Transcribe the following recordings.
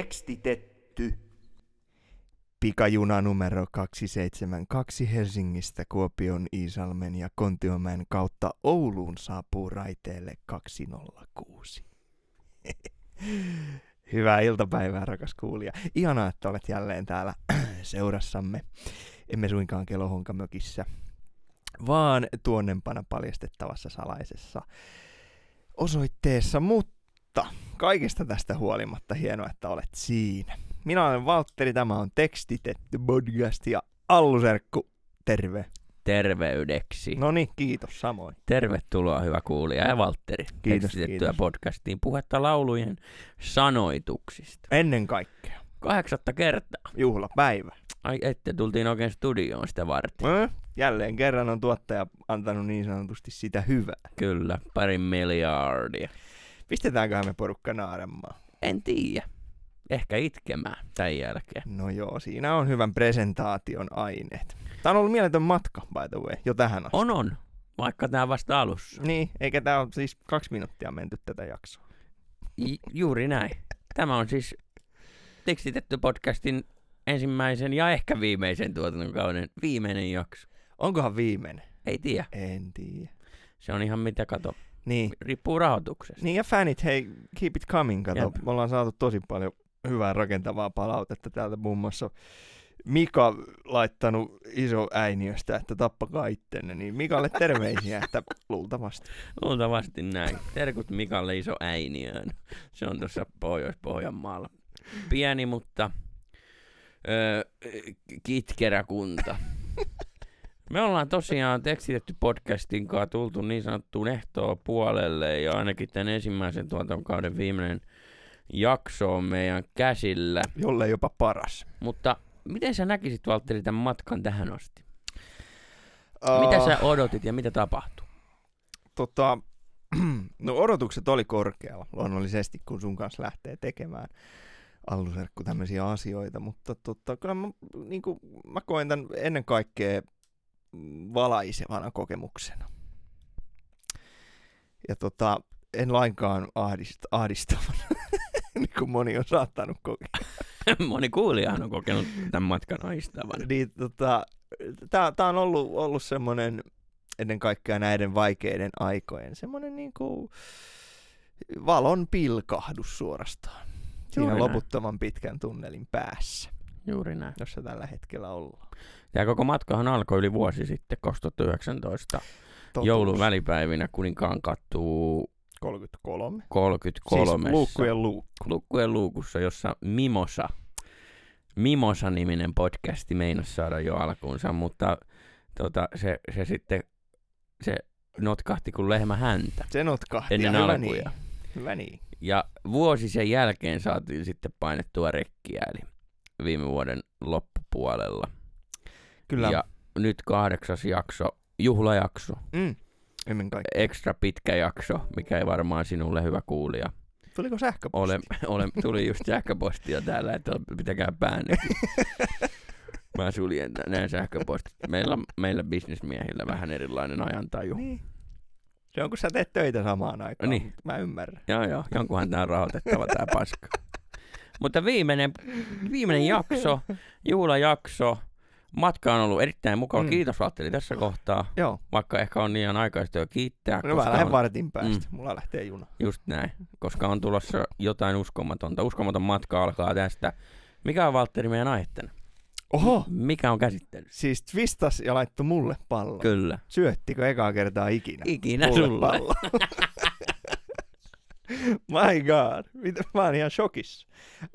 Tekstitetty. Pikajuna numero 272 Helsingistä Kuopion, Iisalmen ja Kontiomäen kautta Ouluun saapuu raiteelle 206. Hyvää iltapäivää, rakas kuulija. Ihanaa, että olet jälleen täällä seurassamme. Emme suinkaan kelohonkamökissä, vaan tuonnempana paljastettavassa salaisessa osoitteessa, mutta kaikesta tästä huolimatta hienoa, että olet siinä. Minä olen Valtteri, tämä on tekstitetty podcast ja Alluserkku, terve. Terveydeksi. No niin, kiitos samoin. Tervetuloa hyvä kuulija ja Valtteri. Kiitos, Tekstitettyä kiitos. podcastiin puhetta laulujen sanoituksista. Ennen kaikkea, Kahdeksatta kertaa. juhlapäivä. Ai ette, tultiin oikein studioon sitä varten. Äh? Jälleen kerran on tuottaja antanut niin sanotusti sitä hyvää. Kyllä, pari miljardia. Pistetäänköhän me porukka naaremaan? En tiedä. Ehkä itkemään tämän jälkeen. No joo, siinä on hyvän presentaation aineet. Tämä on ollut mieletön matka, by the way, jo tähän asti. On on, vaikka tämä vasta alussa. Niin, eikä tämä ole siis kaksi minuuttia menty tätä jaksoa. J- juuri näin. Tämä on siis tekstitetty podcastin ensimmäisen ja ehkä viimeisen tuotantokauden viimeinen jakso. Onkohan viimeinen? Ei tiedä. En tiedä. Se on ihan mitä kato. Niin. Riippuu rahoituksesta. Niin ja fanit, hei, keep it coming, kato. Jep. Me ollaan saatu tosi paljon hyvää rakentavaa palautetta täältä muun muassa Mika laittanut iso äiniöstä, että tappakaa ittenne, niin Mikalle terveisiä, että luultavasti. Luultavasti näin. Terkut Mikalle iso äiniöön. Se on tuossa Pohjois-Pohjanmaalla. Pieni, mutta öö, kitkerä kunta. Me ollaan tosiaan tekstitetty podcastin kanssa tultu niin sanottuun ehtoon puolelle ja ainakin tämän ensimmäisen tuotantokauden viimeinen jakso on meidän käsillä. Jolle jopa paras. Mutta miten sä näkisit Valtteri tämän matkan tähän asti? Mitä sä odotit ja mitä tapahtui? tota, no odotukset oli korkealla luonnollisesti, kun sun kanssa lähtee tekemään Alluserkku tämmöisiä asioita, mutta tota, kyllä mä, niin kuin, mä koen tämän ennen kaikkea valaisevana kokemuksena. Ja tota, en lainkaan ahdist, ahdistavana, niin kuin moni on saattanut kokea. Moni kuulijahan on kokenut tämän matkan aistavan. Niin, tota, tää, on ollut, ollut semmoinen ennen kaikkea näiden vaikeiden aikojen semmoinen niin kuin valon pilkahdus suorastaan. Siinä Juuri näin. loputtoman pitkän tunnelin päässä, Juuri näin. jossa tällä hetkellä ollaan. Tämä koko matkahan alkoi yli vuosi sitten, 2019. Totuus. Joulun välipäivinä Kuninkaan kattuu 33. 33. Siis luukkujen luukku. Lukkujen luukussa, jossa Mimosa, Mimosa-niminen podcasti meinasi saada jo alkuunsa, mutta tota, se, se sitten se notkahti kuin lehmä häntä Se notkahti. ennen ja hyvä alkuja. niin. Hyvä niin. Ja vuosi sen jälkeen saatiin sitten painettua rekkiä, eli viime vuoden loppupuolella. Kyllä. Ja nyt kahdeksas jakso, juhlajakso, Mm. Ennen kaikkea. ekstra pitkä jakso, mikä ei varmaan sinulle hyvä kuulija. Tuliko sähköposti? Ole, ole, tuli just sähköpostia täällä, että pitäkää päänne. Mä suljen nä- nämä sähköpostit. Meillä, on- meillä bisnesmiehillä vähän erilainen ajantaju. Niin. Se on, kun sä teet töitä samaan aikaan. Niin. Mä ymmärrän. Joo, joo, jonkunhan tää on rahoitettava tää paska. Mutta viimeinen, viimeinen jakso, juhlajakso. Matka on ollut erittäin mukava. Mm. Kiitos Valtteri tässä kohtaa. Joo. Vaikka ehkä on liian aikaista jo kiittää. No mä lähden on, vartin päästä. Mm. Mulla lähtee juna. Just näin. Koska on tulossa jotain uskomatonta. Uskomaton matka alkaa tästä. Mikä on Valtteri meidän aihe tänään? Oho! Mikä on käsittelyssä? Siis twistas ja laittoi mulle pallon. Kyllä. Syöttikö ekaa kertaa ikinä? Ikinä mulle sulle. pallo? My god. Mä oon ihan shokissa.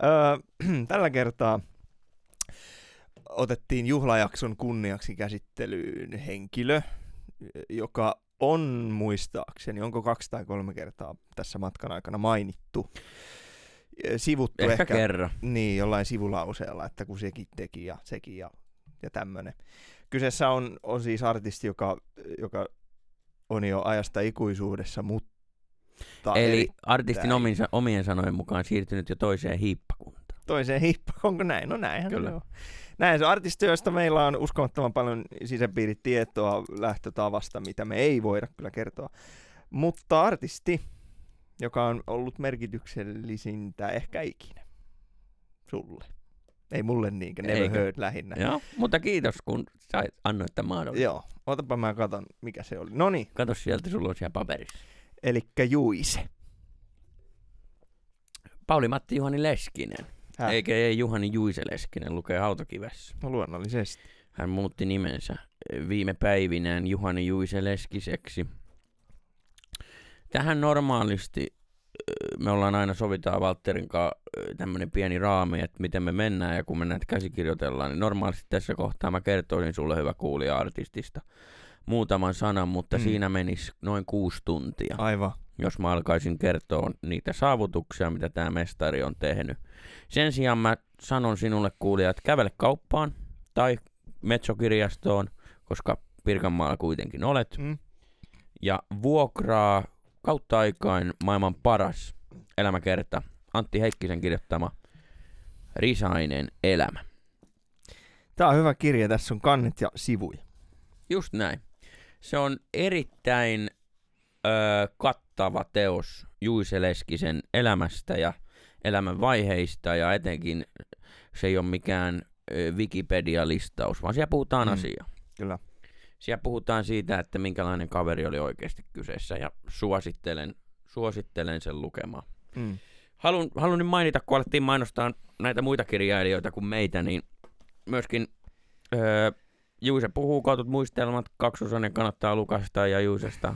Öö, tällä kertaa otettiin juhlajakson kunniaksi käsittelyyn henkilö, joka on muistaakseni, onko kaksi tai kolme kertaa tässä matkan aikana mainittu. Sivuttu Ehkä, ehkä, kerran. niin, jollain sivulauseella, että kun sekin teki ja sekin ja, ja tämmöinen. Kyseessä on, on siis artisti, joka, joka on jo ajasta ikuisuudessa, mutta Eli eri- artistin omien, omien sanojen mukaan siirtynyt jo toiseen hiippakuntaan. toiseen hippaan. Onko näin? No näinhän Kyllä. se on. Näin se josta meillä on uskomattoman paljon sisäpiiritietoa lähtötavasta, mitä me ei voida kyllä kertoa. Mutta artisti, joka on ollut merkityksellisintä ehkä ikinä. Sulle. Ei mulle niinkään, never Eikö? heard lähinnä. Joo, mutta kiitos kun sait, annoit tämän mahdollisuuden. Joo, otapa mä katon, mikä se oli. No niin, Kato sieltä, sulla on siellä paperissa. elikkä Juise. Pauli-Matti Juhani Leskinen, Häh? eikä ei Juhani Juise Leskinen, lukee autokivessä. No luonnollisesti. Hän muutti nimensä viime päivinään Juhani Juise Leskiseksi. Tähän normaalisti ö, me ollaan aina sovitaan Valtterin kanssa tämmöinen pieni raami, että miten me mennään ja kun me näitä käsikirjoitellaan, niin normaalisti tässä kohtaa mä kertoisin sulle hyvä kuulija artistista muutaman sanan, mutta mm. siinä menisi noin kuusi tuntia, Aivan. Jos mä alkaisin kertoa niitä saavutuksia, mitä tämä mestari on tehnyt. Sen sijaan mä sanon sinulle kuulija, että kävele kauppaan tai Metsokirjastoon, koska Pirkanmaalla kuitenkin olet, Mm. ja vuokraa kautta aikain maailman paras elämäkerta, Antti Heikkisen kirjoittama Risainen elämä. Tää on hyvä kirja, tässä on kannet ja sivuja. Just näin. Se on erittäin ö, kattava teos Juise Leskisen elämästä ja elämän vaiheista ja etenkin se ei ole mikään Wikipedia-listaus, vaan siellä puhutaan Mm. asiaa. Kyllä. Siellä puhutaan siitä, että minkälainen kaveri oli oikeasti kyseessä ja suosittelen, suosittelen sen lukemaan. Mm. Haluan, haluan nyt mainita, kun alettiin mainostaa näitä muita kirjailijoita kuin meitä, niin myöskin öö, Juise puhuu kautut muistelmat, kaksosainen kannattaa lukasta ja Juisesta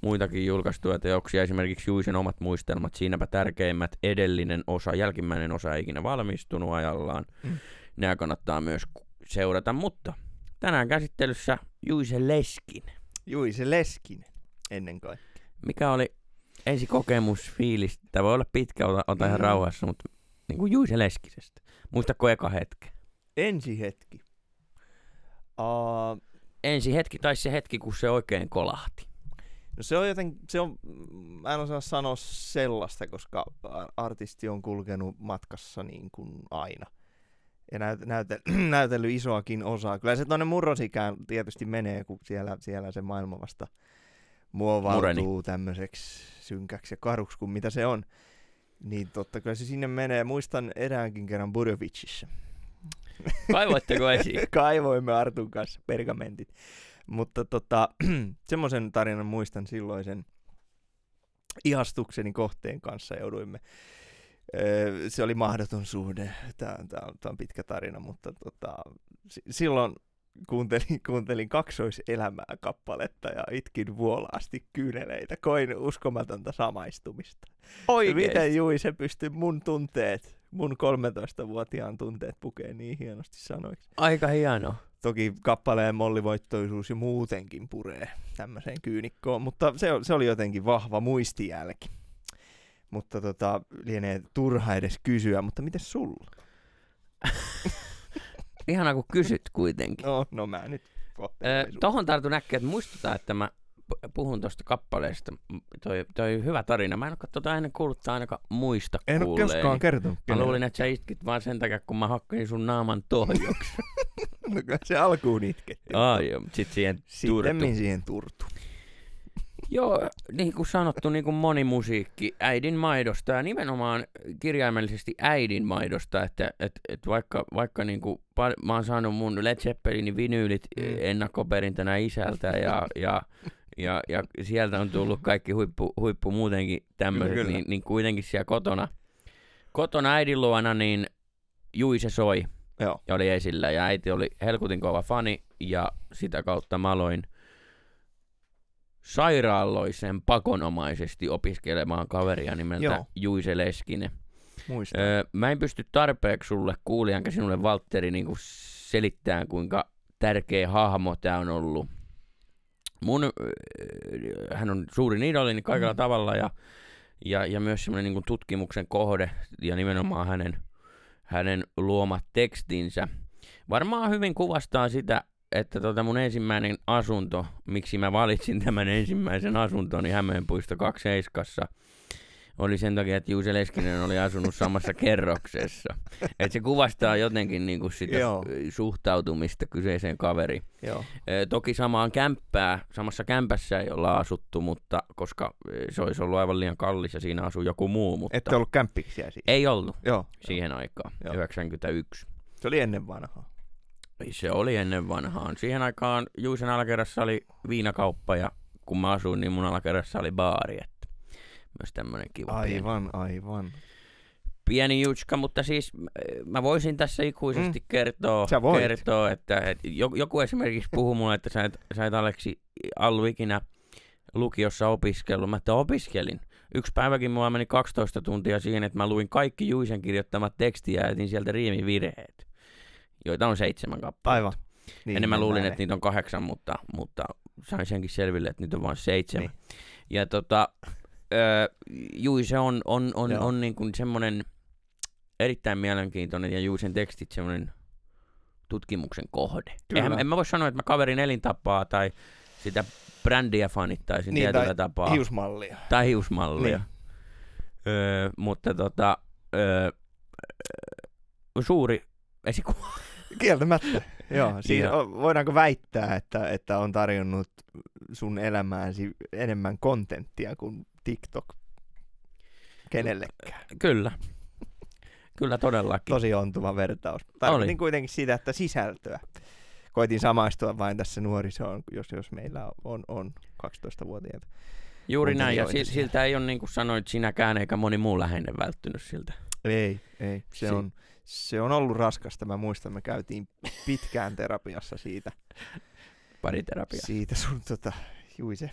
muitakin julkaistuja teoksia, esimerkiksi Juisen omat muistelmat, siinäpä tärkeimmät, edellinen osa, jälkimmäinen osa ei ikinä valmistunut ajallaan. Mm. Nämä kannattaa myös seurata, mutta tänään käsittelyssä Juise Leskinen. Juise Leskinen ennen kaikkea. Mikä oli ensi kokemus, fiilis? Tämä voi olla pitkä, ota, ota ihan Mm. rauhassa, mutta niin kuin Juise Leskisestä. Muistatko eka hetki? Ensi hetki. Uh, Ensi hetki tai se hetki, kun se oikein kolahti. No se on joten, se on, mä en osaa sanoa sellaista, koska artisti on kulkenut matkassa niin kuin aina. Ja näyt, näyte, näytellyt isoakin osaa. Kyllä se tuonne murrosikään tietysti menee, kun siellä, siellä se maailma vasta muovautuu Mureni. tämmöiseksi synkäksi ja karuksi kuin mitä se on. Niin totta kai se sinne menee. Muistan eräänkin kerran Budovicissa. Kaivoitteko esiin? Kaivoimme Artun kanssa pergamentit. Mutta tota, semmoisen tarinan muistan silloisen ihastukseni kohteen kanssa jouduimme. Öö, Se oli mahdoton suhde. Tämä, tämä, on, tämä on pitkä tarina, mutta tota, si- silloin kuuntelin, kuuntelin kaksoiselämää kappaletta ja itkin vuolaasti kyyneleitä. Koin uskomatonta samaistumista. Miten Juise pystyi mun tunteet, mun 13-vuotiaan tunteet pukee niin hienosti sanoiksi. Aika hieno. Toki kappaleen mollivoittoisuus jo muutenkin puree tämmöiseen kyynikkoon, mutta se, se oli jotenkin vahva muistijälki. Mutta tota, lienee turha edes kysyä, mutta miten sulla? Ihana kun kysyt kuitenkin. No, no mä nyt kohta. Ö, tohon tartun äkkiä, että muistutaan, että mä puhun tuosta kappaleesta. Toi, toi hyvä tarina. Mä en ole tota ennen kuullut tai ainakaan muista en ole koskaan kertonut. Mä luulin, että sä itkit vaan sen takia, kun mä hakkasin sun naaman tohjoksi. No, kyllä se alkuun itketti. Aa, joo, sit siihen turtu. Sitten siihen turtu. Joo, niin kuin sanottu, niin kuin moni musiikki äidin maidosta ja nimenomaan kirjaimellisesti äidin maidosta, että et, et vaikka, vaikka niin kuin, mä oon saanut mun Led Zeppelinin vinyylit mm. ennakkoperintänä isältä ja, ja, ja, ja sieltä on tullut kaikki huippu, huippu muutenkin tämmöiset, Kyllä, kyllä. niin, niin kuitenkin siellä kotona, kotona äidin luona niin Juise soi Joo. ja oli esillä ja äiti oli helkutin kova fani ja sitä kautta mä aloin sairaaloisen pakonomaisesti opiskelemaan kaveria nimeltä Joo. Juise Leskinen. Muistan. Öö, mä en pysty tarpeeksi sulle kuulijan enkä sinulle Valtteri niin selittämään, kuinka tärkeä hahmo tämä on ollut. Mun, hän on suuri idolini kaikella Mm. tavalla ja, ja, ja myös semmoinen niin tutkimuksen kohde ja nimenomaan hänen, hänen luomat tekstinsä. Varmaan hyvin kuvastaa sitä, että tota mun ensimmäinen asunto, miksi mä valitsin tämän ensimmäisen asuntoni Hämeenpuisto 27, oli sen takia, että Juuse Leskinen oli asunut samassa kerroksessa. Et se kuvastaa jotenkin niinku sitä Joo. suhtautumista kyseiseen kaveriin. Joo. E, toki samaan kämppää, samassa kämpässä ei olla asuttu, mutta koska se olisi ollut aivan liian kallis ja siinä asuu joku muu, mutta Ette ollut kämpiksiä siis? ei ollut Joo. siihen aikaan, Joo. 91. Se oli ennen vanhaa. Se oli ennen vanhaan. Siihen aikaan Juisen alakerrassa oli viinakauppa ja kun mä asuin, niin mun alakerrassa oli baari. Että myös tämmönen kiva pieni, Aivan, aivan. pieni jutska, mutta siis mä voisin tässä ikuisesti mm. kertoa, kertoa, että, että jo- joku esimerkiksi puhuu mulle, että sä et, sä et Aleksi Allu ikinä lukiossa opiskellut. Mä että opiskelin. Yksi päiväkin mulla meni 12 tuntia siihen, että mä luin kaikki Juisen kirjoittamat tekstiä ja etin sieltä riimivirheet, joita on seitsemän kappaletta. Aivan. Niin, Ennen mä luulin, että niitä on kahdeksan, mutta, mutta sain senkin selville, että niitä on vain seitsemän. Niin. Ja tota, öö, Jui, se on, on, on, Joo. on niin kuin semmoinen erittäin mielenkiintoinen ja Juisen tekstit semmoinen tutkimuksen kohde. Kyllä. Eihän, en mä voi sanoa, että mä kaverin elintapaa tai sitä brändiä fanittaisin Niin, tietyllä tai tapaa. Hiusmallia. Tai hiusmallia. Niin. Öö, mutta tota, öö, suuri esikuva. Kieltämättä. Joo, siinä Ja- voidaanko väittää, että, että on tarjonnut sun elämääsi enemmän kontenttia kuin TikTok kenellekään. Kyllä. Kyllä todellakin. Tosi ontuva vertaus. Tarkoitin Oli. kuitenkin sitä, että sisältöä. Koitin samaistua vain tässä nuorisoon, jos, jos meillä on, on 12-vuotiaita. Juuri näin, ja kuuntelijoita si- siellä. siltä ei ole niin kuin sanoit sinäkään eikä moni muu läheinen välttynyt siltä. Ei, ei. Se, Si- on, se on ollut raskasta. Mä muistan, me käytiin pitkään terapiassa siitä, Pariterapiaa. siitä sun tota, juise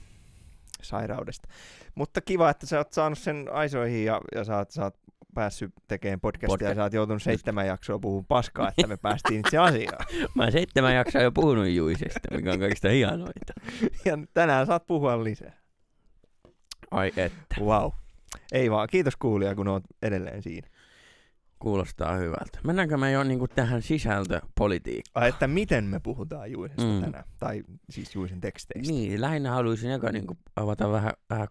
sairaudesta. Mutta kiva, että sä oot saanut sen aisoihin ja, ja sä, oot, sä oot päässyt tekemään podcastia Podca- ja sä oot joutunut seitsemän jaksoa puhumaan paskaa, että me päästiin itse asiaan. Mä oon seitsemän jaksoa jo puhunut Juisesta, mikä on kaikista hienointa. Ja tänään saat puhua lisää. Ai että, Wow. Ei vaan, kiitos kuulija, kun oot edelleen siinä. Kuulostaa hyvältä. Mennäänkö me jo niin kuin tähän sisältöpolitiikkaan? Ai, että miten me puhutaan Juisesta Mm. mm. tänään, tai siis Juisen teksteistä. Niin, lähinnä haluaisin eka niin kuin avata vähän, vähän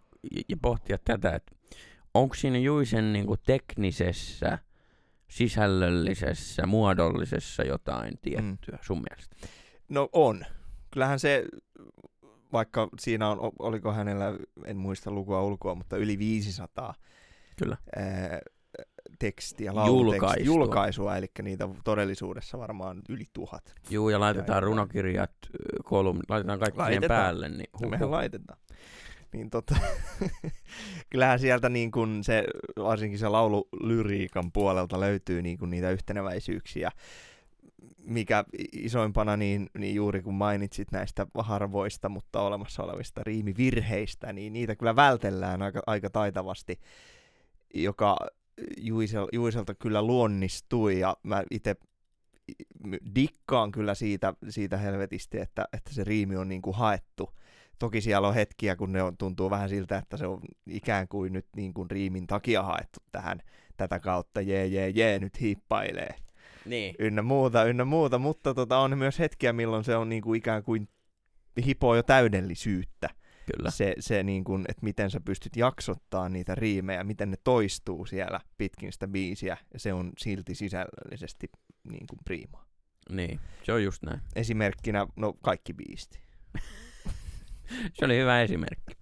ja- pohtia tätä, että onko siinä Juisen niin kuin teknisessä, sisällöllisessä, muodollisessa jotain tiettyä sun mielestä? No on. Kyllähän se, vaikka siinä on, oliko hänellä, en muista lukua ulkoa, mutta yli 500 Kyllä. ää, tekstiä, Julkaistua. julkaisua, eli niitä todellisuudessa varmaan yli tuhat. Juu, ja laitetaan Ja- runokirjat, kolum, laitetaan kaikki siihen Laitetaan. päälle. Niin No mehän laitetaan. Niin tota, kyllähän sieltä niin kun se, varsinkin se laululyriikan puolelta löytyy niin kun niitä yhteneväisyyksiä, mikä isoimpana niin, niin juuri kun mainitsit näistä harvoista, mutta olemassa olevista riimivirheistä, niin niitä kyllä vältellään aika, aika taitavasti, joka Juisel, Juiselta kyllä luonnistui ja mä itse dikkaan kyllä siitä, siitä helvetisti, että, että se riimi on niin kuin haettu. Toki siellä on hetkiä, kun ne on, tuntuu vähän siltä, että se on ikään kuin nyt niin kuin riimin takia haettu tähän tätä kautta, jee, jee, jee, nyt hiippailee, Niin. ynnä muuta, ynnä muuta, mutta tota, on myös hetkiä, milloin se on niin kuin ikään kuin hipoo jo täydellisyyttä. Kyllä. Se, se niin kuin, että miten sä pystyt jaksottaa niitä riimejä, miten ne toistuu siellä pitkin sitä biisiä, ja se on silti sisällöllisesti niin kuin priimaa. Niin, se on just näin. Esimerkkinä, no kaikki biisti. Se oli hyvä esimerkki.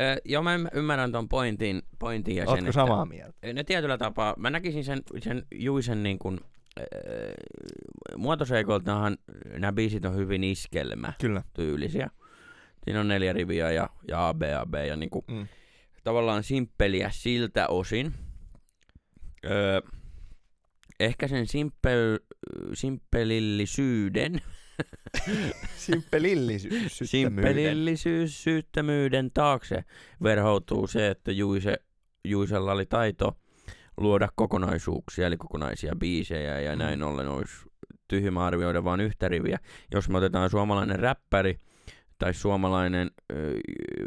Ö, joo, mä ymm- ymmärrän ton pointin, pointin ja sen, Ootko samaa mieltä? että no tietyllä tapaa, mä näkisin sen, sen Juisen niin kuin, äh, muotoseikoiltahan nämä biisit on hyvin iskelmä Kyllä. tyylisiä. Siinä on neljä riviä ja, ja A, B, A, B ja niinku, Mm. tavallaan simppeliä siltä osin. Öö, ehkä sen simppel, simppelillisyyden, Simppelillisyys. simppelillisyys, syyttömyyden taakse verhoutuu se, että Juise, Juisella oli taito luoda kokonaisuuksia, eli kokonaisia biisejä, ja Mm. näin ollen olisi tyhmä arvioida vain yhtä riviä. Jos me otetaan suomalainen räppäri, tai suomalainen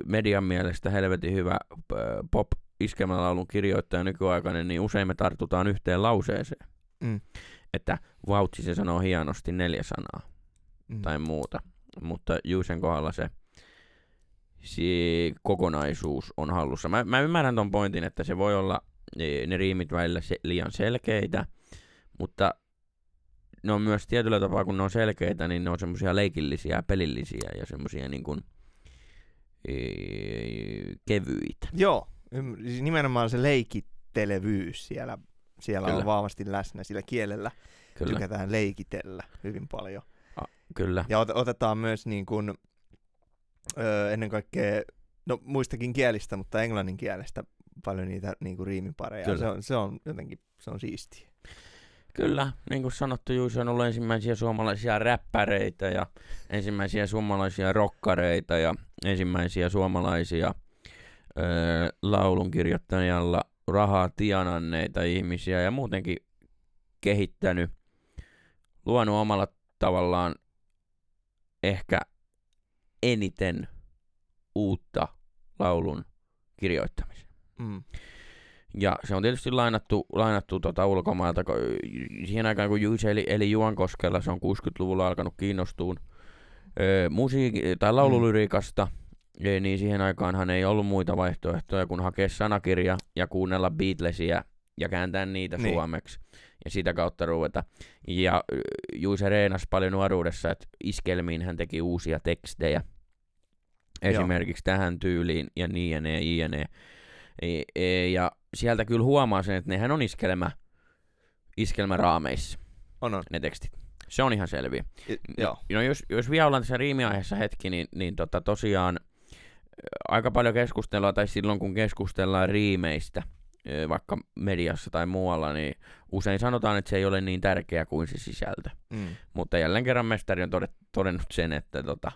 median mielestä helvetin hyvä pop iskelmälaulun kirjoittaja nykyaikainen, niin usein me tartutaan yhteen lauseeseen. Mm. Että vautsi se sanoo hienosti neljä sanaa Mm. tai muuta. Mutta Juusen kohdalla se, se kokonaisuus on hallussa. Mä, mä ymmärrän ton pointin, että se voi olla ne, ne riimit välillä se, liian selkeitä, mutta ne on myös tietyllä tapaa, kun ne on selkeitä, niin ne on semmoisia leikillisiä ja pelillisiä ja semmoisia niin kuin, e, kevyitä. Joo, siis nimenomaan se leikittelevyys siellä, siellä Kyllä. on vahvasti läsnä. Sillä kielellä Kyllä, tykätään leikitellä hyvin paljon. kyllä. Ja ot- otetaan myös niin kuin, öö, ennen kaikkea, no muistakin kielistä, mutta englannin kielestä paljon niitä niin kuin riimipareja. Kyllä. Se on, se on jotenkin, se on siistiä. Kyllä, niin kuin sanottu, Juuso on ollut ensimmäisiä suomalaisia räppäreitä ja ensimmäisiä suomalaisia rokkareita ja ensimmäisiä suomalaisia öö, laulun kirjoittajalla rahaa tienanneita ihmisiä ja muutenkin kehittänyt, luonut omalla tavallaan ehkä eniten uutta laulun kirjoittamisen. Mm. Ja se on tietysti lainattu, lainattu tota ulkomailta. ko- Siihen aikaan, kun Juice eli, eli Juankoskella, se on 60-luvulla alkanut kiinnostua öö, tai laululyriikasta, e, niin siihen aikaanhan ei ollut muita vaihtoehtoja kuin hakea sanakirja ja kuunnella Beatlesia ja kääntää niitä Niin. niin. suomeksi ja sitä kautta ruveta. Ja Juise reenasi paljon nuoruudessa, että iskelmiin hän teki uusia tekstejä. Esimerkiksi tähän tyyliin ja niin ja ne ja ne. E, e, ja sieltä kyllä huomaa sen, että nehän on iskelmä, iskelmäraameissa, On, on. ne tekstit. Se on ihan selviä. I, joo. No jos, jos vielä ollaan tässä riimiaiheessa hetki, niin, niin tota, tosiaan aika paljon keskustelua, tai silloin kun keskustellaan riimeistä, vaikka mediassa tai muualla, niin usein sanotaan, että se ei ole niin tärkeä kuin se sisältö. Mm. Mutta jälleen kerran mestari on todet, todennut sen, että tota,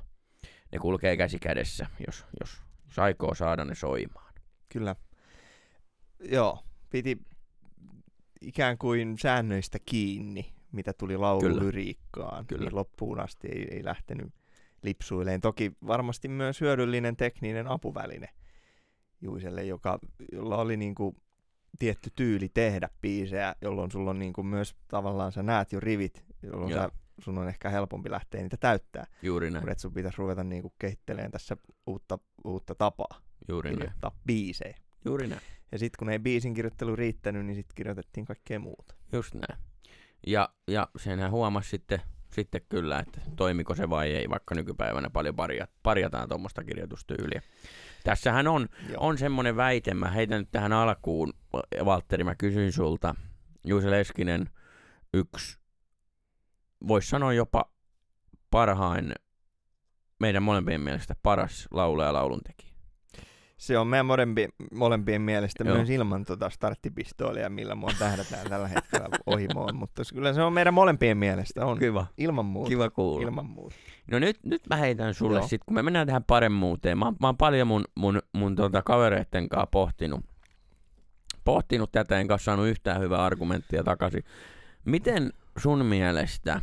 ne kulkee käsi kädessä, jos, jos, jos aikoo saada ne soimaan. Kyllä. Joo, piti ikään kuin säännöistä kiinni, mitä tuli laululyriikkaan. Kyllä. Niin loppuun asti ei, ei lähtenyt lipsuileen. Toki varmasti myös hyödyllinen tekninen apuväline Juiselle, joka, jolla oli niin kuin tietty tyyli tehdä biisejä, jolloin sulla on niin kuin myös tavallaan sä näet jo rivit, jolloin Joo. sä, sun on ehkä helpompi lähteä niitä täyttää. Juuri näin, Mutta sun pitäisi ruveta niin kuin kehittelemään tässä uutta, uutta tapaa juuri näin, biisejä. juuri näin. Ja sitten kun ei biisin kirjoittelu riittänyt, niin sitten kirjoitettiin kaikkea muuta. Just näin. Ja, ja senhän huomasi sitten, sitten kyllä, että toimiko se vai ei, vaikka nykypäivänä paljon parja, parjataan tuommoista kirjoitustyyliä. Tässähän on, Joo. on semmoinen väite, mä heitän nyt tähän alkuun, Valtteri, mä kysyin sulta, Juuse Leskinen, yksi, voisi sanoa jopa parhain, meidän molempien mielestä paras laulaja ja lauluntekijä. Se on meidän molempi, molempien mielestä Joo. myös ilman tota starttipistoolia, millä mua tähdätään tällä hetkellä ohimoon, mutta kyllä se on meidän molempien mielestä, on Kiva. ilman muuta. Kiva kuulla. Ilman muuta. No nyt, nyt mä heitän sulle Joo. sit, kun me mennään tähän paremmuuteen. Mä, mä oon paljon mun, mun, mun tota kavereitten kanssa pohtinut, pohtinut tätä, enkä saanut yhtään hyvää argumenttia takaisin. Miten sun mielestä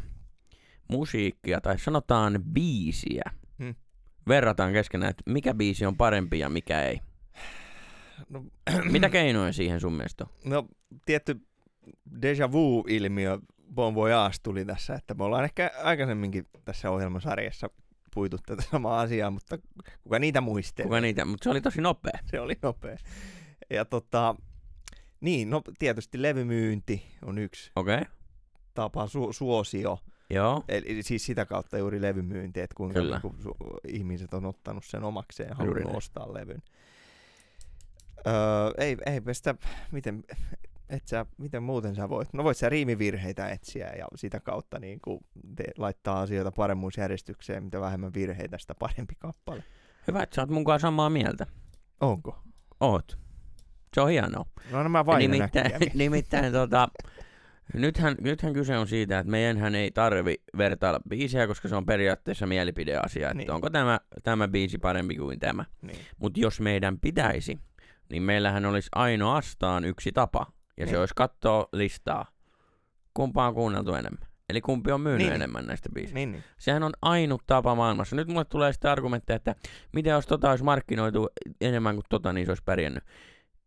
musiikkia, tai sanotaan biisiä. Verrataan keskenään, että mikä biisi on parempi ja mikä ei? No, Mitä keinoja siihen sun mielestä on? no tietty déjà vu-ilmiö Bon Voyage tuli tässä, että me ollaan ehkä aikaisemminkin tässä ohjelmasarjassa puitu tätä samaa asiaa, mutta kuka niitä muistelee? Kuka niitä? Mutta se oli tosi nopea. se oli nopea. Ja tota, niin, no tietysti levymyynti on yksi okay. tapa, su- suosio, joo. eli siis sitä kautta juuri levymyynti, että kuinka Kyllä. su- ihmiset on ottanut sen omakseen ja halunnut näin. ostaa levyn. Öö, ei, ei sitä, miten, et sä, miten muuten sä voit, no voit sä riimivirheitä etsiä ja sitä kautta niin kuin te, laittaa asioita paremmuusjärjestykseen, mitä vähemmän virheitä, sitä parempi kappale. Hyvä, että sä oot mukaan samaa mieltä. Onko? Oot. Se on hienoa. No nämä vain nimittäin, nimittäin tota, nythän, nythän kyse on siitä, että meidänhän ei tarvi vertailla biisejä, koska se on periaatteessa mielipideasia, että Niin. niin. onko tämä, tämä biisi parempi kuin tämä. Niin. Mutta jos meidän pitäisi, niin meillähän olisi ainoastaan yksi tapa, ja se Niin. olisi katsoa listaa, kumpaa on kuunneltu enemmän. Eli kumpi on myynyt Niin. enemmän näistä biisistä. Niin, niin. Sehän on ainut tapa maailmassa. Nyt mulle tulee sitten argumentteja, että miten jos tota olisi markkinoitu enemmän kuin tota, niin se olisi pärjännyt.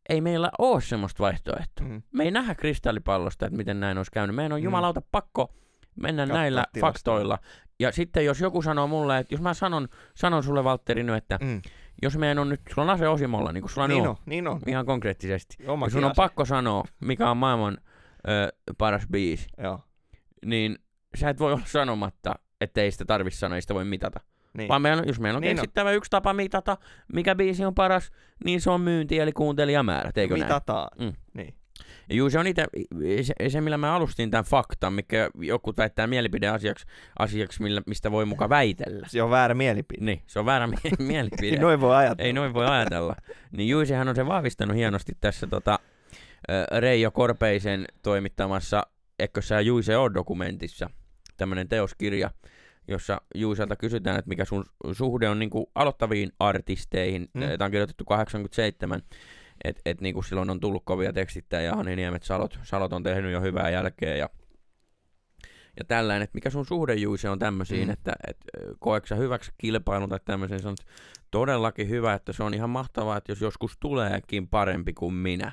Ei meillä ole semmoista vaihtoehtoa. Mm. Me ei nähdä kristallipallosta, että miten näin olisi käynyt. Meidän on Mm. jumalauta pakko mennä Katsoa näillä tilastoja. faktoilla. Ja sitten jos joku sanoo mulle, että jos mä sanon, sanon sulle Valtteri nyt, että Mm. jos meidän on nyt, sulla on ase Osimolla, niin kuin sulla Niin on, on, niin on. ihan konkreettisesti. Ja sun on pakko sanoa, mikä on maailman ö, paras biisi. Joo. Niin sä et voi olla sanomatta, että ei sitä tarvitse sanoa, ei sitä voi mitata. Niin. Vaan meillä, on- jos meillä on Niin on. keksittävä yksi tapa mitata, mikä biisi on paras, niin se on myynti eli kuuntelijamäärät, eikö näin? Mitataan. Mm. Niin. Ja juu, se on itse, se, se, millä mä alustin tämän faktan, mikä joku väittää mielipideasiaksi, asiaksi, millä, mistä voi muka väitellä. Se on väärä mielipide. Niin, se on väärä mie- mielipide. Noin voi ajatella. Ei noin voi ajatella. Niin Juisehan on se vahvistanut hienosti tässä tota, Reijo Korpeisen toimittamassa Ekkössä ja Juise on dokumentissa tämmöinen teoskirja, jossa Juiselta kysytään, että mikä sun suhde on niinku aloittaviin artisteihin. Mm. Tämä on kirjoitettu 87, että et niinku silloin on tullut kovia tekstittäjiä, ja Hani Niemet Salot, Salot on tehnyt jo hyvää jälkeä ja ja tällainen, että mikä sun suhde Juise on tämmöisiin, Mm. mm. että et, koetko sä hyväksi kilpailun tai tämmöisen, se on todellakin hyvä, että se on ihan mahtavaa, että jos joskus tuleekin parempi kuin minä,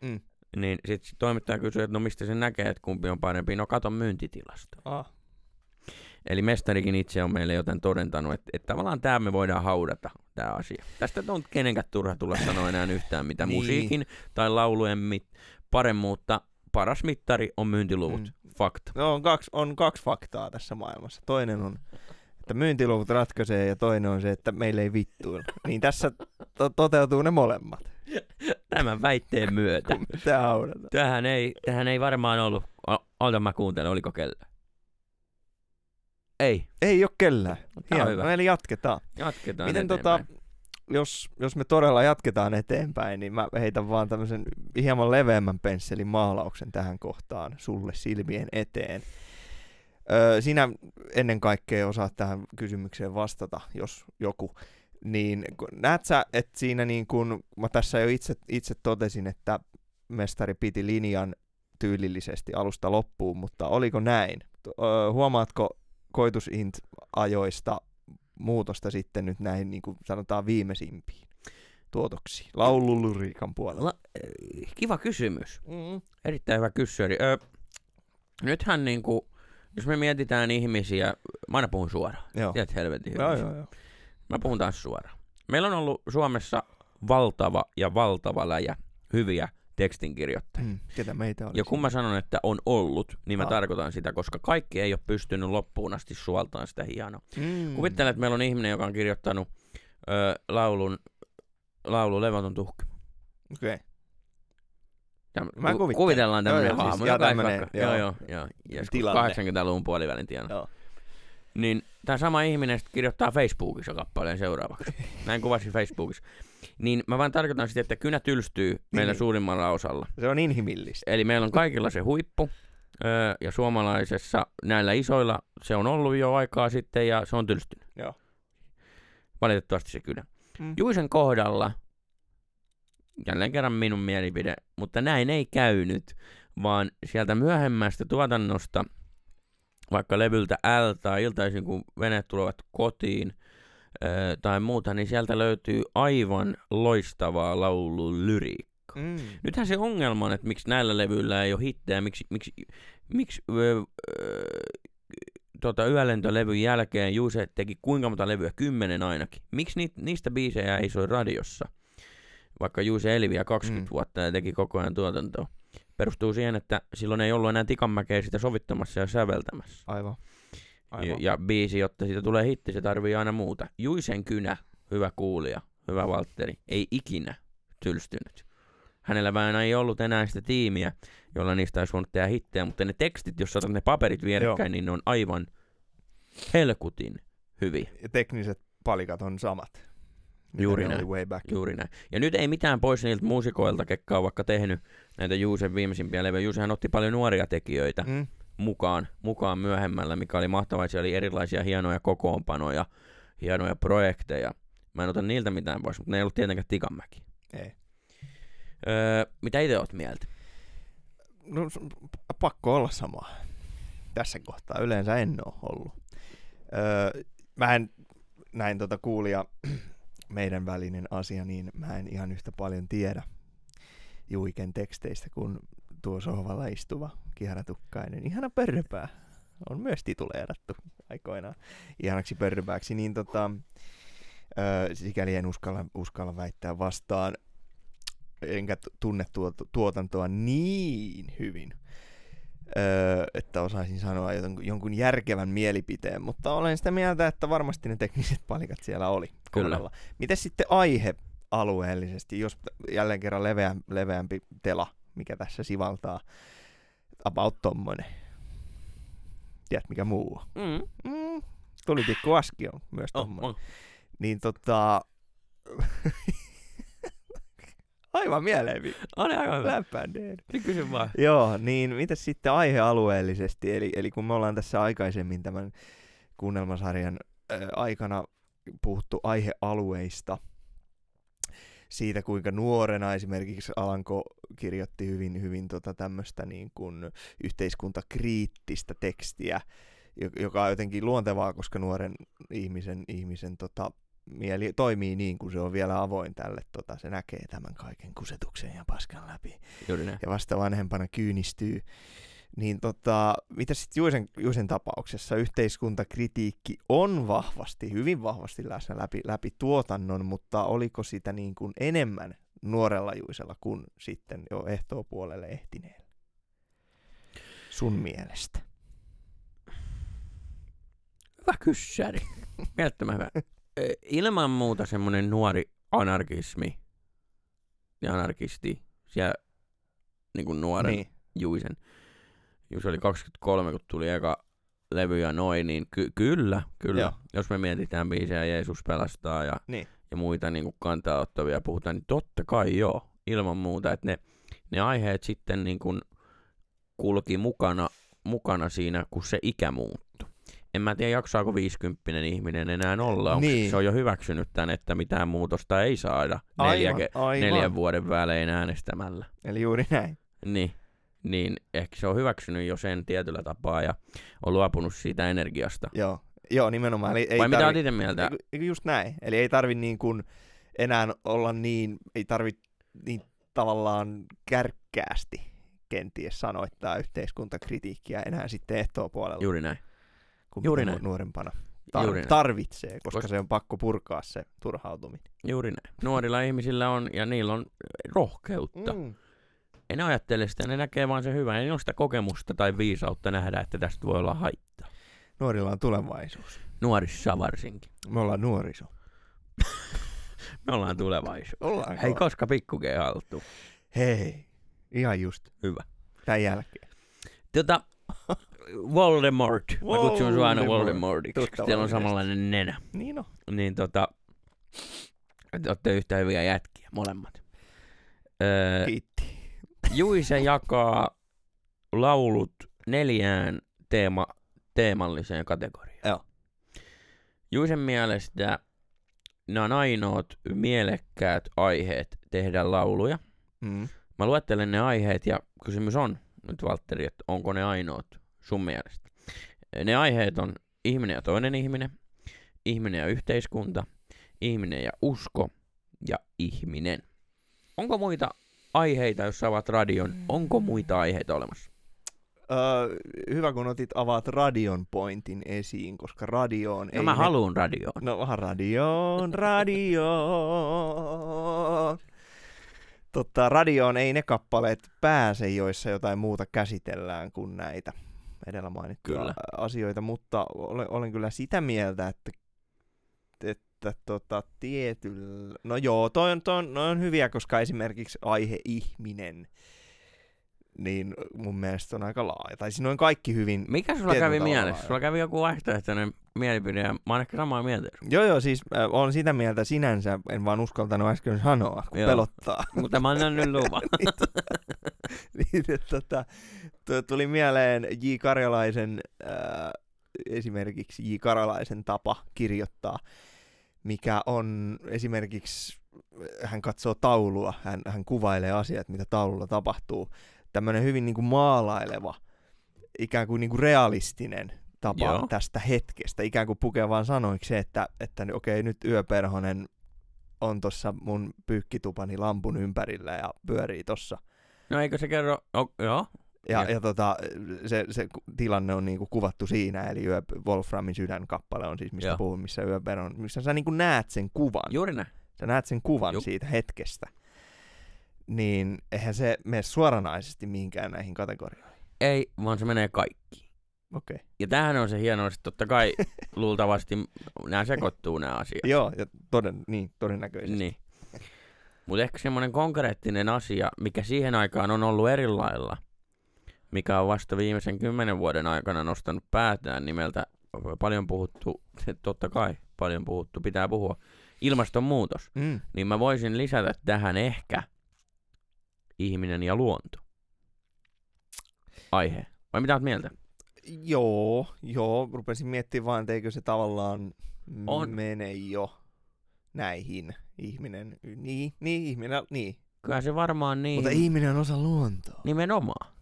Mm. niin sitten toimittaja kysyy, että no mistä se näkee, että kumpi on parempi, no kato myyntitilasta. Ah. Eli mestarikin itse on meille joten todentanut, että, että tavallaan tämä me voidaan haudata, tämä asia. Tästä on kenenkään turha tulla sanoa enää yhtään mitä Niin. musiikin tai laulujen mit, paremmuutta. Paras mittari on myyntiluvut. Mm. Fakta. No on kaksi, on kaksi faktaa tässä maailmassa. Toinen on, että myyntiluvut ratkaisee ja toinen on se, että meillä ei vittuilla. Niin tässä to- toteutuu ne molemmat. Tämän väitteen myötä. Tähän ei, tähän ei varmaan ollut. Ota mä kuuntelen, oliko kellä? Ei. Ei ole kellään. On Hieno. hyvä. No, eli jatketaan. Jatketaan Miten eteenpäin. tota, jos, jos me todella jatketaan eteenpäin, niin mä heitän vaan tämmöisen hieman leveämmän pensselin maalauksen tähän kohtaan sulle silmien eteen. Öö, sinä ennen kaikkea osaat tähän kysymykseen vastata, jos joku. Niin näet sä, että siinä niin kun, mä tässä jo itse, itse totesin, että mestari piti linjan tyylillisesti alusta loppuun, mutta oliko näin? Öö, huomaatko koitusint-ajoista muutosta sitten nyt näihin niin kuin sanotaan viimeisimpiin tuotoksiin, laululuriikan puolella? La- eh, kiva kysymys. Mm. Erittäin hyvä kysymys. Öö, nythän niinku, jos me mietitään ihmisiä, mä aina puhun suoraan. Joo. Tiedät helvetin hyvin. Joo, joo, joo. Mä puhun taas suoraan. Meillä on ollut Suomessa valtava ja valtava läjä hyviä tekstinkirjoittajia. Mm. Ketä meitä oli? Ja kun mä sanon, että on ollut, niin mä Ah. tarkoitan sitä, koska kaikki ei ole pystynyt loppuun asti suoltaan sitä hienoa. mm. Kuvittelen, että meillä on ihminen, joka on kirjoittanut ö, laulun, laulu Levoton tuhki. Okei. Täm, Mä ku- kuvittelen. kuvitellaan Joo, tämmöinen joo, siis hahmo. tämmönen, vaikka- joo. joo, joo, joo. Joskus Tilanne. 80-luvun puolivälin tienoilla. Joo. Niin tämä sama ihminen kirjoittaa Facebookissa kappaleen seuraavaksi. Näin kuvasin Facebookissa. Niin mä vaan tarkoitan sitä, että kynä tylstyy meillä Niin. suurimmalla osalla. Se on inhimillistä. Eli meillä on kaikilla se huippu, öö, ja suomalaisessa näillä isoilla se on ollut jo aikaa sitten, ja se on tylstynyt. Joo. Valitettavasti se kynä. Mm. Juisen kohdalla, jälleen kerran minun mielipide, mutta näin ei käynyt, vaan sieltä myöhemmästä tuotannosta, vaikka levyltä L tai iltaisin kun veneet tulevat kotiin tai muuta, niin sieltä löytyy aivan loistavaa laululyriikkaa. Mm. Nythän se ongelma on, että miksi näillä levyillä ei ole hittejä, miksi, miksi, miksi öö, öö, tota, Yölentölevyn jälkeen Juuse teki kuinka monta levyä, kymmenen ainakin. Miksi ni, niistä biisejä ei soi radiossa? Vaikka Juuse eli vielä 20 Mm. vuotta ja teki koko ajan tuotantoa. Perustuu siihen, että silloin ei ollut enää tikanmäkeä sitä sovittamassa ja säveltämässä. Aivan. Ja, ja biisi, jotta siitä tulee hitti, se tarvii aina muuta. Juisen kynä, hyvä kuulija, hyvä Valtteri, ei ikinä tylstynyt. Hänellä vähän ei ollut enää sitä tiimiä, jolla niistä olisi voinut tehdä hittejä, mutta ne tekstit, jos otat ne paperit vierekkäin, niin ne on aivan helkutin hyviä. Ja tekniset palikat on samat. Juuri näin. Way back. Juuri näin. Ja nyt ei mitään pois niiltä muusikoilta, ketkä on vaikka tehnyt näitä Juusen viimeisimpiä levyjä. Juusehän otti paljon nuoria tekijöitä Mm. Mukaan, mukaan myöhemmällä, mikä oli mahtavaa. Siellä oli erilaisia hienoja kokoonpanoja, hienoja projekteja. Mä en ota niiltä mitään pois, mutta ne ei ollut tietenkään Tikanmäki. Ei. Öö, mitä itse oot mieltä? No, pakko olla sama. Tässä kohtaa yleensä en ole ollut. Öö, mä en, näin tota kuulija meidän välinen asia, niin mä en ihan yhtä paljon tiedä Juiken teksteistä kuin tuo sohvalla istuva kiharatukkainen. Ihana pörröpää. On myös tituleerattu aikoinaan ihanaksi pörröpääksi. Niin tota, öö, sikäli en uskalla, uskalla väittää vastaan enkä tunne tuot, tuotantoa niin hyvin, öö, että osaisin sanoa jonkun, jonkun järkevän mielipiteen, mutta olen sitä mieltä, että varmasti ne tekniset palikat siellä oli Kyllä. kohdalla. Miten sitten aihe alueellisesti, jos jälleen kerran leveä, leveämpi tela, mikä tässä sivaltaa, about tommonen. Tiedät mikä muu on? Mm. Mm, tulitikku aski on myös Oh, tommonen. oh. Niin tota... Aivan mieleen On aivan hyvä. läppäneen. Niin kysy vaan. Joo, niin mitä sitten aihealueellisesti? Eli, eli kun me ollaan tässä aikaisemmin tämän kuunnelmasarjan äh, aikana puhuttu aihealueista, siitä kuinka nuorena esimerkiksi Alanko kirjoitti hyvin, hyvin tota tämmöistä niin kuin yhteiskuntakriittistä tekstiä, jo- joka on jotenkin luontevaa, koska nuoren ihmisen, ihmisen tota, mieli toimii niin, kuin se on vielä avoin tälle. Tota, se näkee tämän kaiken kusetuksen ja paskan läpi Juuri näin. ja vasta vanhempana kyynistyy. Niin tota, mitä sitten Juisen, Juisen tapauksessa yhteiskuntakritiikki on vahvasti, hyvin vahvasti läsnä läpi, läpi tuotannon, mutta oliko sitä niin kuin enemmän nuorella Juisella kuin sitten jo ehtoopuolelle ehtineellä? Sun mielestä. Hyvä kyssäri. Mielettömän hyvä. Ilman muuta semmoinen nuori anarkismi ja anarkisti siellä niin kuin nuoren Niin. Juisen. Juise oli 23, kun tuli eka levy ja noin, niin ky- kyllä, kyllä. Joo. Jos me mietitään biisejä Jeesus pelastaa ja, Niin. ja muita niin kuin kantaa ottavia puhutaan, niin totta kai joo, ilman muuta. Että ne, ne aiheet sitten niin kuin kulki mukana, mukana siinä, kun se ikä muuttui. En mä tiedä, jaksaako 50 ihminen enää olla. Onko Niin. se on jo hyväksynyt tämän, että mitään muutosta ei saada neljä, Aivan, ke- aivan. neljän vuoden välein äänestämällä. Eli juuri näin. Niin, niin ehkä se on hyväksynyt jo sen tietyllä tapaa ja on luopunut siitä energiasta. Joo, Joo nimenomaan. Eli ei Vai mitä tarvi- oot itse mieltä? Just näin. Eli ei tarvi niin kuin enää olla niin, ei tarvi niin tavallaan kärkkäästi kenties sanoittaa yhteiskuntakritiikkiä enää sitten ehtoopuolella, Juuri näin. kun juuri näin. nuorempana tar- Juuri näin. tarvitsee, koska Koska- se on pakko purkaa se turhautuminen. Juuri näin. Nuorilla ihmisillä on, ja niillä on rohkeutta. Mm. Mm. En ajattele sitä, ne näkee vaan se hyvä. Ei ole sitä kokemusta tai viisautta nähdä, että tästä voi olla haittaa. Nuorilla on tulevaisuus. Nuorissa varsinkin. Me ollaan nuoriso. Me ollaan tulevaisuus. Ollaan Hei, koska pikku G haltuu. Hei, ihan just. Hyvä. Tämän jälkeen. Tota, Voldemort. Mä kutsun sua aina Voldemort. Voldemortiksi, koska teillä on samanlainen nenä. Niin on. Niin tota, te olette yhtä hyviä jätkiä, molemmat. Öö, Kiitti. Juise jakaa laulut neljään teema, teemalliseen kategoriaan. Joo. Juisen mielestä nämä on ainoat mielekkäät aiheet tehdä lauluja. Mm. Mä luettelen ne aiheet ja kysymys on nyt Valtteri, että onko ne ainoat sun mielestä. Ne aiheet on ihminen ja toinen ihminen, ihminen ja yhteiskunta, ihminen ja usko ja ihminen. Onko muita aiheita, jos avaat radion? Onko muita aiheita olemassa? Öö, hyvä, kun otit avaat radion pointin esiin, koska radioon No ei... mä ne- haluun radioon. No vähän radioon, radioon. Totta, radioon ei ne kappaleet pääse, joissa jotain muuta käsitellään kuin näitä edellä mainittuja Kyllä. asioita, mutta olen, olen kyllä sitä mieltä, että, että tota, tietyllä... No joo, toi on, toi on, noi on hyviä, koska esimerkiksi aihe ihminen, niin mun mielestä on aika laaja. Tai siinä on kaikki hyvin... Mikä sulla kävi mielessä? laaja. Sulla kävi joku vaihtoehtoinen mielipide ja mä oon ehkä samaa mieltä. Joo, joo, siis äh, on sitä mieltä sinänsä, en vaan uskaltanut äsken sanoa, kun Joo. pelottaa. Mutta mä annan nyt luvan. niin, että tota, tu- tuli mieleen J. Karjalaisen, äh, esimerkiksi J. Karjalaisen tapa kirjoittaa, mikä on esimerkiksi, hän katsoo taulua, hän, hän kuvailee asiat, mitä taululla tapahtuu. tämmöinen hyvin niin kuin maalaileva, ikään kuin, niin kuin realistinen tapa Joo. tästä hetkestä. Ikään kuin pukee vaan sanoiksi se, että, että okei, nyt yöperhonen on tuossa mun pyykkitupani lampun ympärillä ja pyörii tossa. No eikö se kerro, oh, joo, Ja, Joo. ja tota, se, se tilanne on niinku kuvattu siinä, eli yö, Wolframin sydänkappale on siis, mistä Joo. puhun, missä yöperhon, missä sä niinku näet sen kuvan. juuri näin. Sä näet sen kuvan Jup. siitä hetkestä. Niin eihän se mene suoranaisesti mihinkään näihin kategorioihin. Ei, vaan se menee kaikki. Okei. Okay. Ja tämähän on se hieno, että totta kai luultavasti nämä sekoittuu nämä asiat. Joo, ja toden, niin, todennäköisesti. Niin. Mutta ehkä semmoinen konkreettinen asia, mikä siihen aikaan on ollut eri lailla, mikä on vasta viimeisen kymmenen vuoden aikana nostanut päätään nimeltä paljon puhuttu, totta kai paljon puhuttu, pitää puhua, ilmastonmuutos. Mm. Niin mä voisin lisätä tähän ehkä ihminen ja luonto. Aihe. Vai mitä oot mieltä? Joo, joo, rupesin miettimään vaan, että eikö se tavallaan On. mene jo näihin ihminen. Niin, niin, ihminen, niin. Kyllä se varmaan niin. Mutta ihminen on osa luontoa. Nimenomaan.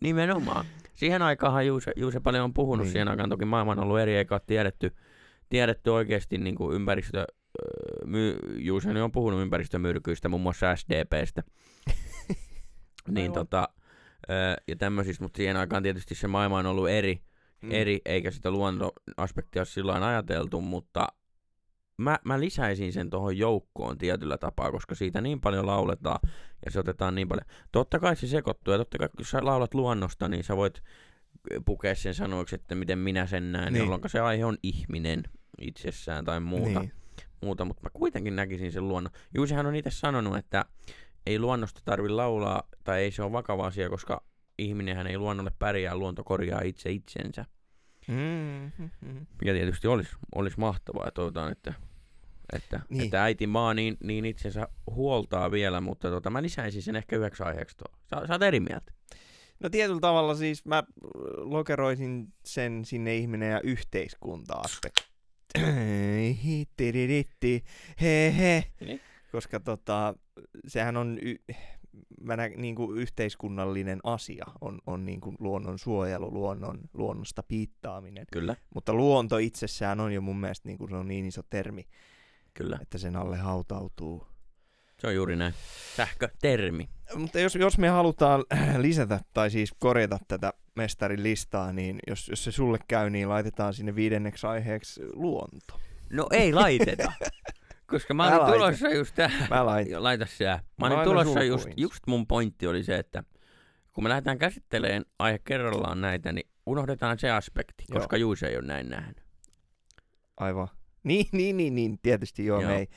Nimenomaan. Siihen aikaanhan Juuse, Juuse paljon on puhunut. Niin. Siihen aikaan toki maailma on ollut eri, eikä ole tiedetty, tiedetty oikeasti niin kuin ympäristö... öö, My, Juuse on puhunut ympäristömyrkyistä, muun muassa SDPstä. niin tota, öö, ja tämmöisistä, mutta siihen aikaan tietysti se maailma on ollut eri, mm. eri eikä sitä luontoaspektia ole sillä ajateltu, mutta mä, mä lisäisin sen tuohon joukkoon tietyllä tapaa, koska siitä niin paljon lauletaan ja se otetaan niin paljon. Totta kai se sekoittuu ja totta kai kun sä laulat luonnosta, niin sä voit pukea sen sanoiksi, että miten minä sen näen, Niin. jolloin se aihe on ihminen itsessään tai muuta, Niin. muuta mutta mä kuitenkin näkisin sen luonnon. Juusihan on itse sanonut, että ei luonnosta tarvi laulaa tai ei se ole vakava asia, koska ihminenhän ei luonnolle pärjää, luonto korjaa itse itsensä. Mm-hmm. Mikä tietysti olisi, olisi mahtavaa ja toivotaan, että, että, Niin. että äiti maa niin, niin itsensä huoltaa vielä, mutta tota, mä lisäisin sen ehkä yhdeksi aiheeksi tuo. Sä, sä oot eri mieltä. No tietyllä tavalla siis mä lokeroisin sen sinne ihminen ja yhteiskunta aspekti. Hittiriditti, he he. Niin. Koska tota, sehän on y- mä nä- niin kuin yhteiskunnallinen asia, on, on niin kuin luonnon suojelu, luonnon, luonnosta piittaaminen. Kyllä, Mutta luonto itsessään on jo mun mielestä niin kuin se on niin iso termi, kyllä. että sen alle hautautuu Se on juuri näin. Sähkötermi. Mutta jos, jos me halutaan lisätä tai siis korjata tätä mestarin listaa, niin jos, jos se sulle käy, niin laitetaan sinne viidenneksi aiheeksi luonto. No ei laiteta. Koska mä Mä olin laitan. tulossa just tähän. Mä laitan. Laita. Mä Mä olin tulossa just, just mun pointti oli se, että kun me lähdetään käsittelemään aihe kerrallaan näitä, niin unohdetaan se aspekti, Joo. koska Juuse ei ole näin nähnyt. Aivan. Niin, niin, niin, niin. tietysti joo, Joo. Me, ei,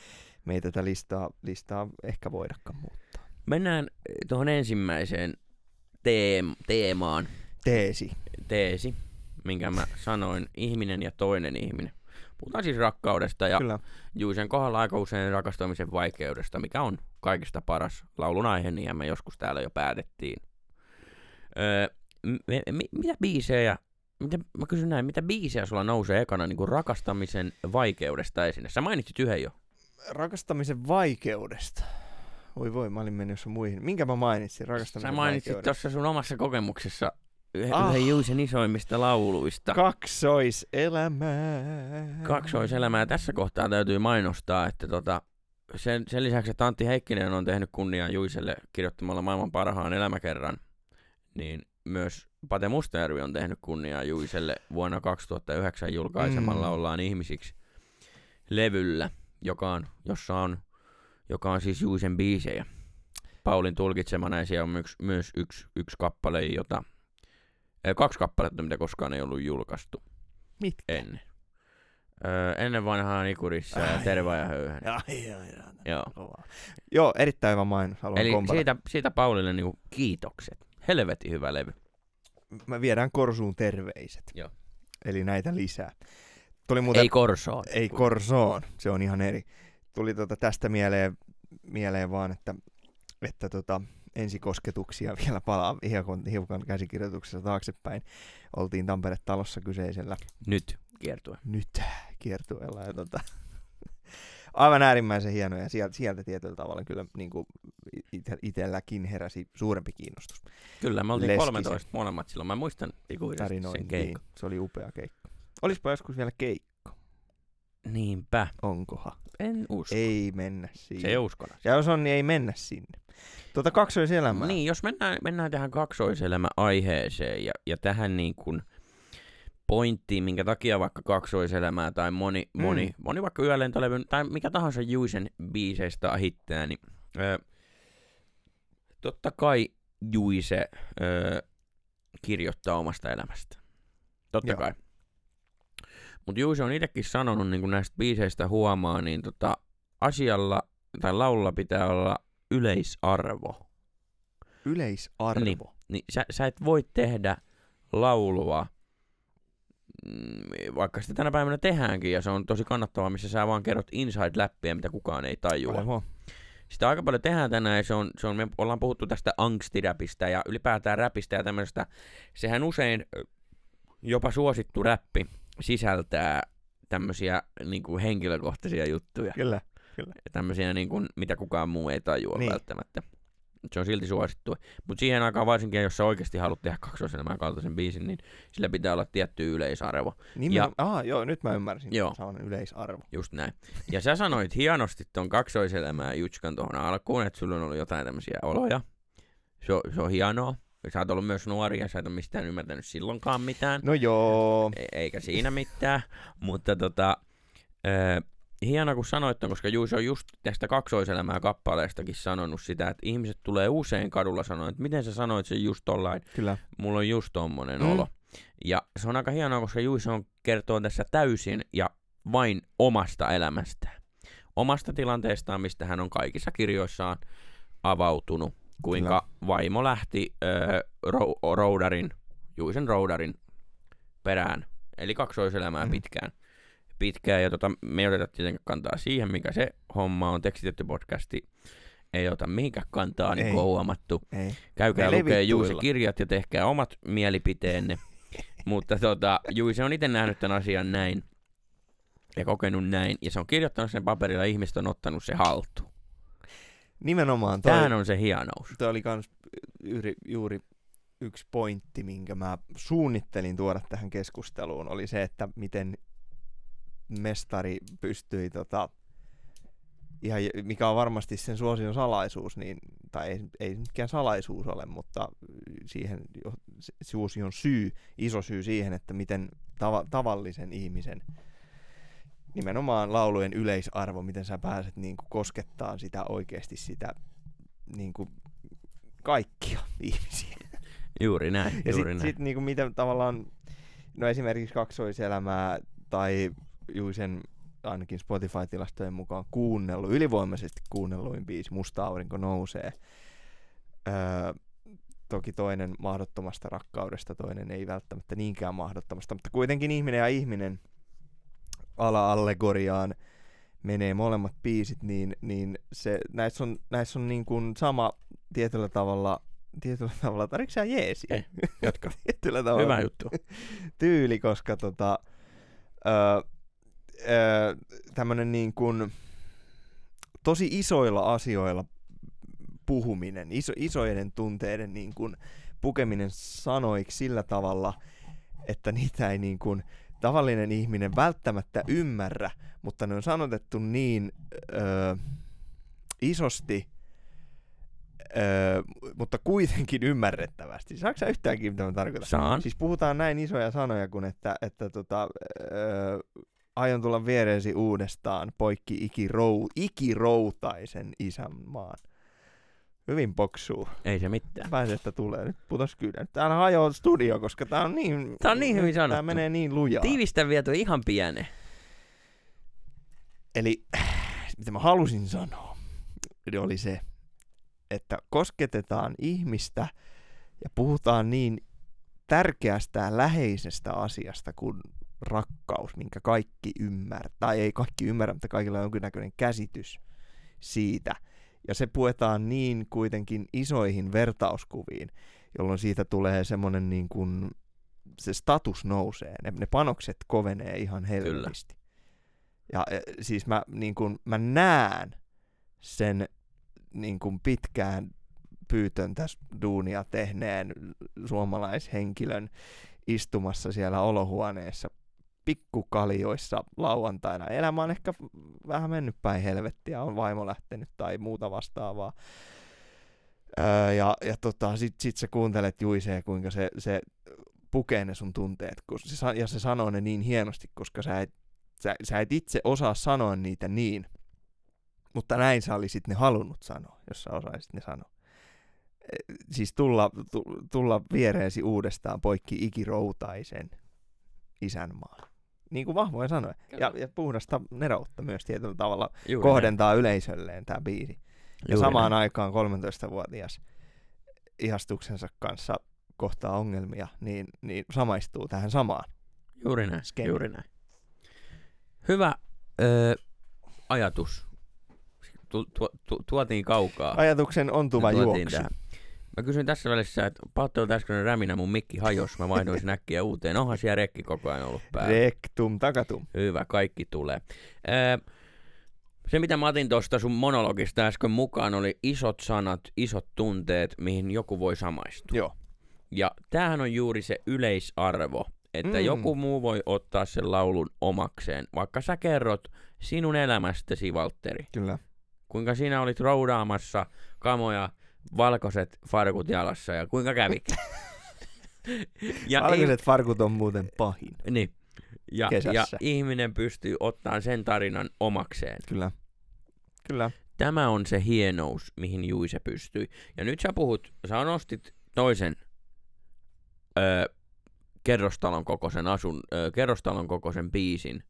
me ei tätä listaa, listaa ehkä voidakaan muuttaa. Mennään eh, tuohon ensimmäiseen teem- teemaan, Teesi. teesi, minkä mä sanoin, ihminen ja toinen ihminen. Puhutaan siis rakkaudesta ja Kyllä. Juisen kohdalla aika usein rakastamisen vaikeudesta, mikä on kaikista paras laulun aihe, niin me joskus täällä jo päätettiin. Öö, me, mi, mitä biisejä, mitä, mä kysyn näin, mitä biisejä sulla nousee ekana niin kuin rakastamisen vaikeudesta esille? Sä mainitsit yhden jo. Rakastamisen vaikeudesta. Voi voi, mä olin mennyt muihin. Minkä mä mainitsin rakastamisen Sä mainitsit tuossa sun omassa kokemuksessa yhden, Ah. Juisen isoimmista lauluista. Kaksoiselämää. Kaksoiselämää. Tässä kohtaa täytyy mainostaa, että tota, sen, sen lisäksi, että Antti Heikkinen on tehnyt kunniaa Juiselle kirjoittamalla maailman parhaan elämäkerran, niin myös Pate Mustajärvi on tehnyt kunniaa Juiselle vuonna 2009 julkaisemalla Mm. Ollaan ihmisiksi levyllä, joka on, jossa on, joka on siis Juisen biisejä. Paulin tulkitsemana ja siellä on myös, myös yksi, yksi kappale, jota, eh, kaksi kappaletta, mitä koskaan ei ollut julkaistu Mitkä? ennen. Öö, ennen vanhaa Ikurissa ja. Terva ja ai. Joo. Joo, erittäin hyvä mainos. Haluan Eli kompata. siitä, siitä Paulille niinku kiitokset. Helvetin hyvä levy. Mä viedään Korsuun terveiset. Joo. Eli näitä lisää. Tuli muuten... Ei Korsoon. Ei Korsoon, se on ihan eri. Tuli tota tästä mieleen, mieleen vaan, että, että tota, ensikosketuksia vielä palaa hiukan, hiukan käsikirjoituksessa taaksepäin. Oltiin Tampere-talossa kyseisellä Nyt kiertue. nyt kiertueella. Ja tota, aivan äärimmäisen hienoja. Sieltä, sieltä tietyllä tavalla kyllä niin kuin, ite, itelläkin heräsi suurempi kiinnostus Kyllä, me oltiin Leskisen. 13 molemmat silloin. Mä muistan ikuisesti sen tarinointiin. keikan. Se oli upea keikka. Olispa joskus vielä keikka, Niinpä. onkohan? En usko. Ei mennä siihen. Se ei uskona. Ja jos on, niin ei mennä sinne. Tuota kaksoiselämää. Niin, jos mennään, mennään tähän kaksoiselämä-aiheeseen ja, ja tähän niin kuin pointtiin, minkä takia vaikka kaksoiselämää tai moni, Mm. moni, moni vaikka yölentolevyn tai mikä tahansa Juisen biiseistä ahittää, niin ö, totta kai Juise ö, kirjoittaa omasta elämästä. Totta Joo. kai. Mutta Juise on itsekin sanonut, niin kuin näistä biiseistä huomaa, niin tota, asialla tai laululla pitää olla yleisarvo. Yleisarvo. Niin. Niin sä, sä et voi tehdä laulua, vaikka sitä tänä päivänä tehdäänkin, ja se on tosi kannattavaa, missä sä vaan kerrot inside-läppiä, mitä kukaan ei tajua. Aivan. Sitä aika paljon tehdään tänään, ja se on, se on, me ollaan puhuttu tästä angstiräpistä ja ylipäätään räpistä ja tämmöisestä. Sehän usein jopa suosittu räppi sisältää tämmöisiä niin kuin henkilökohtaisia juttuja. Kyllä. Tämmöisiä, niin kuin, mitä kukaan muu ei tajua niin. välttämättä. Se on silti suosittu. Mutta siihen aikaan varsinkin, jos sä oikeasti haluat tehdä kaksoiselämän kaltaisen biisin, niin sillä pitää olla tietty yleisarvo. Nimen... Ja-. Aha, joo, nyt mä ymmärsin. Joo. Saman yleisarvo. Just näin. Ja sä sanoit hienosti ton kaksoiselämää Jutskan tuohon alkuun, että sulla on ollut jotain tämmöisiä oloja. Se on, se on hienoa. Sä oot ollut myös nuori ja sä et ole mistään ymmärtänyt silloinkaan mitään. No joo. E- eikä siinä mitään. Mutta tota, ö, hienoa kun sanoit ton, koska Juuso on just tästä kaksoiselämää kappaleestakin sanonut sitä, että ihmiset tulee usein kadulla sanoa, että miten sä sanoit sen just tollain, Kyllä. mulla on just tommonen Mm. olo. Ja se on aika hienoa, koska Juiso on kertoo tässä täysin ja vain omasta elämästään. Omasta tilanteestaan, mistä hän on kaikissa kirjoissaan avautunut. Kuinka Kyllä. vaimo lähti öö, rou- roudarin, Juisen roudarin perään. Eli kaksoiselämää mm. pitkään. Pitkään, ja tota, me ei oteta tietenkään kantaa siihen, mikä se homma on. Tekstitetty podcasti ei ota mihinkään kantaa, niin kuin huomattu. Ei. Käykää Me lukee kirjat ja tehkää omat mielipiteenne. Mutta tota, Juise on itse nähnyt tämän asian näin ja kokenut näin. Ja se on kirjoittanut sen paperilla ja ihmiset on ottanut se haltuun. Nimenomaan toi, Tämähän on se hienous. toi oli kans juuri, juuri yksi pointti, minkä mä suunnittelin tuoda tähän keskusteluun, oli se, että miten mestari pystyi tota, ihan, mikä on varmasti sen suosion salaisuus, niin, tai ei, ei mikään salaisuus ole, mutta siihen suosion syy, iso syy siihen, että miten tava, tavallisen ihmisen nimenomaan laulujen yleisarvo, miten sä pääset niin kuin koskettaa sitä oikeasti sitä niin kuin kaikkia ihmisiä. Juuri näin, Ja juuri sitten näin. sit, niinku miten tavallaan, no esimerkiksi kaksoiselämää tai Juisen ainakin Spotify-tilastojen mukaan kuunnellut, ylivoimaisesti kuunnelluin biisi Musta aurinko nousee. Öö, toki toinen mahdottomasta rakkaudesta, toinen ei välttämättä niinkään mahdottomasta, mutta kuitenkin ihminen ja ihminen ala-allegoriaan menee molemmat biisit, niin, niin se, näissä on, näissä on niin kuin sama tietyllä tavalla, tietyllä tavalla, tarvitsetko sä jeesiä? Ei, jatka. tietyllä tavalla Hyvä juttu. tyyli, koska tota, öö, öö, tämmönen niin kuin tosi isoilla asioilla puhuminen, iso, isojen tunteiden niin kuin pukeminen sanoiksi sillä tavalla, että niitä ei niin kuin tavallinen ihminen välttämättä ymmärrä, mutta ne on sanotettu niin öö, isosti, öö, mutta kuitenkin ymmärrettävästi. Saatko sä yhtään kiinni, mitä mä tarkoitan? Saan. Siis puhutaan näin isoja sanoja kuin, että, että tota, öö, aion tulla viereesi uudestaan poikki ikirou, ikiroutaisen isänmaan. Hyvin poksuu. Ei se mitään. Pääsee, että tulee. Nyt putos kyllä. Nyt Täällä hajoaa studio, koska tää on niin... Tää on niin hyvin Tää sanottu. menee niin lujaa. Tiivistä viety ihan piene. Eli mitä mä halusin sanoa, niin oli se, että kosketetaan ihmistä ja puhutaan niin tärkeästä ja läheisestä asiasta kuin rakkaus, minkä kaikki ymmärtää, tai ei kaikki ymmärrä, mutta kaikilla on jonkinnäköinen käsitys siitä. Ja se puetaan niin kuitenkin isoihin vertauskuviin, jolloin siitä tulee semmoinen niin kuin, se status nousee, ne, ne panokset kovenee ihan helvetisti. Ja e, siis mä, niin kun, mä näen sen niin kuin pitkään pyytöntä duunia tehneen suomalaishenkilön istumassa siellä olohuoneessa pikkukaljoissa lauantaina. Elämä on ehkä vähän mennyt päin helvettiä, on vaimo lähtenyt tai muuta vastaavaa. Öö, ja ja tota, sit, sit sä kuuntelet Juisee, kuinka se, se pukee ne sun tunteet, kun se, ja se sanoo ne niin hienosti, koska sä et, sä, sä et itse osaa sanoa niitä niin, mutta näin sä olisit ne halunnut sanoa, jos sä osaisit ne sanoa. E, siis tulla, tu, tulla viereesi uudestaan poikki ikiroutaisen isänmaan. Niin kuin vahvoin sanoi. Ja, ja puhdasta neroutta myös tietyllä tavalla Juuri kohdentaa näin. yleisölleen tämä biisi. Ja Juuri samaan näin. aikaan 13-vuotias ihastuksensa kanssa kohtaa ongelmia, niin, niin samaistuu tähän samaan. Juuri näin, Skemi. juuri näin. Hyvä ö, ajatus. Tu, tu, tu, tuotiin kaukaa. Ajatuksen ontuva juoksu. Tähän. Mä kysyin tässä välissä, että pahoittelut äsken räminä mun mikki hajos, mä vaihdoin sen äkkiä uuteen. Onhan siellä rekki koko ajan ollut päällä. Rektum takatum. Hyvä, kaikki tulee. Ö, se, mitä mä otin tuosta sun monologista äsken mukaan, oli isot sanat, isot tunteet, mihin joku voi samaistua. Joo. Ja tämähän on juuri se yleisarvo, että mm. joku muu voi ottaa sen laulun omakseen. Vaikka sä kerrot sinun elämästäsi, Valtteri. Kyllä. Kuinka sinä olit roudaamassa kamoja valkoiset farkut jalassa ja kuinka kävi? ja valkoiset ei... farkut on muuten pahin. Niin. Ja, ja ihminen pystyy ottamaan sen tarinan omakseen. Kyllä. Kyllä. Tämä on se hienous, mihin Juise pystyi. Ja nyt sä puhut, sä nostit toisen ö, kerrostalon kokoisen asun, ö, kerrostalon kokoisen biisin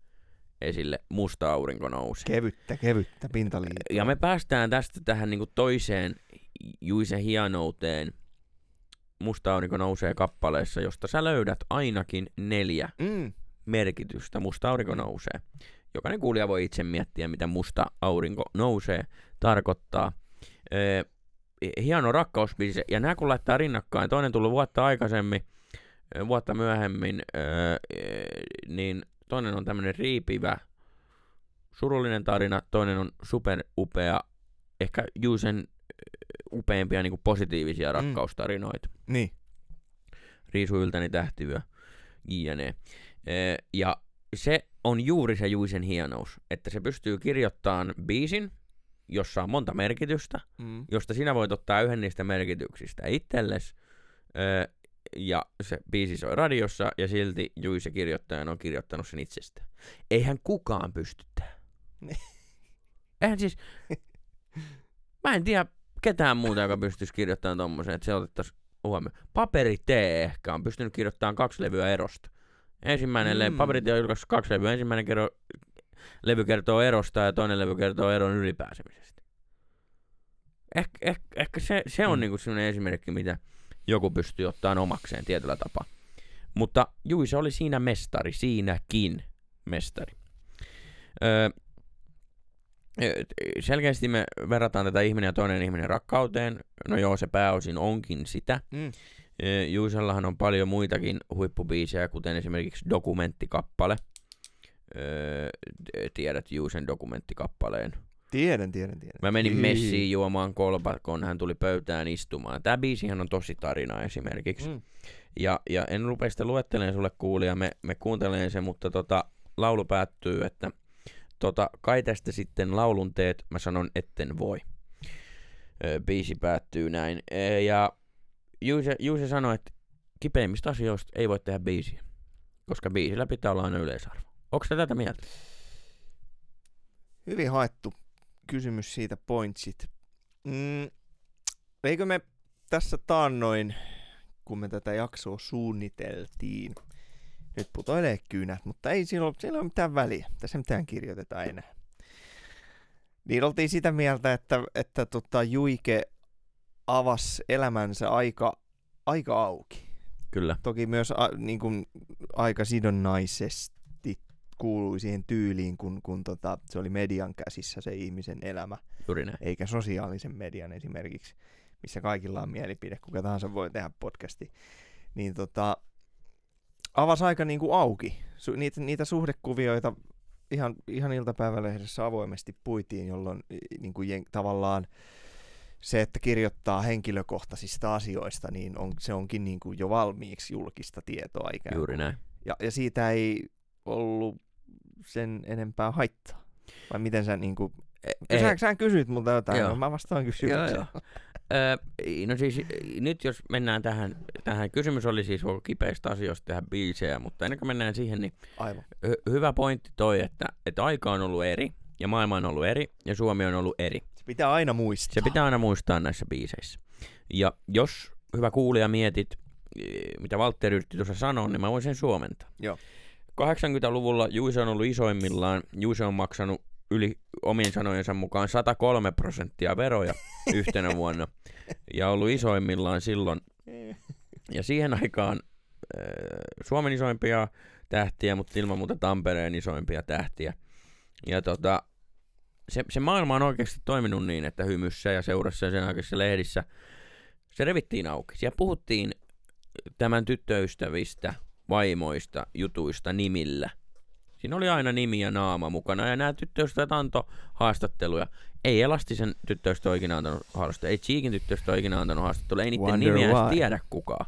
esille, Musta aurinko nousee. Kevyttä, kevyttä pintaliitoa. Ja me päästään tästä tähän niinku toiseen Juisen hienouteen, Musta aurinko nousee kappaleessa, josta sä löydät ainakin neljä mm. merkitystä. Musta aurinko nousee. Jokainen kuulija voi itse miettiä, mitä musta aurinko nousee tarkoittaa. Ee, hieno rakkausbiisi, ja nämä kun laittaa rinnakkain, toinen tullut vuotta aikaisemmin, vuotta myöhemmin, öö, niin toinen on tämmöinen riipivä, surullinen tarina, toinen on superupea, ehkä Juusen upeimpia niin kuin positiivisia mm. rakkaustarinoita. Niin. Riisu yltäni tähtivyö, jne. E, ja se on juuri se Juisen hienous, että se pystyy kirjoittamaan biisin, jossa on monta merkitystä, mm. josta sinä voit ottaa yhden niistä merkityksistä itsellesi, ja se biisi soi radiossa, ja silti Juise kirjoittajan on kirjoittanut sen itsestään. Eihän kukaan pysty tähän. Eihän siis... Mä en tiedä ketään muuta, joka pystyisi kirjoittamaan tommosen, että se otettaisiin huomioon. Paperi T ehkä on pystynyt kirjoittamaan kaksi levyä erosta. Ensimmäinen mm. levy, Paperi T on julkaissut kaksi levyä. Ensimmäinen kerro, levy kertoo erosta ja toinen levy kertoo eron ylipääsemisestä. Eh, eh, ehkä se, se on mm. niinku sellainen esimerkki, mitä joku pystyy ottamaan omakseen tietyllä tapaa. Mutta Juise oli siinä mestari, siinäkin mestari. Öö, selkeästi me verrataan tätä ihminen ja toinen ihminen rakkauteen. No joo, se pääosin onkin sitä. Mm. Juisellahan on paljon muitakin huippubiisejä, kuten esimerkiksi dokumenttikappale. Tiedät Juusen dokumenttikappaleen. Tiedän, tiedän, tiedän. Mä menin messiin juomaan kolpakon, hän tuli pöytään istumaan. Tämä biisihän on tosi tarina esimerkiksi. Mm. Ja, ja en rupea sitä luettelemaan sulle kuulia, me, me kuunteleen sen, mutta tota, laulu päättyy, että tota, kai tästä sitten laulun teet, mä sanon etten voi. Ö, biisi päättyy näin. E, ja Juuse, Juuse sanoi, että kipeimmistä asioista ei voi tehdä biisiä, koska biisillä pitää olla aina yleisarvo. Onko se tätä mieltä? Hyvin haettu kysymys siitä pointsit. Mm, eikö me tässä taannoin, kun me tätä jaksoa suunniteltiin, nyt putoilee kyynät, mutta ei siinä ole, siinä ole mitään väliä. Tässä mitään kirjoiteta enää. Niin oltiin sitä mieltä, että, että tota, Juike avasi elämänsä aika, aika auki. Kyllä. Toki myös a, niin kuin, aika sidonnaisesti kuului siihen tyyliin, kun, kun tota, se oli median käsissä se ihmisen elämä. Juuri näin. Eikä sosiaalisen median esimerkiksi, missä kaikilla on mielipide, kuka tahansa voi tehdä podcasti. Niin tota, avasi aika niin kuin auki. Su, niitä, niitä suhdekuvioita ihan, ihan iltapäivälehdessä avoimesti puitiin, jolloin niin kuin jen, tavallaan se, että kirjoittaa henkilökohtaisista asioista, niin on, se onkin niin kuin jo valmiiksi julkista tietoa ikään kuin. Juuri näin. Ja, ja siitä ei ollut sen enempää haittaa. Vai miten sä niin kuin... Ei. Sä, sä kysyt multa jotain, Joo. no mä vastaan kysymykseen. Joo, joo. No siis nyt jos mennään tähän, tähän, kysymys oli siis voiko kipeistä asioista tehdä biisejä, mutta ennen kuin mennään siihen, niin Aivan. hy- hyvä pointti toi, että, että aika on ollut eri, ja maailma on ollut eri, ja Suomi on ollut eri. Se pitää aina muistaa. Se pitää aina muistaa näissä biiseissä. Ja jos hyvä kuulija mietit, mitä Valtteri yritti tuossa sanoa, niin mä voin sen suomentaa. Joo. 80-luvulla Juise on ollut isoimmillaan. Juise on maksanut yli omien sanojensa mukaan 103 prosenttia veroja yhtenä vuonna. Ja ollut isoimmillaan silloin. Ja siihen aikaan äh, Suomen isoimpia tähtiä, mutta ilman muuta Tampereen isoimpia tähtiä. Ja tota, se, se maailma on oikeasti toiminut niin, että hymyssä ja seurassa ja sen aikaisissa lehdissä se revittiin auki. Siellä puhuttiin tämän tyttöystävistä, vaimoista, jutuista nimillä. Siinä oli aina nimi ja naama mukana, ja nämä tyttöystävät antoi haastatteluja. Ei Elastisen tyttöystä ikinä antanut haastattelua, ei Cheekin tyttöystä ikinä antanut haastattelua, ei niiden Wonder nimiä edes tiedä kukaan.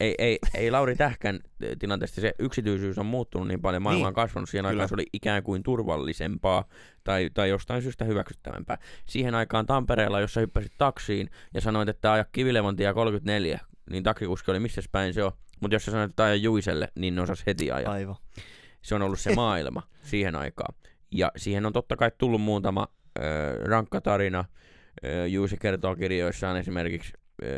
Ei, ei, ei Lauri Tähkän eh, tilanteesta se yksityisyys on muuttunut niin paljon, maailma Niin, on kasvanut, siihen kyllä. aikaan se oli ikään kuin turvallisempaa tai, tai jostain syystä hyväksyttävämpää. Siihen aikaan Tampereella, jossa hyppäsit taksiin ja sanoit, että aja Kivilevontia 34, niin taksikuski oli missä päin se on. Mutta jos sä sanoit, että aja Juiselle, niin ne osas heti ajaa. Aivan. Se on ollut se maailma siihen aikaan. Ja siihen on totta kai tullut muutama äh, rankka tarina. Äh, Juusi kertoo kirjoissaan esimerkiksi äh,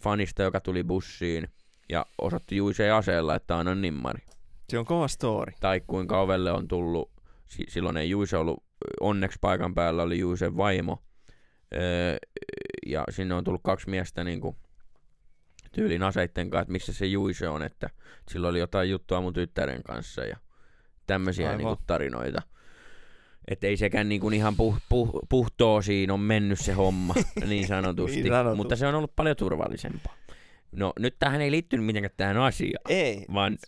fanista, joka tuli bussiin ja osoitti Juiseen aseella, että anna nimmari. Se on kova story. Tai kuinka ovelle on tullut, si- silloin ei Juise ollut, onneksi paikan päällä oli Juisen vaimo. Öö, ja sinne on tullut kaksi miestä niin kuin, tyylin aseitten kanssa, että missä se Juise on, että sillä oli jotain juttua mun tyttären kanssa ja tämmöisiä niin kuin, tarinoita. Että ei sekään niin kuin ihan puh, puh, puhtoosiin on mennyt se homma, niin sanotusti. Niin sanotusti. Mutta se on ollut paljon turvallisempaa. No nyt tähän ei liittynyt mitenkään tähän asiaan, Ei. vaan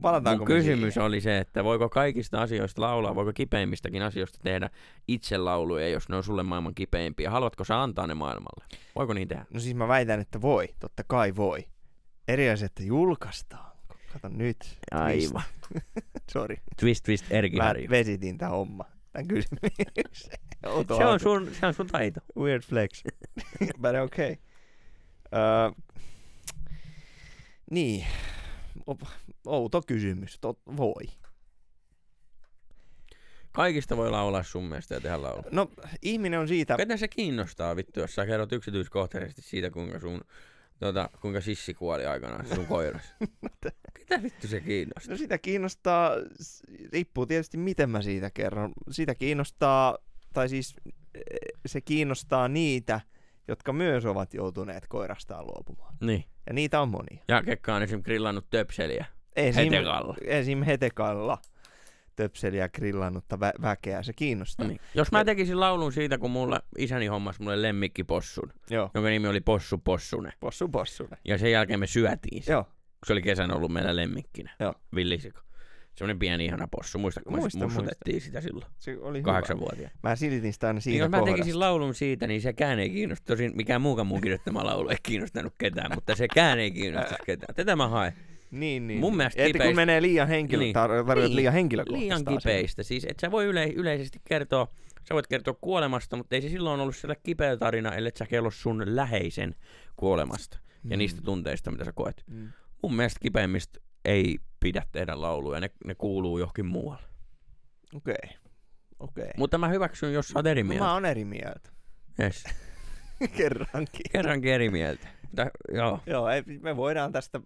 Palataanko mun kysymys siihen? oli se, että voiko kaikista asioista laulaa, voiko kipeimmistäkin asioista tehdä itse lauluja, jos ne on sulle maailman kipeimpiä. Haluatko sä antaa ne maailmalle? Voiko niin tehdä? No siis mä väitän, että voi. Totta kai voi. Eri asia, että julkaistaan. Kato nyt. Aivan. Sorry. Twist, twist, Erki Mä Harju. vesitin tää homma. Tän kysymyksen. Se on, sun, se on sun taito. Weird flex. But okay. Uh, niin. Outo kysymys. Tot, voi. Kaikista voi laulaa sun mielestä ja tehdä laulu. No, ihminen on siitä... Ketä se kiinnostaa vittu, jos sä kerrot yksityiskohtaisesti siitä, kuinka sun tota, kuinka sissi kuoli aikanaan se sun koiras. Ketä vittu se kiinnostaa? No sitä kiinnostaa, riippuu tietysti miten mä siitä kerron. Sitä kiinnostaa, tai siis eh, se kiinnostaa niitä, jotka myös ovat joutuneet koirastaan luopumaan. Niin. Ja niitä on monia. Ja Kekka on esimerkiksi grillannut töpseliä. Esim, Hetekalla. Esim. Hetekalla töpseliä grillannutta vä- väkeä, se kiinnostaa. Niin. Jos mä tekisin laulun siitä, kun mulla isäni hommas mulle lemmikkipossun, Joo, jonka nimi oli Possu Possune. possu possune. Ja sen jälkeen me syötiin se, Joo, se oli kesän ollut meillä lemmikkinä. Joo. Villisika. Semmoinen pieni ihana possu. Muista, kun Muistan, mussutettiin sitä silloin. se oli hyvä. Kahdeksanvuotiaana. Mä silitin sitä aina Niin siinä jos mä kohdassa. tekisin laulun siitä, niin sekään ei kiinnosta. Tosin mikään muukaan mun kirjoittama laulu ei kiinnostanut ketään, mutta sekään ei kiinnosta ketään. Tätä mä haen. Niin, niin. Mun niin. mielestä Että kun kipeistä- menee liian henkilö, Niin. niin. tar- Niin. liian henkilökohtaista Liian asiaa. kipeistä. Siis et sä voi yle- yleisesti kertoa, sä voit kertoa kuolemasta, mutta ei se silloin ollut siellä kipeä tarina, ellei sä kello sun läheisen kuolemasta ja Mm. niistä tunteista, mitä sä koet. Mm. Mun mielestä kipeimmistä ei pidä tehdä lauluja, ne, ne kuuluu johonkin muualle. Okei. Okei. Mutta mä hyväksyn, jos sä oot eri No, mieltä. mä oon eri mieltä. Yes. Kerrankin. Kerrankin eri mieltä. Mutta, joo, Joo, ei, me voidaan tästä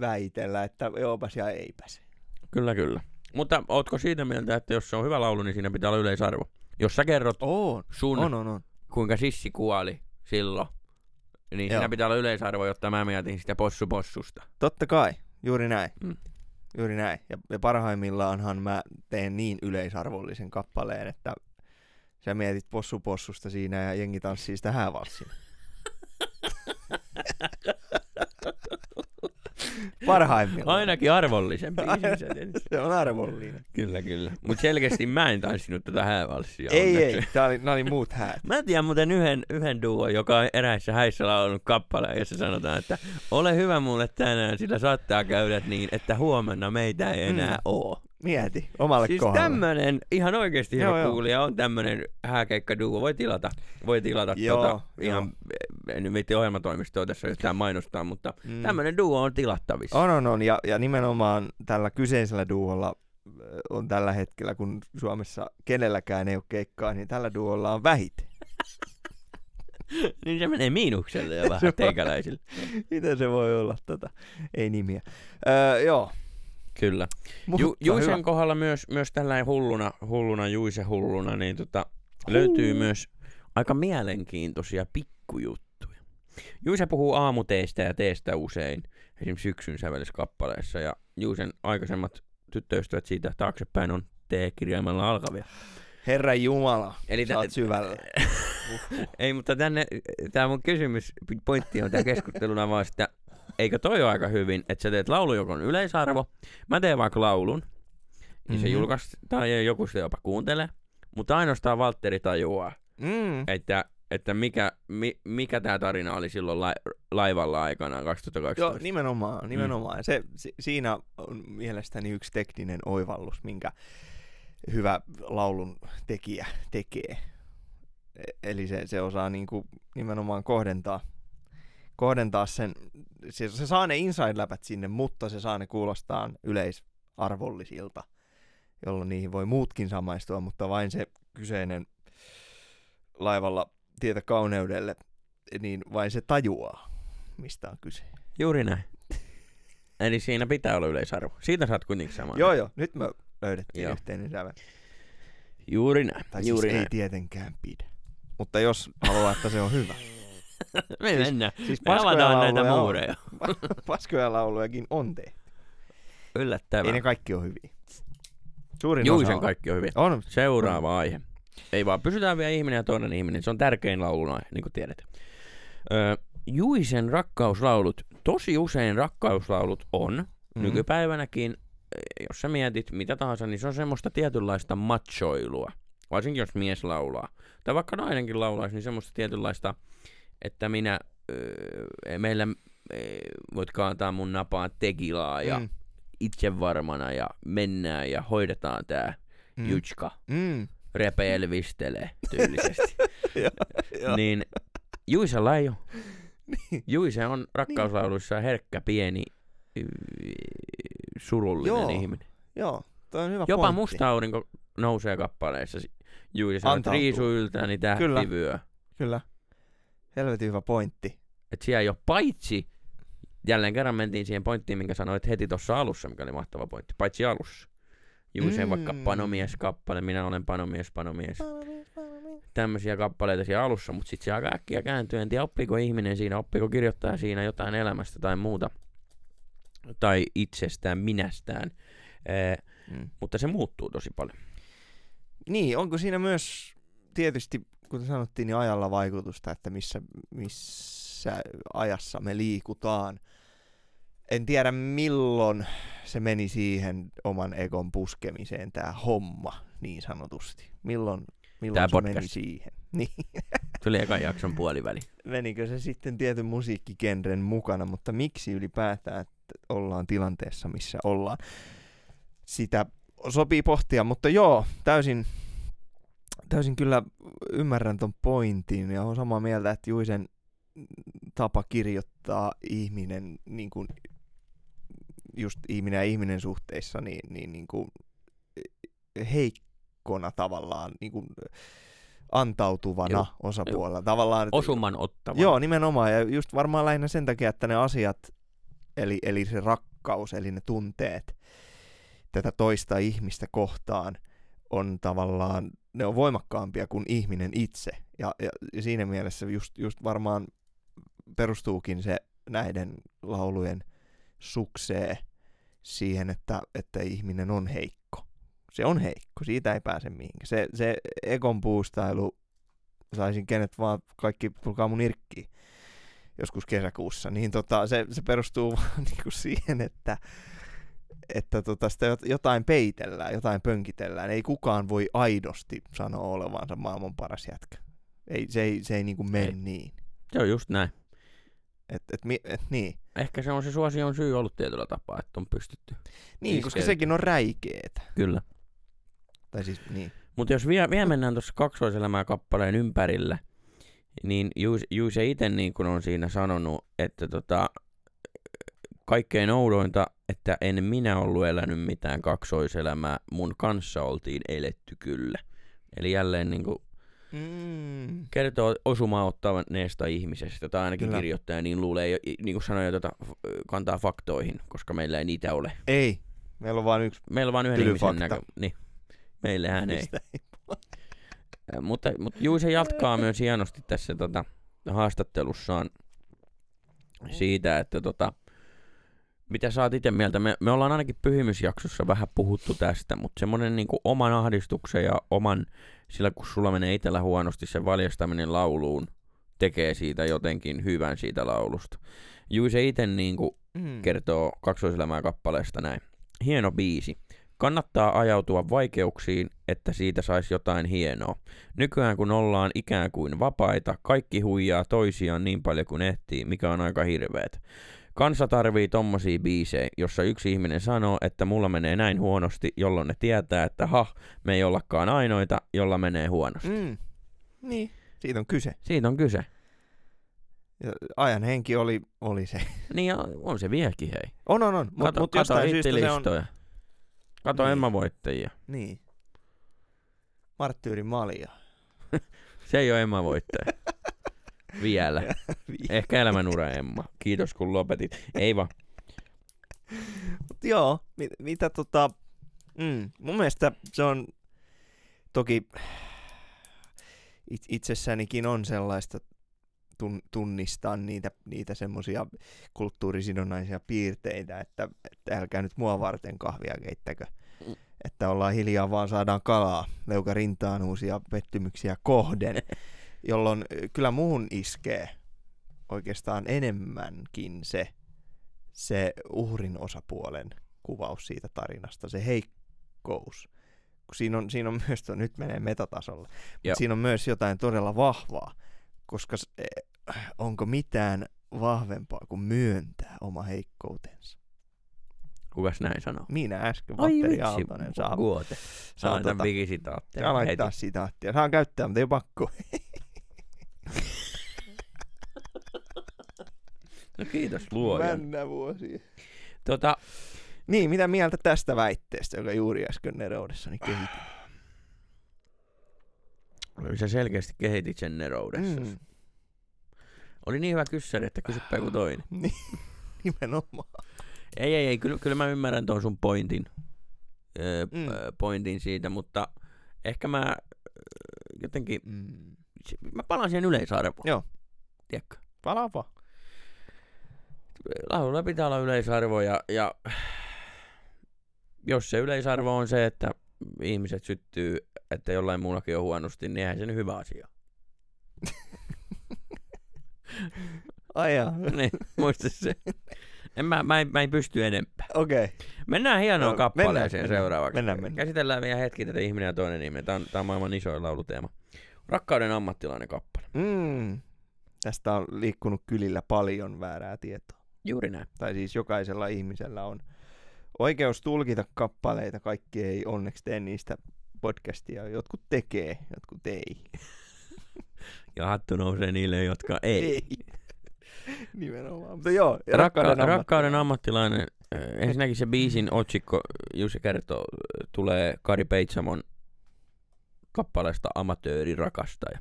väitellä, että joopas ja eipäs. kyllä kyllä. Mutta ootko siitä mieltä, että jos se on hyvä laulu, niin siinä pitää olla yleisarvo? Jos sä kerrot On, sun, on, on, on. kuinka sissi kuoli silloin, niin Joo. siinä pitää olla yleisarvo, jotta mä mietin sitä possu possusta. Totta kai, juuri näin. Mm. Juuri näin. Ja, ja parhaimmillaanhan mä teen niin yleisarvollisen kappaleen, että sä mietit possu possusta siinä ja jengi tanssii sitä. Parhaimmillaan. Ainakin arvollisen biisin se on arvollinen. Kyllä, kyllä. Mutta selkeästi mä en tanssinut tätä häävalssia. Ei, onneksi. ei. Tää oli, oli muut häät. Mä tiedän muuten yhden, yhden duo, joka on eräissä häissä laulanut kappaleen, jossa sanotaan, että ole hyvä mulle tänään, sillä saattaa käydä niin, että huomenna meitä ei enää Mm. oo. Mieti, omalle Siis kohdalle. tämmönen, ihan oikeesti Joo, hyvä joo. kuulija, on tämmönen hääkeikkaduo. Voi tilata, voi tilata Joo, tota, joo. ihan, en nyt viitti ohjelmatoimistoa tässä yhtään mainostaa, mutta Mm. tämmönen duo on tilattavissa. On, on, on. Ja, ja nimenomaan tällä kyseisellä duolla äh, on tällä hetkellä, kun Suomessa kenelläkään ei ole keikkaa, niin tällä duolla on vähiten. niin se menee miinukselle Se vähän teikäläisille. Miten se voi olla? Tota? Ei nimiä. Öö, joo. Kyllä. Mutta Ju, Juisen hyvä. kohdalla myös, myös tällainen hulluna, hulluna Juise hulluna, niin tota, löytyy myös aika mielenkiintoisia pikkujuttuja. Juise puhuu aamuteistä ja teestä usein, esimerkiksi syksyn sävellyskappaleessa, ja Juisen aikaisemmat tyttöystävät siitä taaksepäin on T-kirjaimella alkavia. Herra Jumala, Eli sä oot syvällä. Ei, mutta tänne, tämä mun kysymys, pointti on tämä keskusteluna vaan, että eikö toi ole aika hyvin, että sä teet laulu, joka on yleisarvo, mä teen vaikka laulun, ja se Mhm. julkaistaan ja joku sitä jopa kuuntelee, mutta ainoastaan Valtteri tajuaa, Mm. että, että mikä, mi, mikä tämä tarina oli silloin lai, laivalla aikanaan 2012. Joo, nimenomaan, nimenomaan. Mm. Se, si, siinä on mielestäni yksi tekninen oivallus, minkä hyvä laulun tekijä tekee. E- Eli se, se osaa niinku nimenomaan kohdentaa, kohdentaa sen, se, se saa ne inside-läpät sinne, mutta se saa ne kuulostaa yleisarvollisilta, jolloin niihin voi muutkin samaistua, mutta vain se kyseinen laivalla tietä kauneudelle, niin vain se tajuaa, mistä on kyse. Juuri näin. Eli siinä pitää olla yleisarvo. Siitä saat kuitenkin samaa. Joo, joo. Nyt me löydettiin Joo. yhteinen sävel. Juuri näin. Tai Juuri siis ei näin. tietenkään pidä. Mutta jos haluaa, että se on hyvä. Me siis- mennään. Siis Me avataan näitä on. muureja. Paskoja laulujakin on tehty. Yllättävää. Ei ne kaikki ole hyviä. Suurin Juisen osa on. kaikki on hyviä. On. Seuraava aihe. Ei vaan, pysytään vielä ihminen ja toinen ihminen. Se on tärkein laulun aihe, niin kuin tiedät. Öö, Juisen rakkauslaulut. Tosi usein rakkauslaulut on, Mm. mm. nykypäivänäkin, eh, jos sä mietit mitä tahansa, niin se on semmoista tietynlaista machoilua. Varsinkin jos mies laulaa. Tai vaikka nainenkin laulaisi, niin semmoista tietynlaista, että minä, öö, meillä öö, voit kaataa mun napaan tekilaa ja Mm. itsevarmana ja mennään ja hoidetaan tää Mm. jutska Mm. repeelvistelee tyylisesti. Joo, joo. niin Juisella ei ole. Niin. Juise on rakkauslauluissa herkkä, pieni, surullinen Joo. ihminen. Joo, toi on hyvä Jopa pointti. musta aurinko nousee kappaleissa. Juise sanoo, että riisu yltää, niin tähti vyö. Kyllä. Helvetin hyvä pointti. Että siellä ei ole paitsi, jälleen kerran mentiin siihen pointtiin, minkä sanoit heti tuossa alussa, mikä oli mahtava pointti, paitsi alussa. Juisen Mm. vaikka panomies-kappale, minä olen panomies, panomies. tämmöisiä kappaleita siellä alussa, mutta sitten se aika äkkiä kääntyy. En tiedä, oppiiko ihminen siinä, oppiiko kirjoittaa siinä jotain elämästä tai muuta. Tai itsestään, minästään. Ee, Mm. mutta se muuttuu tosi paljon. Niin, onko siinä myös tietysti, kuten sanottiin, niin ajalla vaikutusta, että missä, missä ajassa me liikutaan. En tiedä milloin se meni siihen oman egon puskemiseen, tämä homma, niin sanotusti. Milloin, milloin Tää se meni podcast. siihen? Niin, Tuli ekan jakson puoliväli. menikö se sitten tietyn musiikkigenren mukana, mutta miksi ylipäätään että ollaan tilanteessa, missä ollaan? Sitä sopii pohtia, mutta joo, täysin, täysin kyllä ymmärrän ton pointin ja on samaa mieltä, että Juisen tapa kirjoittaa ihminen, niin kuin, just ihminen ja ihminen suhteissa, niin, niin, niin kuin heikkona tavallaan, niin kuin antautuvana Joo, osapuolella. Tavallaan, että- Osuman ottava. Joo, nimenomaan. Ja just varmaan lähinnä sen takia, että ne asiat, eli, eli se rakkaus, eli ne tunteet tätä toista ihmistä kohtaan on tavallaan, ne on voimakkaampia kuin ihminen itse. Ja, ja, siinä mielessä just, just varmaan perustuukin se näiden laulujen suksee siihen, että, että ihminen on heikko. Se on heikko, siitä ei pääse mihinkään. Se, se ekon puustailu, saisin kenet vaan, kaikki tulkaa mun irkkiin. joskus kesäkuussa, niin tota, se, se perustuu vaan niinku siihen, että, että tota, sitä jot- jotain peitellään, jotain pönkitellään. Ei kukaan voi aidosti sanoa olevansa maailman paras jätkä. Ei, se ei, se ei niinku mene Ei. niin. Se on just näin. Et, et, mi- et, niin, Ehkä se on se suosion syy ollut tietyllä tapaa, että on pystytty. niin koska Iskeet. sekin on räikeetä. Kyllä. Tai siis, niin. Mutta jos vielä, vielä mennään tuossa kaksoiselämää kappaleen ympärille, niin Juise, itse niin kuin on siinä sanonut, että tota, kaikkein oudointa, että en minä ollut elänyt mitään kaksoiselämää, mun kanssa oltiin eletty kyllä. Eli jälleen niin kuin Mm. kertoo osumaa ottaneesta ihmisestä, tai ainakin Kyllä. kirjoittaja niin luulee, niin kuin sanoin, f- kantaa faktoihin, koska meillä ei niitä ole. Ei, meillä on vain yksi Meillä on vain yhden ihmisen näkö... Niin, meillähän ei. ei. Mutta, mutta Juise jatkaa myös hienosti tässä tota, haastattelussaan siitä, että tota, mitä sä oot itse mieltä? Me, me ollaan ainakin pyhimysjaksossa vähän puhuttu tästä, mutta semmoinen niin oman ahdistuksen ja oman, sillä kun sulla menee itsellä huonosti, se valjastaminen lauluun tekee siitä jotenkin hyvän siitä laulusta. Juise itse niin kuin Mm. kertoo kaksoiselämää kappaleesta näin. Hieno biisi. Kannattaa ajautua vaikeuksiin, että siitä saisi jotain hienoa. Nykyään kun ollaan ikään kuin vapaita, kaikki huijaa toisiaan niin paljon kuin ehtii, mikä on aika hirveet. Kansa tarvii tommosia biisejä, jossa yksi ihminen sanoo, että mulla menee näin huonosti, jolloin ne tietää, että ha, me ei ollakaan ainoita, jolla menee huonosti. Mm. Niin, siitä on kyse. Siitä on kyse. Ja ajan henki oli, oli se. Niin ja on se vieläkin hei. On, on, on. Mutta Kato, mut kato se on... hittilistoja. Kato Niin. Emma-voittajia. Niin. Marttyyrin malja. Se ei ole Emma voittaja. Vielä. Ehkä elämänura Emma. Kiitos kun lopetit. Ei vaan. Mut joo, mit, mitä tota... Mm, mun mielestä se on toki it, itsessänikin on sellaista tun, tunnistaa niitä, niitä semmoisia kulttuurisidonnaisia piirteitä, että, että älkää nyt mua varten kahvia keittäkö. Mm. Että ollaan hiljaa vaan saadaan kalaa leuka rintaan uusia pettymyksiä kohden, jolloin kyllä muun iskee oikeastaan enemmänkin se, se uhrin osapuolen kuvaus siitä tarinasta, se heikkous. Siinä on, siinä on myös, to, nyt menee metatasolle, Joo. mutta siinä on myös jotain todella vahvaa, koska eh, onko mitään vahvempaa kuin myöntää oma heikkoutensa. Kukas näin sanoo? Minä äsken, Valtteri Aaltonen, saa, Guote. saa, tota, vigisitaatteen. saa laittaa heti. sitaattia. Saan käyttää, mutta ei ole pakko. No kiitos luojan. Männä vuosia. Tota, Niin, mitä mieltä tästä väitteestä, joka juuri äsken neroudessani kehitin? sä selkeästi kehitit sen neroudessa. Mm, Oli niin hyvä kyssäri, että kysyppä joku toinen. niin, nimenomaan. Ei, ei, ei. Kyllä, kyllä mä ymmärrän tuon sun pointin. Öö, Mm. pointin siitä, mutta ehkä mä jotenkin, Mm. Mä palaan siihen yleisarvoon. Joo. Tiedätkö? Palapa. Laululla pitää olla yleisarvo ja, ja jos se yleisarvo on se, että ihmiset syttyy, että jollain muullakin on huonosti, niin eihän se nyt hyvä asia. Ai jaa. niin, muista se. En mä, mä, en, mä en pysty enempää. Okei. Okay. Mennään hienoon Joo, kappaleeseen mennään, seuraavaksi. mennään, mennään. Käsitellään vielä hetki tätä ihminen ja toinen ihminen. Tämä on, tää on maailman isoin lauluteema. Rakkauden ammattilainen kappale. Mm. Tästä on liikkunut kylillä paljon väärää tietoa. Juuri näin. Tai siis jokaisella ihmisellä on oikeus tulkita kappaleita. Kaikki ei onneksi tee niistä podcastia. Jotkut tekee, jotkut ei. Ja hattu nousee niille, jotka ei. Nimenomaan. Mutta joo, Rakka- rakkauden, rakkauden ammattilainen. Ensinnäkin se biisin otsikko, Jussi kertoo, tulee Kari Peitsamon kappaleesta Amatööri rakastaja.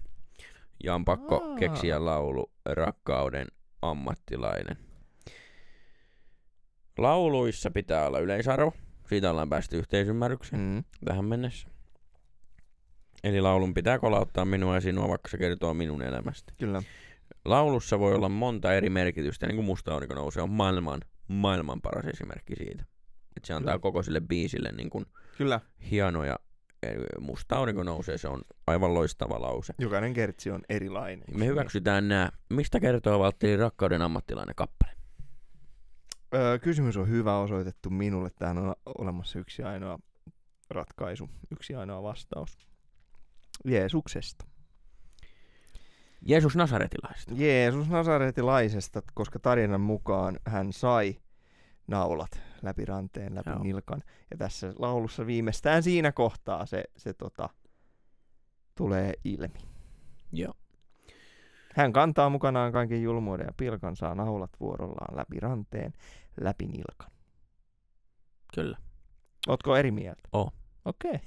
Ja on pakko Aa. keksiä laulu Rakkauden ammattilainen. Lauluissa pitää olla yleisarvo. Siitä ollaan päästy yhteisymmärrykseen Mm. tähän mennessä. Eli laulun pitää kolauttaa minua ja sinua, vaikka se kertoo minun elämästä. Kyllä. Laulussa voi olla monta eri merkitystä, niin kuin Musta aurinko nousee on maailman, maailman paras esimerkki siitä. Että se antaa Kyllä. koko sille biisille niin kuin Kyllä. hienoja musta aurinko nousee, se on aivan loistava lause. Jokainen kertsi on erilainen. Me hyväksytään nämä. Mistä kertoo Valtteri Rakkauden ammattilainen kappale? Öö, kysymys on hyvä osoitettu minulle. Tähän on olemassa yksi ainoa ratkaisu, yksi ainoa vastaus. Jeesuksesta. Jeesus Nasaretilaisesta. Jeesus Nasaretilaisesta, koska tarinan mukaan hän sai naulat läpi ranteen, läpi Joo. nilkan. Ja tässä laulussa viimeistään siinä kohtaa se, se tota, tulee ilmi. Joo. Hän kantaa mukanaan kaiken julmuuden ja pilkan, saa naulat vuorollaan läpi ranteen, läpi nilkan. Kyllä. Ootko eri mieltä? Oon. Okei.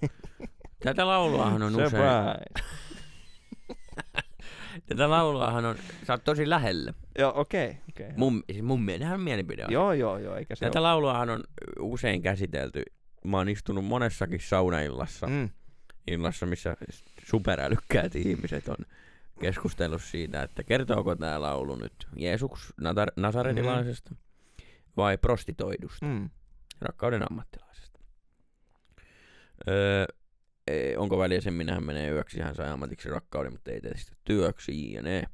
Tätä lauluahan on usein... Tätä lauluahan on... Sä oot tosi lähellä. Joo, okei. okei. Mun, siis mun mielestä on mielipide. Joo, joo, joo, eikä se Tätä lauluahan on usein käsitelty. Mä oon istunut monessakin saunaillassa, ole. Mm. illassa, missä superälykkäät ihmiset on keskustellut siitä, että kertooko tämä laulu nyt Jeesus Natar- Nasaretilaisesta vai prostitoidusta, Mm. rakkauden ammattilaisesta. Öö, e, onko väliä sen, minä hän menee yöksi, hän sai ammatiksi rakkauden, mutta ei tee sitä työksi, jne.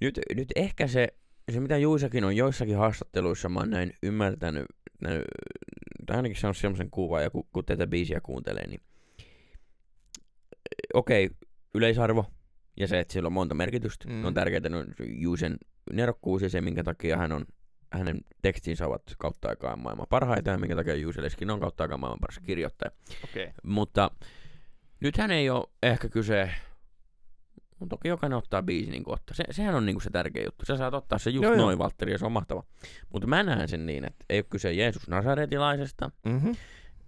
Nyt, nyt ehkä se, se, mitä Juisakin on joissakin haastatteluissa, mä oon näin ymmärtänyt, näin, tai ainakin saanut semmoisen kuvan, ja kun, kun tätä biisiä kuuntelee, niin okei, okay, yleisarvo, ja se, että sillä on monta merkitystä, mm. on tärkeää no, Juisen nerokkuus ja se, minkä takia hän on hänen tekstinsä ovat kautta aikaan maailman parhaita ja minkä takia Juuse Leskin on kautta aikaan maailman paras kirjoittaja. Okei. Mutta nythän ei ole ehkä kyse, no toki jokainen ottaa biisi niin ottaa. Se, sehän on niin se tärkeä juttu. Sä saat ottaa se just joo. noin, Valtteri, ja se on mahtava. Mutta mä näen sen niin, että ei ole kyse Jeesus Nasaretilaisesta, Mm-hmm.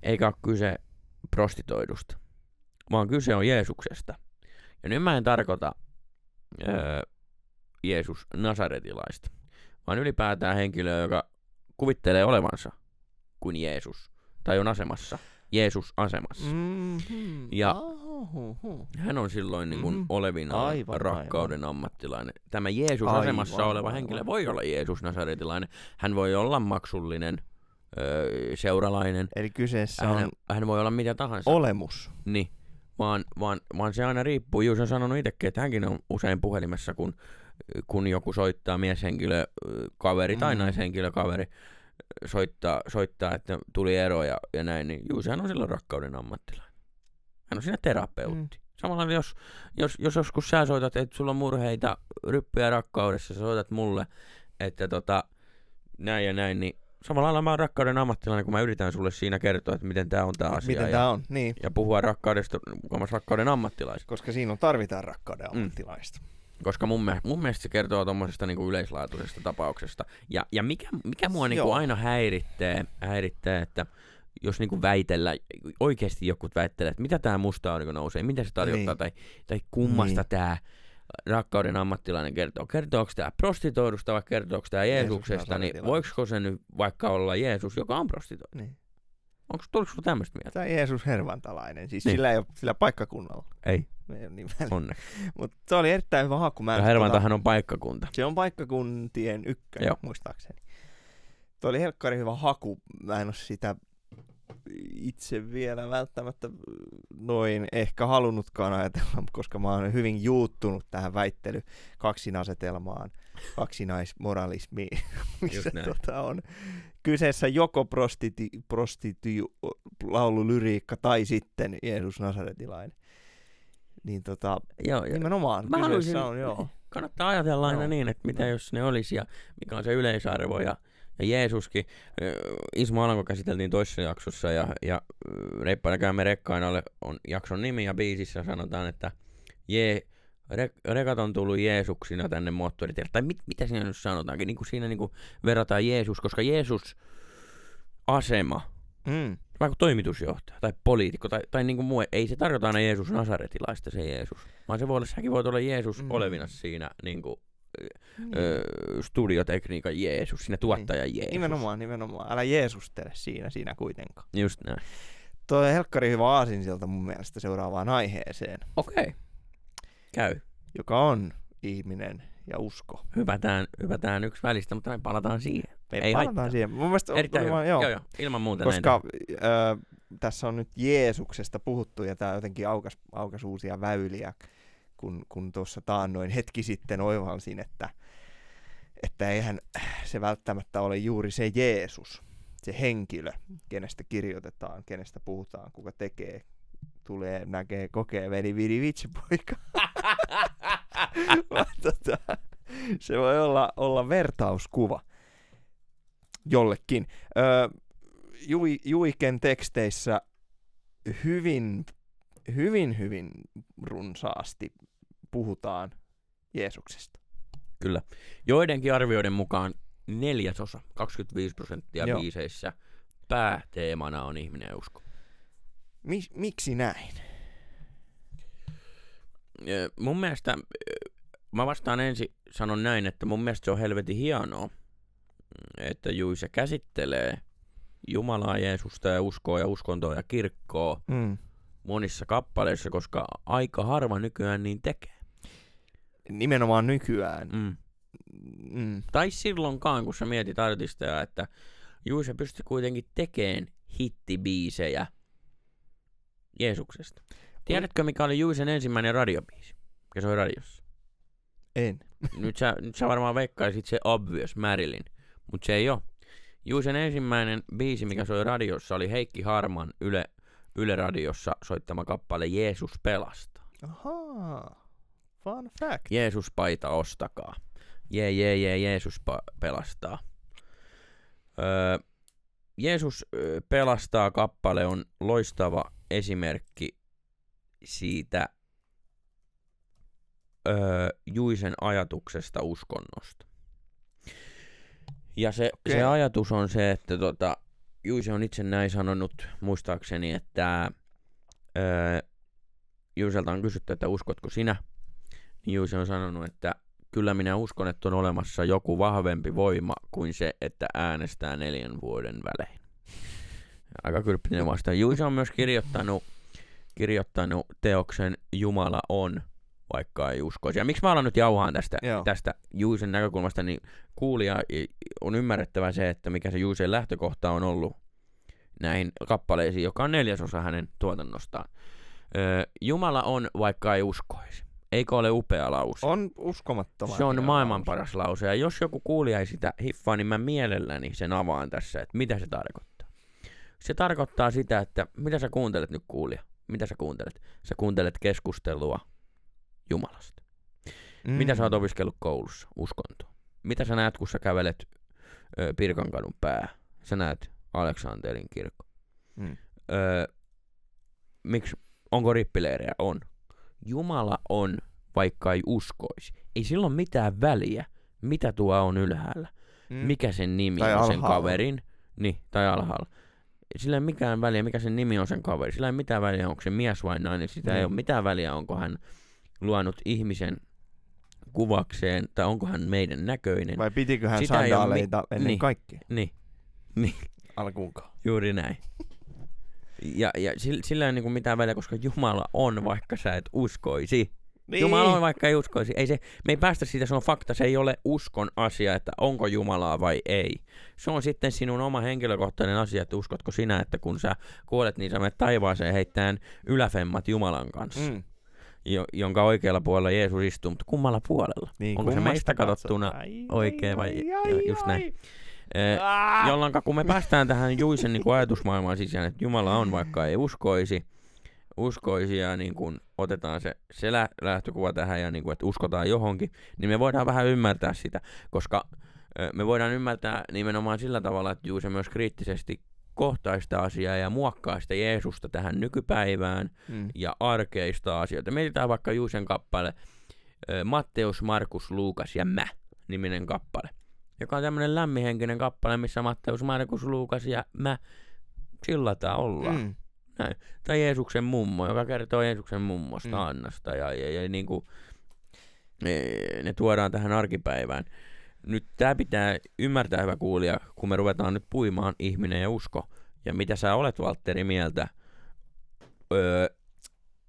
eikä ole kyse prostitoidusta, vaan kyse on Jeesuksesta. Ja nyt mä en tarkoita öö, Jeesus Nasaretilaista, vaan ylipäätään henkilöä, joka kuvittelee olevansa kuin Jeesus, tai on asemassa, Jeesus-asemassa. Mm-hmm. Ja- Ahuhu. Hän on silloin niin kuin Mm. olevinaan Aivan, rakkauden ammattilainen. Tämä Jeesus-asemassa Aivan, oleva aivan. henkilö voi olla Jeesus Nasaretilainen. Hän voi olla maksullinen, öö, seuralainen. Eli kyseessä Hän, on hän voi olla mitä tahansa. olemus. Niin, vaan, vaan, vaan se aina riippuu. Juus on sanonut itsekin, että hänkin on usein puhelimessa, kun, kun joku soittaa mieshenkilö, kaveri tai Mm. naishenkilö, kaveri, soittaa, soittaa, että tuli ero ja, ja näin, niin Juus hän on silloin rakkauden ammattilainen. Hän on siinä terapeutti. Mm. Samalla jos, jos, jos joskus sä soitat, että sulla on murheita, ryppyjä rakkaudessa, sä soitat mulle, että tota, näin ja näin, niin samalla lailla mä oon rakkauden ammattilainen, kun mä yritän sulle siinä kertoa, että miten tämä on tämä asia. Miten ja, tämä on? Niin. ja puhua rakkaudesta, mukamas rakkauden ammattilaisesta. Koska siinä on tarvitaan rakkauden Mm. Koska mun, mielestä, mun mielestä se kertoo tuommoisesta niinku yleislaatuisesta tapauksesta. Ja, ja mikä, mikä mua niinku aina häiritsee, häiritsee, että jos niinku väitellä, oikeasti joku väittelee, että mitä tämä musta aurinko nousee, mitä se tarkoittaa, Niin. tai, tai kummasta Niin. tämä rakkauden ammattilainen kertoo. Kertooko tämä prostitoidusta vai kertooko tämä Jeesus Jeesuksesta, niin Nasaretilainen. voiko se nyt vaikka olla Jeesus, joka on prostitoidu? Niin. Onko tuliko tämmöistä mieltä? Tämä Jeesus Hervantalainen. Siis Niin. sillä ei ole sillä paikkakunnalla. Ei, Ei niin onneksi. Mutta se oli erittäin hyvä haku. Mä Ja tota- Hervantahan on paikkakunta. Se on paikkakuntien ykkönen, Joo. muistaakseni. Tuo oli helkkari hyvä haku. Mä en ole sitä itse vielä välttämättä noin ehkä halunnutkaan ajatella, koska mä oon hyvin juuttunut tähän väittely kaksinasetelmaan, kaksinaismoralismiin, missä tota on kyseessä joko prostiti, prostiti, laululyriikka tai sitten Jeesus Nasaretilainen. Niin tota, Joo, ja nimenomaan Mä kyseessä haluaisin- on, joo. kannattaa ajatella aina Joo. niin, että mitä jos ne olisi ja mikä on se yleisarvo ja, ja Jeesuskin. Ismo Alanko käsiteltiin toisessa jaksossa ja, ja ö, Reippaina käymme rekkainalle on jakson nimi ja biisissä sanotaan, että Jee, re, rekat on tullut Jeesuksina tänne moottoritielle. Tai mit, mitä siinä nyt sanotaankin, niin kuin siinä niin kuin verrataan Jeesus, koska Jeesus asema, Mm. vaikka toimitusjohtaja tai poliitikko tai, tai niin kuin muu, ei se tarkoita aina Jeesus Nasaretilaista se Jeesus, vaan se voi olla, säkin voit olla Jeesus mm. olevina siinä niin kuin, Niin. ö, studiotekniikan Jeesus, siinä tuottaja Jeesus. Nimenomaan, nimenomaan. Älä Jeesustele siinä, siinä kuitenkaan. Just näin. Tuo on helkkari hyvä aasinsilta mun mielestä seuraavaan aiheeseen, Okei. Okay. Käy. joka on ihminen ja usko. Hypätään, hypätään yksi välistä, mutta me palataan siihen. Me Ei palataan haittaa. siihen. Mun mielestä Erittäin oli hyvä. Joo. joo, joo, ilman muuta koska näin. ö, tässä on nyt Jeesuksesta puhuttu ja tämä jotenkin aukas, aukas uusia väyliä, kun, kun tuossa taannoin hetki sitten oivalsin, että, että eihän se välttämättä ole juuri se Jeesus, se henkilö, kenestä kirjoitetaan, kenestä puhutaan, kuka tekee, tulee, näkee, kokee, veli, vidi, vitsi, poika. tota, se voi olla, olla vertauskuva jollekin. Öö, Jui, Juiken teksteissä hyvin, hyvin, hyvin runsaasti puhutaan Jeesuksesta. Kyllä. Joidenkin arvioiden mukaan neljäsosa, 25 prosenttia Joo. biiseissä pääteemana on ihminen ja usko. Mi- miksi näin? Mun mielestä, mä vastaan ensin, sanon näin, että mun mielestä se on helvetin hienoa, että Juise käsittelee Jumalaa, Jeesusta ja uskoa ja uskontoa ja kirkkoa Mm. Monissa kappaleissa, koska aika harva nykyään niin tekee. Nimenomaan nykyään. Mm. Mm. Tai silloinkaan, kun sä mietit artisteja, että Juise pystyi kuitenkin tekemään hittibiisejä Jeesuksesta. Tiedätkö, mikä oli Juisen ensimmäinen radiobiisi, joka soi radiossa? En. nyt, sä, nyt sä varmaan veikkaisit se Obvious Marilyn, mutta se ei ole. Juisen ensimmäinen biisi, mikä soi radiossa, oli Heikki Harman Yle, Yle Radiossa soittama kappale Jeesus pelastaa. Ahaa. Fun fact. Jeesus paita ostakaa. Jee, jee, jee, Jeesus pa- pelastaa. Öö, Jeesus pelastaa kappale on loistava esimerkki siitä öö, Juisen ajatuksesta uskonnosta. Ja se, Okei. se ajatus on se, että tota, Juise on itse näin sanonut, muistaakseni, että öö, Juiselta on kysytty, että uskotko sinä? Niin Juise on sanonut, että kyllä minä uskon, että on olemassa joku vahvempi voima kuin se, että äänestää neljän vuoden välein. Aika kylppinen vasta. Juise on myös kirjoittanut, kirjoittanut teoksen Jumala on, vaikka ei uskoisi. Ja miksi mä alan nyt jauhaan tästä, Joo. tästä Juisen näkökulmasta, niin kuulija on ymmärrettävä se, että mikä se Juisen lähtökohta on ollut näihin kappaleisiin, joka on neljäsosa hänen tuotannostaan. Öö, Jumala on, vaikka ei uskoisi. Eikö ole upea lause? On uskomattoman Se on maailman lause. paras lause. Ja jos joku kuulija ei sitä hiffaa, niin mä mielelläni sen avaan tässä, että mitä se tarkoittaa. Se tarkoittaa sitä, että mitä sä kuuntelet nyt kuulija? Mitä sä kuuntelet? Sä kuuntelet keskustelua Jumalasta. Mm. Mitä sä oot opiskellut koulussa? Uskontoa. Mitä sä näet, kun sä kävelet ö, Pirkankadun pää? Sä näet Aleksanterin kirkko. Mm. Ö, miksi? Onko rippileirejä? On. Jumala on, vaikka ei uskoisi. Ei sillä ole mitään väliä, mitä tuo on ylhäällä. Mm. Mikä sen nimi Tai on sen alhaalla. kaverin. Niin, tai alhaalla. Sillä ei ole mitään väliä, mikä sen nimi on sen kaveri. Sillä ei mitään väliä, onko se mies vai nainen. Sitä ei Mm. ole mitään väliä, onko hän luonut ihmisen kuvakseen, tai onko hän meidän näköinen. Vai pitikö hän Sitä ei oo mi- sandaaleita ennen niin. kaikkea? Niin, niin, Alkuunkaan. juuri näin. Ja, ja sillä, sillä ei ole niinku mitään väliä, koska Jumala on, vaikka sä et uskoisi. Niin. Jumala on, vaikka ei uskoisi. Ei se, me ei päästä siitä, se on fakta. Se ei ole uskon asia, että onko Jumalaa vai ei. Se on sitten sinun oma henkilökohtainen asia, että uskotko sinä, että kun sä kuolet, niin sä menet taivaaseen heittäen yläfemmat Jumalan kanssa, mm. Jo, jonka oikealla puolella Jeesus istuu, mutta kummalla puolella? Niin, Onko se meistä katsot? katsottuna Ai, oikein vai- joo, just näin. Ee, Ah! jolloin kun me päästään tähän Juisen niin ajatusmaailmaan sisään, että Jumala on, vaikka ei uskoisi, uskoisi ja niin kuin otetaan se, se lä- lähtökuva tähän ja niin kuin, että uskotaan johonkin, niin me voidaan vähän ymmärtää sitä, koska me voidaan ymmärtää nimenomaan sillä tavalla, että Juuse myös kriittisesti kohtaa sitä asiaa ja muokkaa sitä Jeesusta tähän nykypäivään Mm. ja arkeista asioita. Mietitään vaikka Juusen kappale Matteus, Markus, Luukas ja mä niminen kappale, joka on tämmöinen lämmihenkinen kappale, missä Matteus, Markus, Luukas ja mä chillataan ollaan. Mm. Mm. Tai Jeesuksen mummo, joka kertoo Jeesuksen mummosta, Mm. mm. Annasta ja, ja, ja niin kuin, ne, ne tuodaan tähän arkipäivään. Nyt tämä pitää ymmärtää, hyvä kuulija, kun me ruvetaan nyt puimaan ihminen ja usko. Ja mitä sä olet, Valtteri, mieltä? Öö,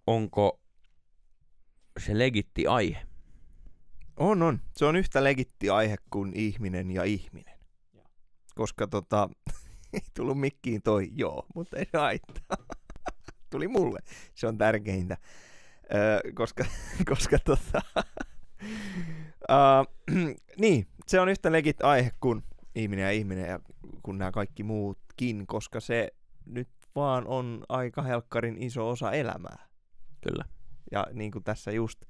onko se legitti aihe? On, on. Se on yhtä legitti aihe kuin ihminen ja ihminen. Koska tota, ei tullut mikkiin toi, joo, mutta ei haittaa. Tuli mulle, se on tärkeintä. Öö, koska, koska tota, uh, niin, se on yhtä legit aihe kuin ihminen ja ihminen ja kuin nämä kaikki muutkin, koska se nyt vaan on aika helkkarin iso osa elämää. Kyllä. Ja niin kuin tässä just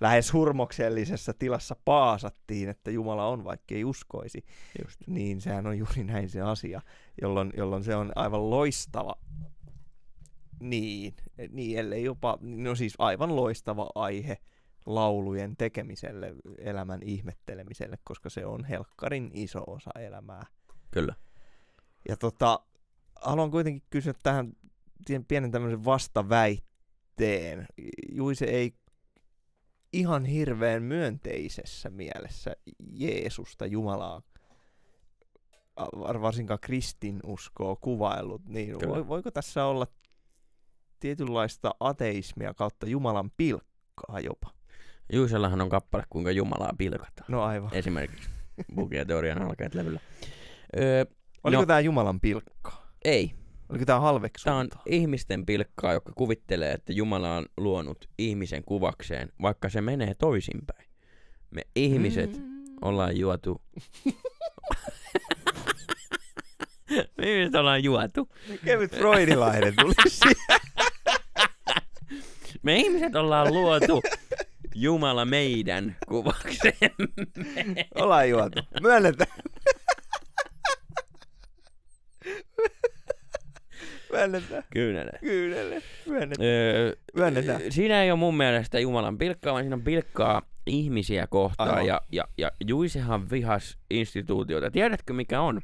lähes hurmoksellisessa tilassa paasattiin, että Jumala on, vaikka ei uskoisi, Just. niin sehän on juuri näin se asia, jolloin, jolloin se on aivan loistava, niin, niin ellei jopa, no siis aivan loistava aihe laulujen tekemiselle, elämän ihmettelemiselle, koska se on helkkarin iso osa elämää. Kyllä. Ja tota, haluan kuitenkin kysyä tähän siihen pienen tämmöisen vastaväitteen. Juise ei ihan hirveän myönteisessä mielessä Jeesusta, Jumalaa, varsinkaan kristinuskoa kuvaillut, niin Kyllä. vo- voiko tässä olla tietynlaista ateismia kautta Jumalan pilkkaa jopa? Juisellahan on kappale, kuinka Jumalaa pilkataan. No aivan. Esimerkiksi Bugia teorian alkeet levyllä. Öö, Oliko no. tämä Jumalan pilkkaa? ei. Oliko tämä halveksuntaa? Tämä on ihmisten pilkkaa, joka kuvittelee, että Jumala on luonut ihmisen kuvakseen, vaikka se menee toisinpäin. Me ihmiset Mm. ollaan juotu. Me ihmiset ollaan juotu. Kevyt freudilainen tuli. Me ihmiset ollaan luotu Jumala meidän kuvakseen. Ollaan juotu. Myönnetään. Myönnetään. Kyynele. Kyynelle. Myönnetään. Öö, Myönnetään. siinä ei ole mun mielestä Jumalan pilkkaa, vaan siinä on pilkkaa ihmisiä kohtaan. Aivan. Ja, ja, ja Juisehan vihas instituutioita. Tiedätkö mikä on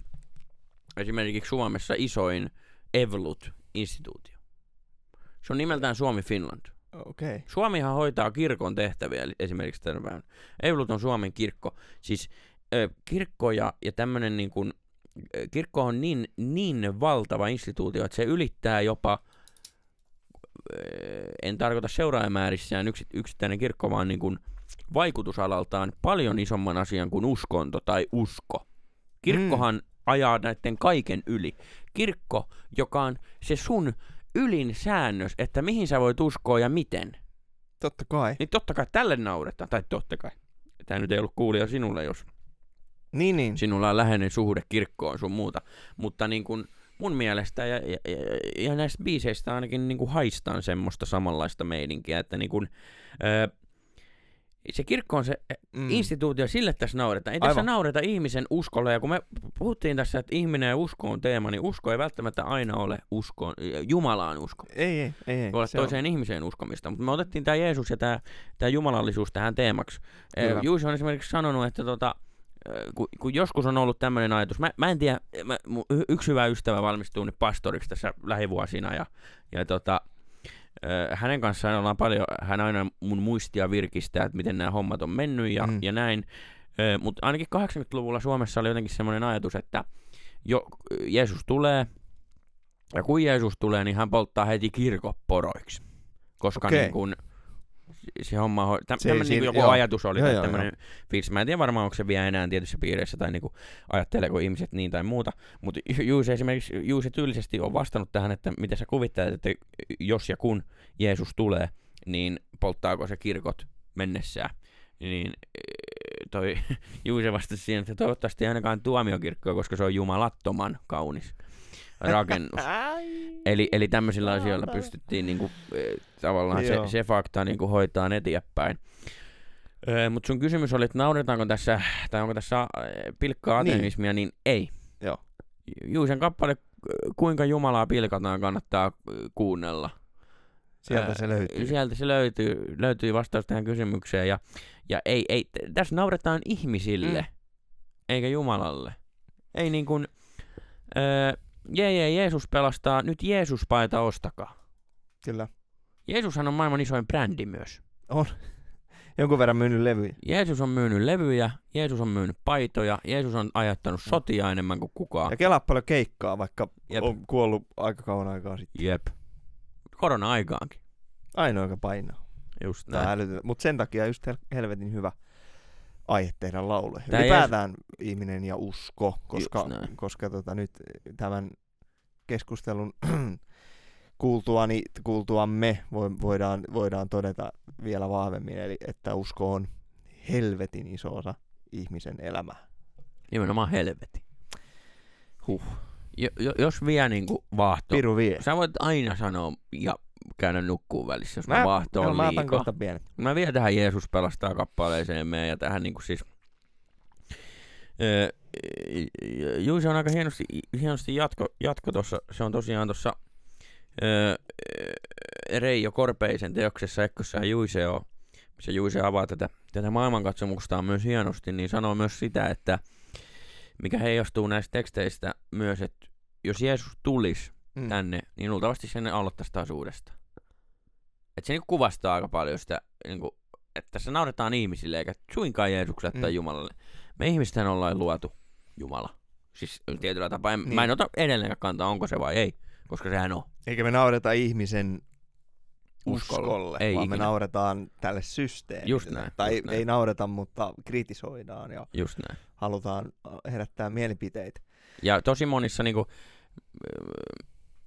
esimerkiksi Suomessa isoin Evlut-instituutio? Se on nimeltään Suomi Finland. Okay. Suomihan hoitaa kirkon tehtäviä esimerkiksi tänä päivänä. Evlut on Suomen kirkko. Siis ö, kirkko ja, ja tämmöinen niin kuin, kirkko on niin, niin valtava instituutio, että se ylittää jopa, en tarkoita seuraajamäärissään yksi, yksittäinen kirkko, vaan niin kuin vaikutusalaltaan paljon isomman asian kuin uskonto tai usko. Kirkkohan mm. ajaa näiden kaiken yli. Kirkko, joka on se sun ylin säännös, että mihin sä voit uskoa ja miten. Totta kai. Niin totta kai tälle nauretaan, tai totta kai. Tämä nyt ei ollut kuulija sinulle, jos Niin, niin. sinulla on läheinen suhde kirkkoon sun muuta. Mutta niin kuin mun mielestä ja, ja, ja, ja näistä biiseistä ainakin niin kuin haistaan semmoista samanlaista meininkiä, että niin kuin, ö, se kirkko on se mm. instituutio, sille tässä nauretaan. Ei tässä Aivan. naureta ihmisen uskolle, ja kun me puhuttiin tässä, että ihminen ja usko on teema, niin usko ei välttämättä aina ole usko, Jumalaan usko. Ei, ei, ei. ei. Voi olla Se on- toiseen ihmiseen uskomista, mutta me otettiin tämä Jeesus ja tämä jumalallisuus tähän teemaksi. Kyllä. Kyllä. Juuso on esimerkiksi sanonut, että tota, kun, kun joskus on ollut tämmöinen ajatus, mä, mä en tiedä, mä, yksi hyvä ystävä valmistuu nyt pastoriksi tässä lähivuosina ja, ja tota, hänen kanssaan ollaan paljon, hän aina mun muistia virkistää, että miten nämä hommat on mennyt ja, Mm. ja näin. Mutta ainakin 80-luvulla Suomessa oli jotenkin semmoinen ajatus, että jo, Jeesus tulee, ja kun Jeesus tulee, niin hän polttaa heti kirkot poroiksi. Koska Okei. niin kun, se homma, ho- tä, Se ei tämmönen niin joku joo. ajatus oli, Joo, joo, tämmöinen fiilis. Mä en tiedä varmaan, onko se vielä enää tietyissä piireissä, tai niinku ajatteleeko ihmiset niin tai muuta. Mutta Juuse esimerkiksi, Juuse tyylisesti on vastannut tähän, että miten sä kuvittelet, että jos ja kun Jeesus tulee, niin polttaako se kirkot mennessään. Niin eh, toi Juuse vastasi siihen, että toivottavasti ei ainakaan tuomiokirkkoa, koska se on jumalattoman kaunis rakennus. Eli, eli tämmöisillä asioilla pystyttiin niinku, eh, tavallaan se, se fakta niinku hoitaa eteenpäin. Mutta sun kysymys oli, että nauretaanko tässä, tai onko tässä eh, pilkkaa Niin. ateismia, niin, ei. Joo. Juusen kappale, kuinka Jumalaa pilkataan, kannattaa eh, kuunnella. Sieltä se löytyy. Sieltä se löytyy, löytyy vastaus tähän kysymykseen. Ja, ja ei, ei, tässä nauretaan ihmisille, Mm. mm. eikä Jumalalle. Ei niin kuin, öö, jee, jee, Jeesus pelastaa, nyt Jeesus-paita ostakaa. Kyllä. Jeesushan on maailman isoin brändi myös. On. Jonkun verran myynyt levyjä. Jeesus on myynyt levyjä, Jeesus on myynyt paitoja, Jeesus on ajattanut sotia enemmän kuin kukaan. Ja kelaa paljon keikkaa, vaikka Jep. on kuollut aika kauan aikaa sitten. Jep. Korona-aikaankin. Ainoa, joka painaa. Just näin. älytöntä. Mut sen takia just hel- helvetin hyvä aihe tehdä lauluja. Tää Ylipäätään ihminen ja usko, koska, koska tota, nyt tämän keskustelun kuultuani, kuultuamme vo- voidaan, voidaan todeta vielä vahvemmin, eli että usko on helvetin iso osa ihmisen elämää. Nimenomaan helvetti. Huh. Jo, jo, jos vie niinku vaahto, Piru vie. sä voit aina sanoa ja käydä nukkuun välissä, jos mä, Mä, vaahto joo, on mä otan liikaa. kohta pienet. Mä vien tähän Jeesus pelastaa kappaleeseen meidän ja tähän niinku siis... Öö, Juise on aika hienosti, hienosti jatko, jatko tossa, se on tosiaan tuossa öö, Reijo Korpeisen teoksessa Ekkossa ja Juise on, missä Juise avaa tätä, tätä maailmankatsomustaan myös hienosti, niin sanoo myös sitä, että mikä heijastuu näistä teksteistä myös, että jos Jeesus tulisi Mm. tänne, niin luultavasti sen aloittaisi taas uudestaan. Et se niinku kuvastaa aika paljon sitä, niinku, että tässä nauretaan ihmisille, eikä suinkaan Jeesukselle tai Mm. Jumalalle. Me ihmistähän ollaan luotu Jumala. Siis tietyllä tapaa. En, Niin. Mä en ota edelleenkään kantaa, onko se vai ei, koska sehän on. Eikä me naureta ihmisen Uskolle. uskolle, Ei vaan me ikinä. nauretaan tälle systeemille. Just näin, Tai just näin. ei naureta, mutta kritisoidaan ja Just näin. halutaan herättää mielipiteitä. Ja tosi monissa niinku, öö,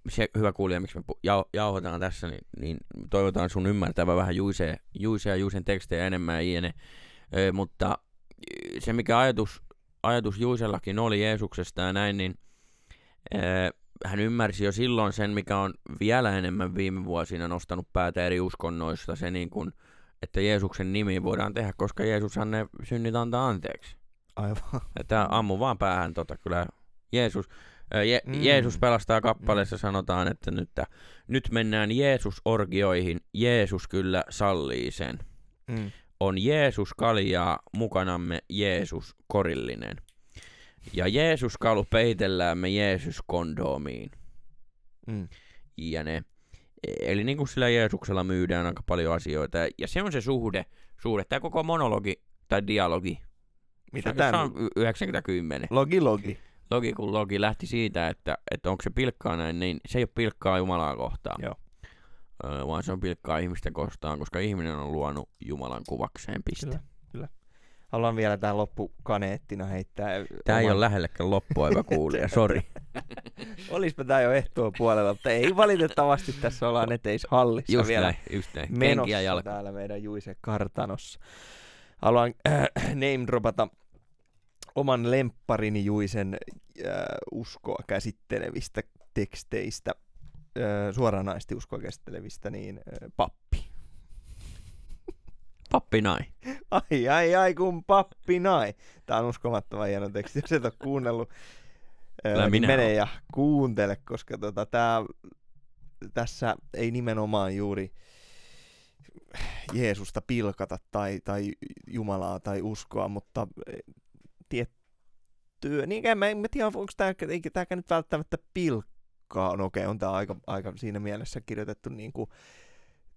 se hyvä kuulija, miksi me jau- jauhotaan tässä, niin, niin toivotaan sun ymmärtävä vähän Juisea, Juisea ja Juisen tekstejä enemmän ja iene. Öö, mutta ö, se mikä ajatus, ajatus Juisellakin oli Jeesuksesta ja näin, niin öö, hän ymmärsi jo silloin sen, mikä on vielä enemmän viime vuosina nostanut päätä eri uskonnoista, se niin kuin, että Jeesuksen nimi voidaan tehdä, koska Jeesushan ne synnit antaa anteeksi. Aivan. Että ammu vaan päähän tota kyllä Jeesus, Je- Mm. Jeesus pelastaa kappaleessa sanotaan, että nyt, nyt mennään Jeesus-orgioihin, Jeesus kyllä sallii sen. Mm. On Jeesus kaljaa, mukanamme Jeesus korillinen. Ja Jeesus kalu peitellään me Jeesus kondoomiin. Mm. Ja ne. Eli niin kuin sillä Jeesuksella myydään aika paljon asioita. Ja, se on se suhde, suhde. Tämä koko monologi tai dialogi. Mitä se on nyt? 90 Logi logi. Logi kun logi lähti siitä, että, että onko se pilkkaa näin, niin se ei ole pilkkaa Jumalaa kohtaan. Joo. Öö, vaan se on pilkkaa ihmisten kohtaan, koska ihminen on luonut Jumalan kuvakseen piste. Kyllä. Haluan vielä tähän loppukaneettina heittää. Tämä ei oman- ole lähellekään loppua, hyvä kuulija, sori. Olispa tää jo ehtoon puolella, mutta ei valitettavasti tässä ollaan eteishallissa Just vielä näin, just näin. Menossa jalka. täällä meidän Juise Kartanossa. Haluan äh, name dropata oman lempparini Juisen äh, uskoa käsittelevistä teksteistä, äh, suoranaisesti uskoa käsittelevistä, niin äh, pappi. Pappi nai. Ai ai ai kun pappi nai. Tää on uskomattoman hieno teksti, jos et ole kuunnellut. Ää, niin minä mene oon. ja kuuntele, koska tota, tää, tässä ei nimenomaan juuri Jeesusta pilkata tai, tai Jumalaa tai uskoa, mutta tiettyä, niin en mä, en mä tiedä, onko tämä, eikä tämäkään nyt välttämättä pilkkaa, no okei, on tämä aika, aika siinä mielessä kirjoitettu niin kuin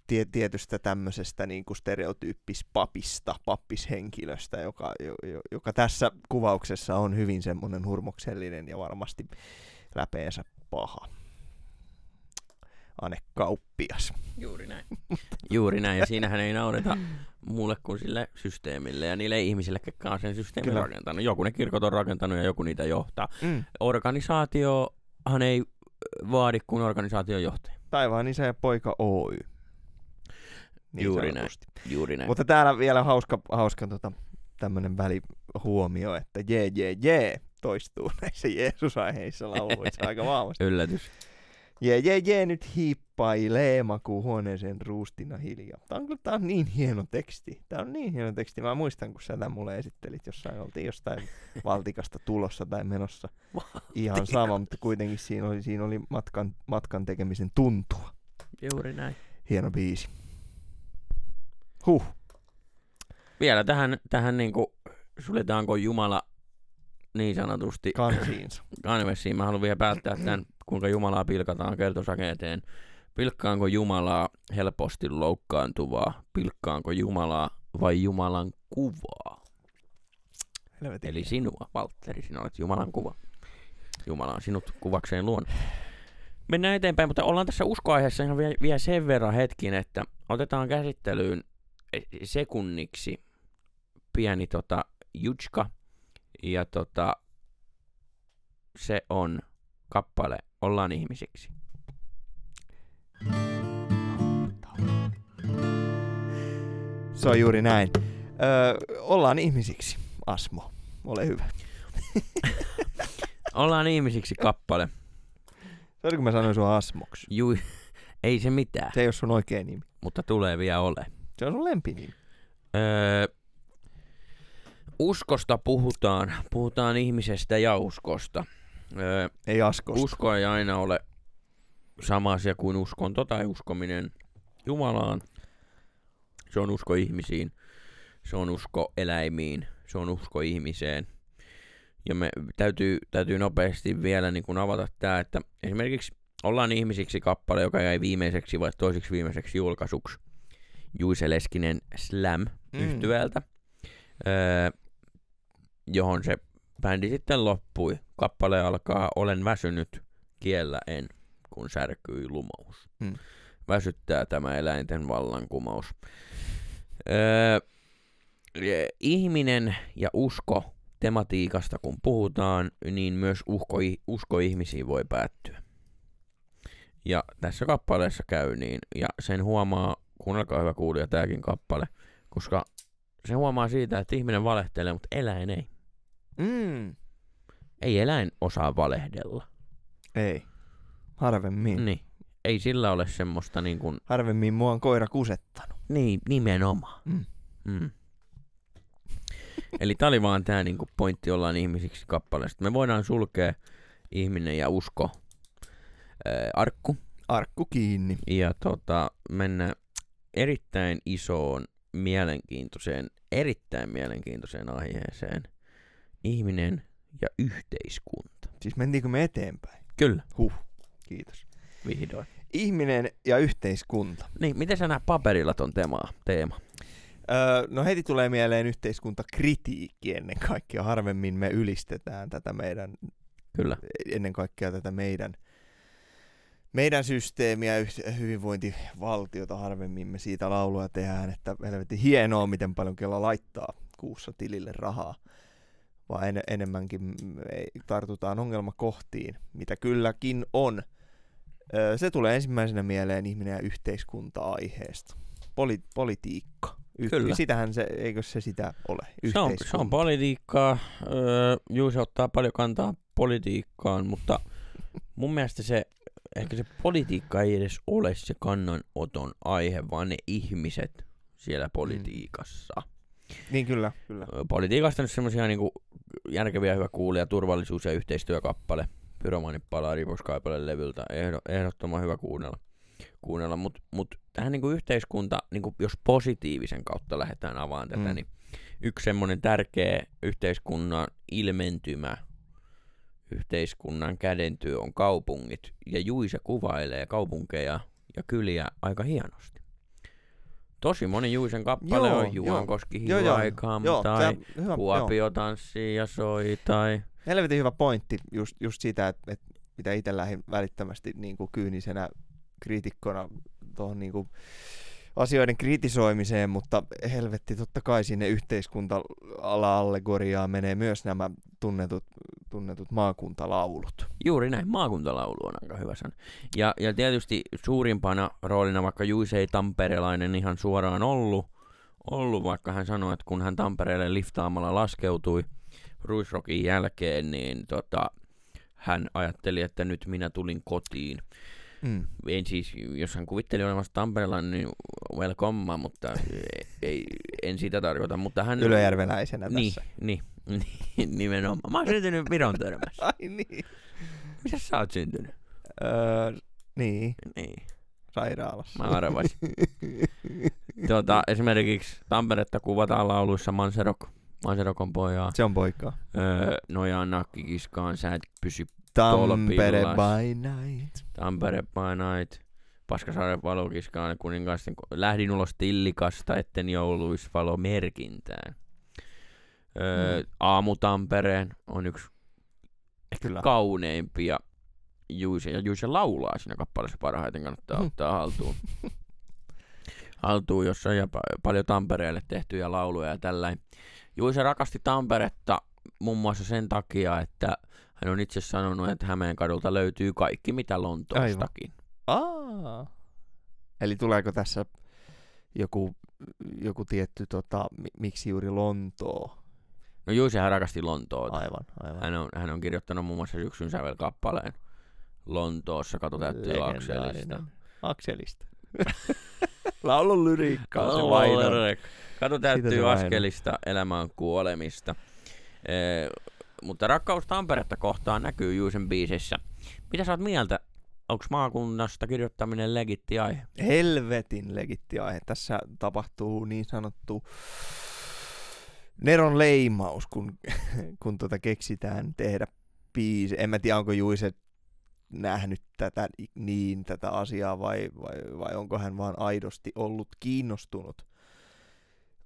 tie, tietystä tämmöisestä niin kuin stereotyyppispapista, pappishenkilöstä, joka, jo, jo, joka tässä kuvauksessa on hyvin semmoinen hurmoksellinen ja varmasti läpeensä paha. Ane Kauppias. Juuri näin. Juuri näin, ja siinähän ei naureta muulle kuin sille systeemille ja niille ihmisille, jotka on sen systeemin Kyllä. rakentanut. Joku ne kirkot on rakentanut ja joku niitä johtaa. Mm. Organisaatiohan ei vaadi kuin organisaation johtaja. Taivaan isä ja poika Oy. Niin Juuri sanotusti. Juuri näin. Mutta täällä vielä hauska, hauska tota, tämmöinen välihuomio, että jee, jee, jee toistuu näissä Jeesus-aiheissa lauluissa aika vahvasti. Yllätys. Jee, jee, jee, nyt hiippailee makuuhuoneeseen ruustina hiljaa. Tämä on, kyllä- tää on niin hieno teksti. Tämä on niin hieno teksti. Mä muistan, kun sä tämän mulle esittelit jossain, oltiin jostain valtikasta tulossa tai menossa. Ihan sama, mutta kuitenkin siinä oli, siinä oli matkan, matkan tekemisen tuntua. Juuri näin. Hieno biisi. Huh. Vielä tähän, tähän niinku, suljetaanko Jumala niin sanotusti Kansiinsa. kanvessiin. Mä haluan vielä päättää tämän, kuinka Jumalaa pilkataan kertosakeeteen. Pilkkaanko Jumalaa helposti loukkaantuvaa? Pilkkaanko Jumalaa vai Jumalan kuvaa? Helvetin Eli sinua, Valtteri, sinä olet Jumalan kuva. Jumala on sinut kuvakseen luonut. Mennään eteenpäin, mutta ollaan tässä uskoaiheessa ihan vielä, vielä sen verran hetkin, että otetaan käsittelyyn eh, sekunniksi pieni tota, jutska. Ja tota, se on kappale Ollaan ihmisiksi. Se on juuri näin. Öö, ollaan ihmisiksi, Asmo. Ole hyvä. Ollaan ihmisiksi kappale. Saanko kun mä sanoin sua Asmoksi? Jui, ei se mitään, Se ei ole sun oikea nimi. mutta tulee vielä ole. Se on sun lempinimi. Öö, uskosta puhutaan. Puhutaan ihmisestä ja uskosta. Öö, Ei Askosta. usko ei aina ole sama asia kuin uskonto tai uskominen Jumalaan. Se on usko ihmisiin. Se on usko eläimiin. Se on usko ihmiseen. Ja me täytyy, täytyy nopeasti vielä niin kuin avata tämä, että esimerkiksi Ollaan ihmisiksi kappale, joka jäi viimeiseksi vai toiseksi viimeiseksi julkaisuksi Juise Leskinen Slam Mm. yhtyeeltä, öö, johon se bändi sitten loppui. Kappale alkaa Olen väsynyt, kiellä en, kun särkyi lumous. Mm. Väsyttää tämä eläinten vallankumous. Öö, e, ihminen ja usko tematiikasta kun puhutaan, niin myös usko, usko ihmisiin voi päättyä. Ja tässä kappaleessa käy niin, ja sen huomaa, kuunnelkaa hyvä kuulija tämäkin kappale, koska se huomaa siitä, että ihminen valehtelee, mutta eläin ei. Mm. Ei eläin osaa valehdella. Ei. Harvemmin. Niin. Ei sillä ole semmoista niin kuin, Harvemmin mua on koira kusettanut. niin, nimenomaan. Mm. Mm. Eli tää oli vaan tää niinku pointti ollaan ihmisiksi kappaleesta. Me voidaan sulkea ihminen ja usko ää, arkku Arkku kiinni. ja tota, mennä erittäin isoon, mielenkiintoiseen, erittäin mielenkiintoiseen aiheeseen. Ihminen ja yhteiskunta. Siis mentiinkö me eteenpäin? Kyllä, Kiitos. vihdoin. Ihminen ja yhteiskunta. Niin, miten sä näet paperilla ton teema? teema? Öö, no heti tulee mieleen yhteiskuntakritiikki ennen kaikkea. Harvemmin me ylistetään tätä meidän, Kyllä. ennen kaikkea tätä meidän, meidän systeemiä, hyvinvointivaltiota. Harvemmin me siitä laulua tehdään, että helvetin hienoa, miten paljon kello laittaa kuussa tilille rahaa. Vaan en, enemmänkin mm, tartutaan ongelmakohtiin, mitä kylläkin on. Se tulee ensimmäisenä mieleen ihminen ja yhteiskunta-aiheesta. Poli- politiikka. Yh- Kyllä. Sitähän se, eikö se sitä ole? Se on, se on Yhteiskunta. politiikkaa. Öö, Juuse ottaa paljon kantaa politiikkaan, mutta mun mielestä se, ehkä se politiikka ei edes ole se kannanoton aihe, vaan ne ihmiset siellä politiikassa. Niin kyllä, kyllä. Politiikasta nyt semmoisia niinku järkeviä hyvä kuulija, turvallisuus- ja yhteistyökappale. Pyromaani palaa Riposkaipale levyltä. Ehdo, ehdottoman hyvä kuunnella. kuunnella. Mutta mut tähän niinku yhteiskunta, niinku jos positiivisen kautta lähdetään avaamaan tätä, Mm. niin yksi semmoinen tärkeä yhteiskunnan ilmentymä, yhteiskunnan kädentyö on kaupungit. Ja Juise kuvailee kaupunkeja ja kyliä aika hienosti. Tosi moni Juisen kappale Joo, on Juankoski joo, joo, Hivaikam Joo, tai hyvä, joo. Kuopio tanssii ja soi tai... Helvetin hyvä pointti just, just sitä, että, että mitä itse lähdin välittömästi niin kuin kyynisenä kriitikkona tuohon niin kuin asioiden kritisoimiseen, mutta helvetti totta kai sinne yhteiskunta-ala-allegoriaan menee myös nämä tunnetut, tunnetut maakuntalaulut. Juuri näin, maakuntalaulu on aika hyvä sana. Ja, ja tietysti suurimpana roolina, vaikka Juise ei tamperelainen ihan suoraan ollut, ollut, vaikka hän sanoi, että kun hän Tampereelle liftaamalla laskeutui Ruisrokin jälkeen, niin tota, hän ajatteli, että nyt minä tulin kotiin. Mm. En siis, jos hän kuvitteli olevansa Tamperelainen, niin welcome, mutta ei, en sitä tarkoita. Mutta hän... Ylöjärveläisenä Niin, tässä. niin, niin, nimenomaan. Mä oon syntynyt Viron törmässä. Ai niin. Missä sä oot syntynyt? Öö, niin, Niin, sairaalassa. mä arvasin. tota, esimerkiksi Tamperetta kuvataan lauluissa Manserok. Manserok on pojaa. Se on poikaa. Öö, nojaan nakkikiskaan, sä et pysy Tampere by night. Tampere by night. Paskasaaren valokiskaan kuningaisten, lähdin ulos tillikasta, etten jouluis valo merkintään. Öö, Mm. Aamu Tampereen on yksi Kyllä. kauneimpia Juise, ja Juise laulaa siinä kappaleessa parhaiten, kannattaa Mhm. ottaa haltuun. haltuun, jossa on ja pa- paljon Tampereelle tehtyjä lauluja ja tällainen. Juise rakasti Tamperetta muun muassa sen takia, että hän on itse sanonut, että Hämeen kadulta löytyy kaikki, mitä Lontoostakin. Aa. Eli tuleeko tässä joku, joku tietty, tota, mi- miksi juuri Lontoo? No Juisehän rakasti Lontoota. Aivan, aivan. Hän on, hän on kirjoittanut muun muassa syksyn sävelkappaleen Lontoossa, katu täyttyy Akselista. Akselista. Laulun lyriikkaa se vaino. Katu se täyttyy askelista, elämä on kuolemista. Ee, mutta rakkaus Tamperetta kohtaan näkyy Juisen biisissä. Mitä sä oot mieltä? Onko maakunnasta kirjoittaminen legitti aihe? Helvetin legitti aihe. Tässä tapahtuu niin sanottu Neron leimaus, kun, kun tota keksitään tehdä biisi. En mä tiedä, onko Juise nähnyt tätä niin tätä asiaa vai, vai, vai onko hän vaan aidosti ollut kiinnostunut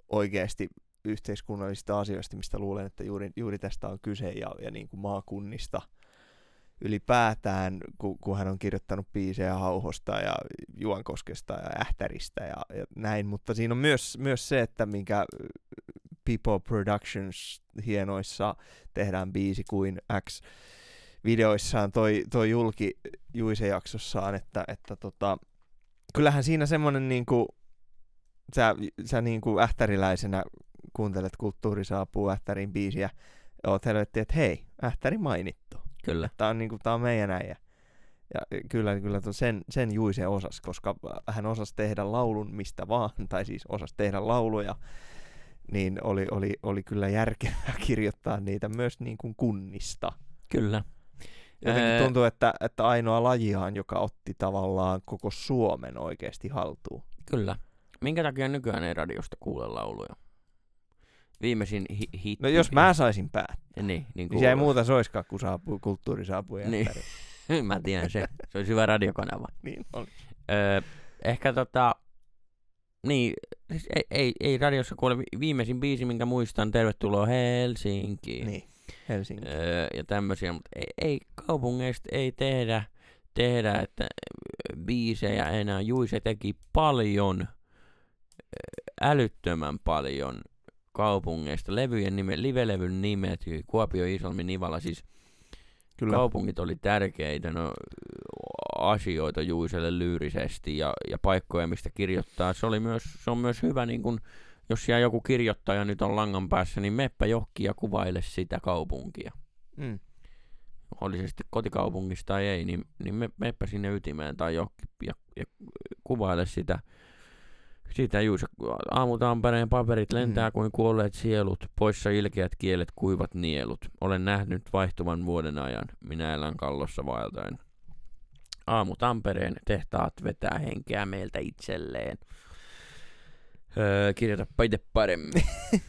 oikeasti yhteiskunnallisista asioista, mistä luulen, että juuri, juuri tästä on kyse ja, ja niin kuin maakunnista ylipäätään, kun, kun hän on kirjoittanut biisejä Hauhosta ja Juankoskesta ja Ähtäristä ja, ja näin, mutta siinä on myös, myös se, että minkä People Productions hienoissa tehdään biisi kuin X videoissaan. Toi, toi julki Juise jaksossaan, että, että tota, kyllähän siinä semmonen niinku, sä, sä niinku ähtäriläisenä kuuntelet Kulttuuri saapuu Ähtärin biisiä, ja oot helvetti, että hei, Ähtäri mainittu. Kyllä. Tää on, niinku, tää on meidän äijä. Ja kyllä, kyllä sen, sen Juise osas, koska hän osasi tehdä laulun mistä vaan, tai siis osasi tehdä lauluja, niin oli, oli, oli kyllä järkevää kirjoittaa niitä myös niin kuin kunnista. Kyllä. Jotenkin tuntuu, että, että ainoa lajiaan, joka otti tavallaan koko Suomen oikeasti haltuun. Kyllä. Minkä takia nykyään ei radiosta kuule lauluja? Viimeisin hi- hitti. No jos mä saisin päättää, Niin, niin niin kuin se ei muuta soiskaan, kun saapuu, kulttuuri saapuu Niin. mä tiedän se. Se olisi hyvä radiokanava. niin on. Öö, ehkä tota... Niin, siis ei, ei, ei radiossa kuule vi- viimeisin biisi, minkä muistan, Tervetuloa Helsinkiin. Niin, Helsinki. Öö, ja tämmöisiä, mutta ei, ei kaupungeista ei tehdä, tehdä että biisejä enää. Juise teki paljon, älyttömän paljon kaupungeista. Levyjen nime, livelevyn nimet, Kuopio, Isolmi, Nivala, siis Kyllä. kaupungit oli tärkeitä no, asioita Juiselle lyyrisesti ja, ja paikkoja, mistä kirjoittaa. Se, oli myös, se on myös hyvä, niin kun, jos siellä joku kirjoittaja nyt on langan päässä, niin meppä johki ja kuvaile sitä kaupunkia. Mm. Oli se sitten kotikaupungista tai ei, niin, niin me, meppä sinne ytimeen tai johonkin ja, ja kuvaile sitä. Sitä Juuse, aamutampereen paperit lentää Mm. kuin kuolleet sielut, poissa ilkeät kielet, kuivat nielut. Olen nähnyt vaihtuvan vuoden ajan, minä elän kallossa vaeltaen. Aamu Tampereen tehtaat vetää henkeä meiltä itselleen. Öö, kirjoitapa itse paremmin.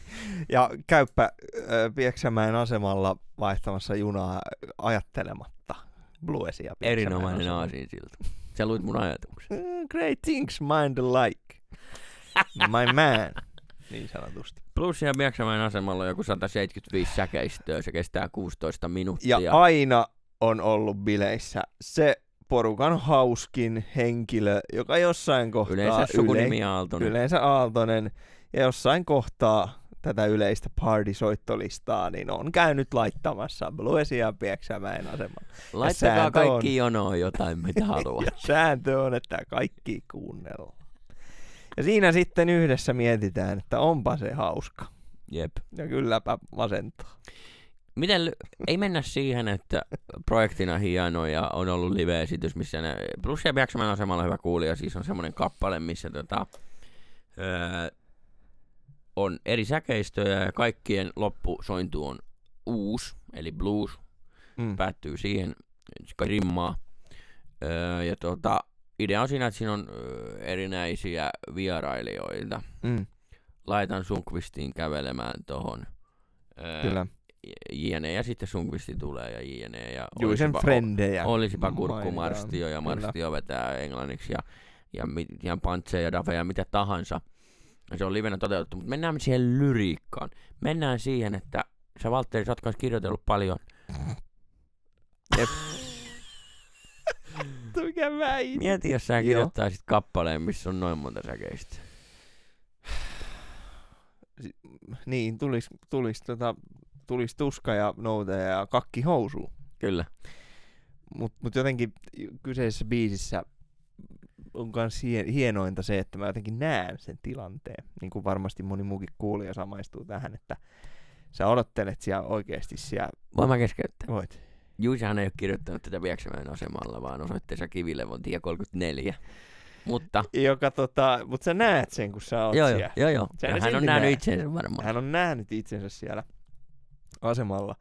Ja käyppä ö, Pieksämäen asemalla vaihtamassa junaa ajattelematta. Bluesia Erinomainen aasinsilta. Sä luit mun ajatuksen. Great things mind alike. My man. Niin sanotusti. Plussia Pieksämäen asemalla on joku 175 säkeistöä, se kestää 16 minuuttia. Ja aina on ollut bileissä se porukan hauskin henkilö, joka jossain kohtaa... Yleensä sukunimi Aaltonen. yleensä Aaltonen. Ja jossain kohtaa tätä yleistä party-soittolistaa, niin on käynyt laittamassa Bluesia Pieksämäen asemalla. Laittakaa sääntö on- kaikki jonoon jotain, mitä haluat. Ja sääntö on, että kaikki kuunnellaan. Ja siinä sitten yhdessä mietitään, että onpa se hauska. Jep. Ja kylläpä masentaa. Miten, ei mennä siihen, että projektina hieno ja on ollut live-esitys, missä ne, plus ja Pieksämän asemalla hyvä kuulija, siis on semmoinen kappale, missä tota, öö, on eri säkeistöjä ja kaikkien loppusointu on uusi, eli blues, Mm. päättyy siihen, rimmaa. Öö, ja tota, idea on siinä, että siinä on öö, erinäisiä vierailijoita. Mm. Laitan Sunkvistiin kävelemään tohon. Öö, Kyllä. JNE ja sitten Sunkvisti tulee ja JNE ja Juisen frendejä. Olisipa kurkku Marstio ja Kyllä. Marstio vetää englanniksi ja, ja, ja Pantse ja Dafe ja mitä tahansa. Ja se on livenä toteutettu, mutta mennään siihen lyriikkaan. Mennään siihen, että sä Valtteri, sä oot kirjoitellut paljon. Jep. Mikä väite? Mieti, jos sä Joo. kirjoittaisit kappaleen, missä on noin monta säkeistä. niin, tulis, tulis, tota, tulis tuska ja nouteja ja kakki housuun. Kyllä. Mutta mut jotenkin kyseisessä biisissä on myös hienointa se, että mä jotenkin näen sen tilanteen. Niin kuin varmasti moni muukin kuulija samaistuu tähän, että sä odottelet siellä oikeasti siellä. Voin mä keskeyttää? Voit. Juisahan ei ole kirjoittanut tätä Vieksämäen asemalla, vaan osoitteessa Kivilevon tie 34. Mutta... Joka tota, mutta sä näet sen, kun sä oot joo, siellä. Joo, joo. Sä ne hän on nähnyt näe. itsensä varmaan. Hän on nähnyt itsensä siellä asemalla.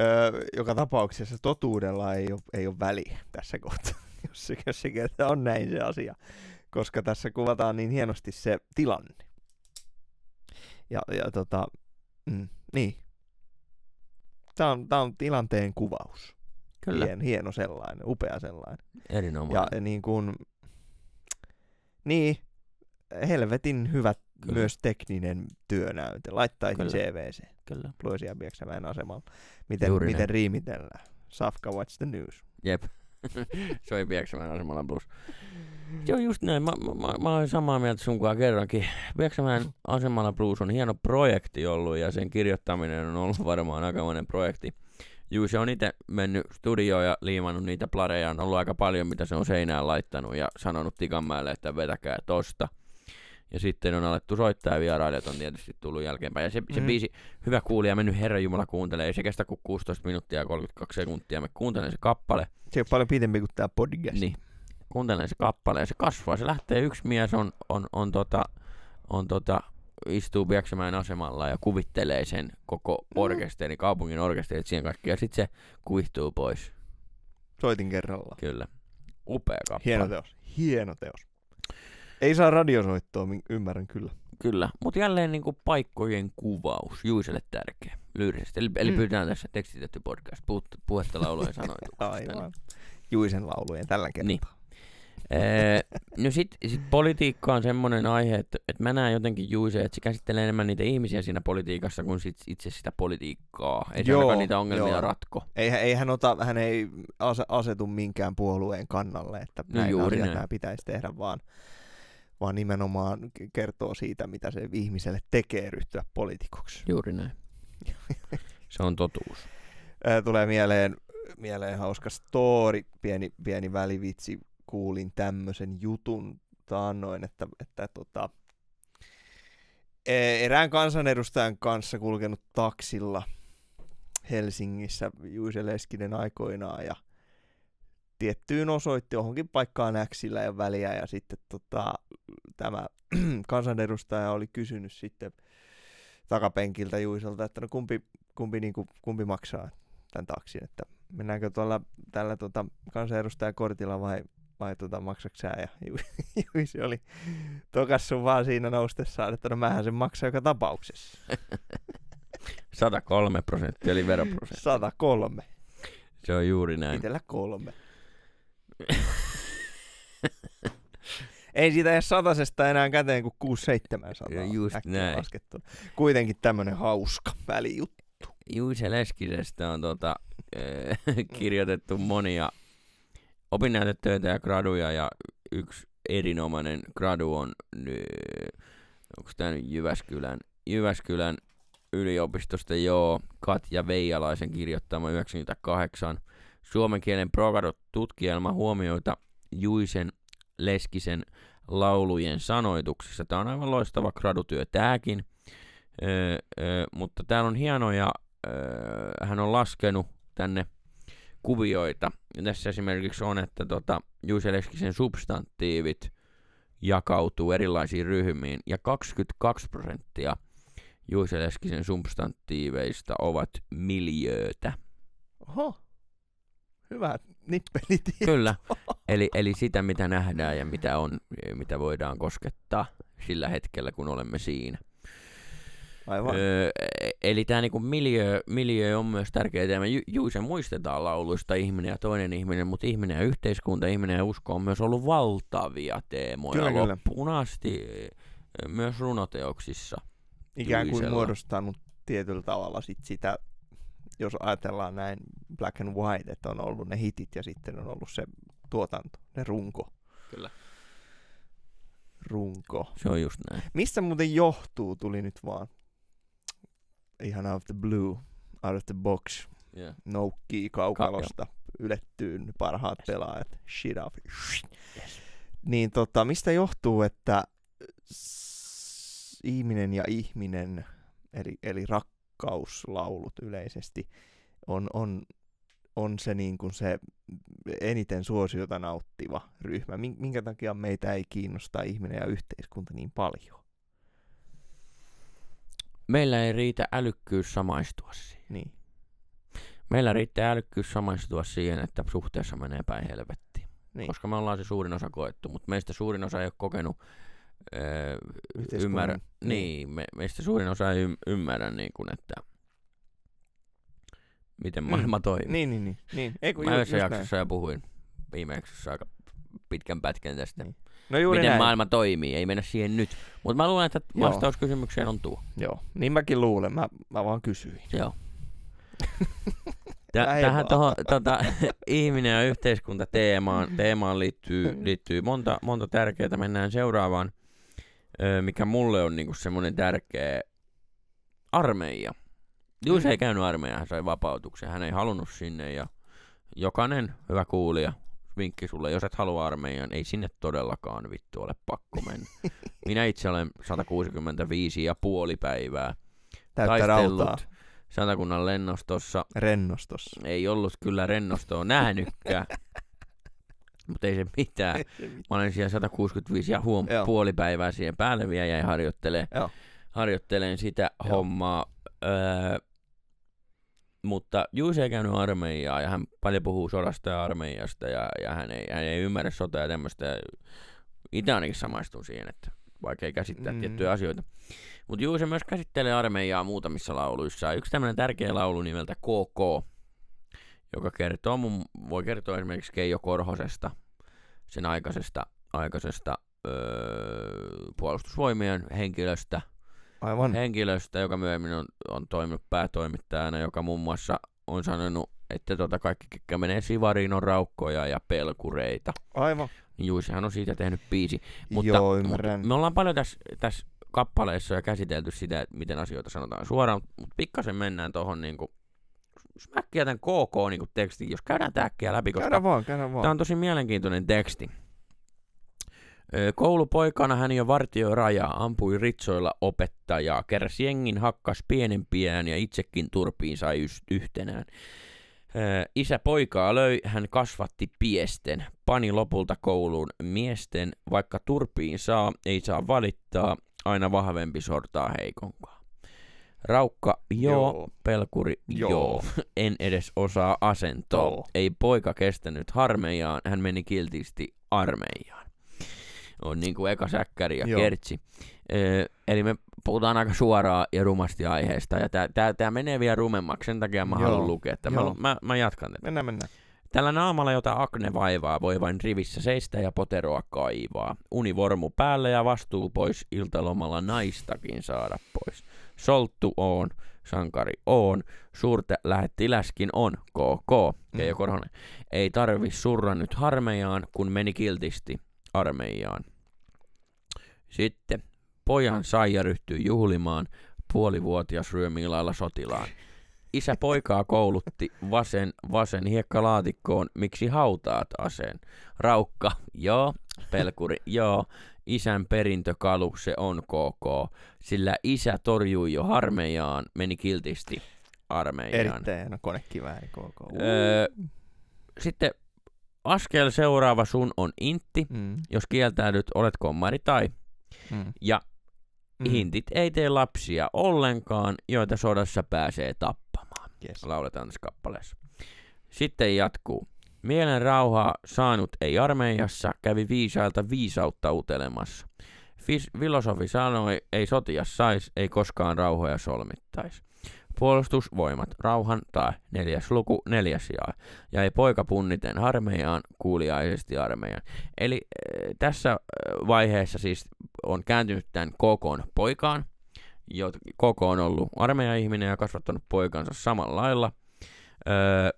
Öö, joka tapauksessa totuudella ei ole, ei ole väliä tässä kohtaa, jos se, jos se kerta on näin se asia. Koska tässä kuvataan niin hienosti se tilanne. Ja, ja tota, mm, niin. Tämä on, tää on tilanteen kuvaus. Kyllä, Hien, hieno sellainen, upea sellainen. erinomainen. Ja niin kuin, niin, helvetin hyvä Kyllä. myös tekninen työnäyte. Laittaisin Kyllä. CVC. Kyllä. Ploisia Pieksämäen asemalla. Miten, Juuri miten näin. riimitellään? Safka Watch the News. Jep. Soi Pieksämäen asemalla plus. Joo, just näin. Mä, mä, mä, mä olen samaa mieltä sun kanssa kerrankin. Pieksämäen asemalla blues on hieno projekti ollut ja sen kirjoittaminen on ollut varmaan aikamoinen projekti. Juu, se on itse mennyt studioon ja liimannut niitä plareja. On ollut aika paljon, mitä se on seinään laittanut ja sanonut Tikanmäelle, että vetäkää tosta. Ja sitten on alettu soittaa ja vierailijat on tietysti tullut jälkeenpäin. Ja se, se Mm. biisi, hyvä kuulija, mennyt Herran Jumala kuuntelee. Ei se kestä kuin 16 minuuttia ja 32 sekuntia. Me kuuntelen se kappale. Se on paljon pidempi kuin tämä podcast. Niin. Kuuntelen se kappale ja se kasvaa. Se lähtee yksi mies on, on, on, tota, on tota, istuu Pieksämäen asemalla ja kuvittelee sen koko orkesterin, kaupungin orkesterit siihen kaikki. Ja sitten se kuihtuu pois. Soitin kerralla. Kyllä. Upea kappale. Hieno teos. Hieno teos. Ei saa radiosoittoa, ymmärrän kyllä. Kyllä. Mutta jälleen niinku paikkojen kuvaus. Juiselle tärkeä. Lyyrisesti. Eli, eli Mm. pyytään tässä tekstitetty podcast. Puhut, puhetta laulujen sanoituksesta. Aivan. Juisen laulujen tällä kertaa. Niin. Ee, no sit, sit politiikka on semmoinen aihe, että, että mä näen jotenkin Juise, että se käsittelee enemmän niitä ihmisiä siinä politiikassa kuin sit, itse sitä politiikkaa. Ei se Joo, ainakaan niitä ongelmia joo. ratko. Ei, hän- ei hän, ota, hän ei ase, asetu minkään puolueen kannalle, että No näin juuri asiat näin. pitäisi tehdä, vaan, vaan nimenomaan kertoo siitä, mitä se ihmiselle tekee ryhtyä poliitikoksi. Juuri näin. Se on totuus. Tulee mieleen, mieleen hauska story, pieni, pieni välivitsi. Kuulin tämmöisen jutun taannoin, että, että tota, e- erään kansanedustajan kanssa kulkenut taksilla Helsingissä Juise Leskinen aikoinaan ja tiettyyn osoitti johonkin paikkaan Xillä ja väliä ja sitten tota, tämä kansanedustaja oli kysynyt sitten takapenkiltä Juiselta, että no kumpi, kumpi, niin kuin, kumpi maksaa tämän taksin, että mennäänkö tuolla tällä tota, kansanedustajakortilla vai, vai tota, maksaksää ja Ju- Juisi oli tokassu vaan siinä noustessaan, että no mähän sen maksaa joka tapauksessa. 103 prosenttia, eli veroprosentti. 103. Se on juuri näin. Itellä kolme. Ei siitä edes satasesta enää käteen kuin 6 700 Ja just äkkiä näin. Laskettu. Kuitenkin tämmönen hauska välijuttu. Juise Leskisestä on tota, eh, kirjoitettu monia opinnäytetöitä ja graduja ja yksi erinomainen gradu on, onko tämä nyt Jyväskylän, Jyväskylän yliopistosta, joo, Katja Veijalaisen kirjoittama 98 suomen kielen progradut-tutkielma huomioita Juisen Leskisen laulujen sanoituksissa. Tämä on aivan loistava gradutyö tämäkin, öö, öö, mutta täällä on hienoja, öö, hän on laskenut tänne kuvioita. Ja tässä esimerkiksi on, että tota, Juise Leskisen substantiivit jakautuu erilaisiin ryhmiin, ja 22 prosenttia Juise Leskisen substantiiveista ovat miljöötä. Oho. Hyvä nippelitieto. Kyllä, eli, eli sitä mitä nähdään ja mitä on, mitä voidaan koskettaa sillä hetkellä, kun olemme siinä. Aivan. Öö, eli tämä niinku miljö, miljö on myös tärkeä teema. Ju, Juise muistetaan lauluista ihminen ja toinen ihminen, mutta ihminen ja yhteiskunta, ihminen ja usko on myös ollut valtavia teemoja Kyllä, kyllä. loppuun asti, ö, myös runoteoksissa. Ikään kuin Juisella. muodostanut tietyllä tavalla sit sitä, jos ajatellaan näin black and white, että on ollut ne hitit ja sitten on ollut se tuotanto, ne runko. Kyllä. runko. Se on just näin. Mistä muuten johtuu, tuli nyt vaan ihan out of the blue, out of the box, Yeah. noukkii kaukalosta, ylettyy ne parhaat pelaajat, shit off. Niin tota, mistä johtuu, että s- ihminen ja ihminen, eli, eli rakkauslaulut yleisesti, on, on, on se, niin kuin se eniten suosiota nauttiva ryhmä. Min- Minkä takia meitä ei kiinnosta ihminen ja yhteiskunta niin paljon? Meillä ei riitä älykkyys samaistua siihen. Niin. Meillä riittää älykkyys samaistua siihen, että suhteessa menee päin helvettiin. Niin. Koska me ollaan se suurin osa koettu, mutta meistä suurin osa ei ole kokenut öö, ymmärrä, niin. niin, me, meistä suurin osa ei ym- ymmärrä niin kuin, että miten Mm. maailma toimii. Niin, niin, niin. niin. Ei, kun Mä yhdessä just näin. jaksossa jo puhuin viime jaksossa aika pitkän pätkän tästä. Niin. No juuri miten näin. maailma toimii, ei mennä siihen nyt. Mutta mä luulen, että Joo. vastaus kysymykseen on tuo. Joo, niin mäkin luulen. Mä, mä vaan kysyin. Joo. Tä, tähän tohon, tota, ihminen ja yhteiskunta teemaan, teemaan liittyy, liittyy monta, monta tärkeää. Mennään seuraavaan, mikä mulle on niinku semmoinen tärkeä armeija. Juus Mm. ei käynyt armeijaa, hän sai vapautuksen. Hän ei halunnut sinne ja jokainen hyvä kuulija, vinkki sulle, jos et halua armeijaan, ei sinne todellakaan vittu ole pakko mennä. Minä itse olen 165 ja puoli päivää Täyttä rautaa. taistellut satakunnan lennostossa. Rennostossa. Ei ollut kyllä rennostoa nähnytkään. Mutta ei se mitään. Mä olen siellä 165 ja huom Joo. puoli päivää siihen päälle vielä jäi harjoittelee, Joo. harjoitteleen sitä Joo. hommaa. Öö, mutta Juuse ei käynyt armeijaa ja hän paljon puhuu sodasta ja armeijasta ja, ja hän, ei, hän ei ymmärrä sotaa ja tämmöistä. Itse ainakin samaistun siihen, että vaikka ei käsittää mm. tiettyjä asioita. Mutta Juuse myös käsittelee armeijaa muutamissa lauluissa. Yksi tämmöinen tärkeä laulu nimeltä KK, joka kertoo, mun, voi kertoa esimerkiksi Keijo Korhosesta, sen aikaisesta, aikaisesta öö, puolustusvoimien henkilöstä, Aivan. henkilöstä, joka myöhemmin on, on toiminut päätoimittajana, joka muun muassa on sanonut, että tota kaikki, ketkä menee sivariin, on raukkoja ja pelkureita. Aivan. Niin Juisehan on siitä tehnyt biisi. Mutta, Joo, mutta ymmärrän. me ollaan paljon tässä, tässä kappaleessa jo käsitelty sitä, että miten asioita sanotaan suoraan, mutta pikkasen mennään tuohon niinku, jos mä äkkiä tämän KK tekstin, jos käydään tää äkkiä läpi, koska Käydään vaan, käydään vaan. Tämä on tosi mielenkiintoinen teksti. Koulupoikana hän jo vartioi rajaa, ampui ritsoilla opettajaa, keräsi jengin, hakkas pienempiään ja itsekin turpiin sai yhtenään. Isä poikaa löi, hän kasvatti piesten, pani lopulta kouluun miesten, vaikka turpiin saa, ei saa valittaa, aina vahvempi sortaa heikonkaa. Raukka, joo, Joo. pelkuri, Joo. joo. joo. en edes osaa asentoa. Joo. Ei poika kestänyt harmeijaan, hän meni kiltisti armeijaan. On niin kuin eka säkkäri ja Joo. kertsi. Eli me puhutaan aika suoraan ja rumasti aiheesta. Ja tää, tää, tää menee vielä rumemmaksi, sen takia mä Joo. haluan lukea. Että mä, mä, mä jatkan tätä. Mennään, mennään. Tällä naamalla, jota akne vaivaa, voi vain rivissä seistä ja poteroa kaivaa. Univormu päälle ja vastuu pois, iltalomalla naistakin saada pois. Solttu on, sankari on, suurte lähettiläskin on, KK, Keijo Mm. Korhonen. Ei tarvi surra nyt harmeijaan, kun meni kiltisti armeijaan. Sitten pojan saija ryhtyi juhlimaan, puolivuotias ryömii lailla sotilaan. Isä poikaa koulutti, vasen, vasen hiekkalaatikkoon, miksi hautaat aseen? Raukka, joo, pelkuri, joo, isän perintökalu, se on KK, sillä isä torjui jo harmeijaan, meni kiltisti armeijaan. Erittäin hieno konekivääri KK. Öö, sitten askel seuraava sun on intti, Mm. jos kieltäydyt, olet kommari tai, Mm. ja Mm. hintit ei tee lapsia ollenkaan, joita sodassa pääsee tappamaan. Yes. lauletaan tässä kappaleessa. Sitten jatkuu. Mielen rauhaa saanut ei armeijassa, kävi viisailta viisautta utelemassa. Fis- filosofi sanoi, ei sotia sais, ei koskaan rauhoja solmittais. Puolustusvoimat, rauhan tai neljäs luku, neljäs jae. Ja ei poika punniten armeijaan, kuuliaisesti armeijan. Eli äh, tässä äh, vaiheessa siis on kääntynyt tämän KK poikaan, koko on ollut armeijaihminen ja kasvattanut poikansa samalla lailla. Öö,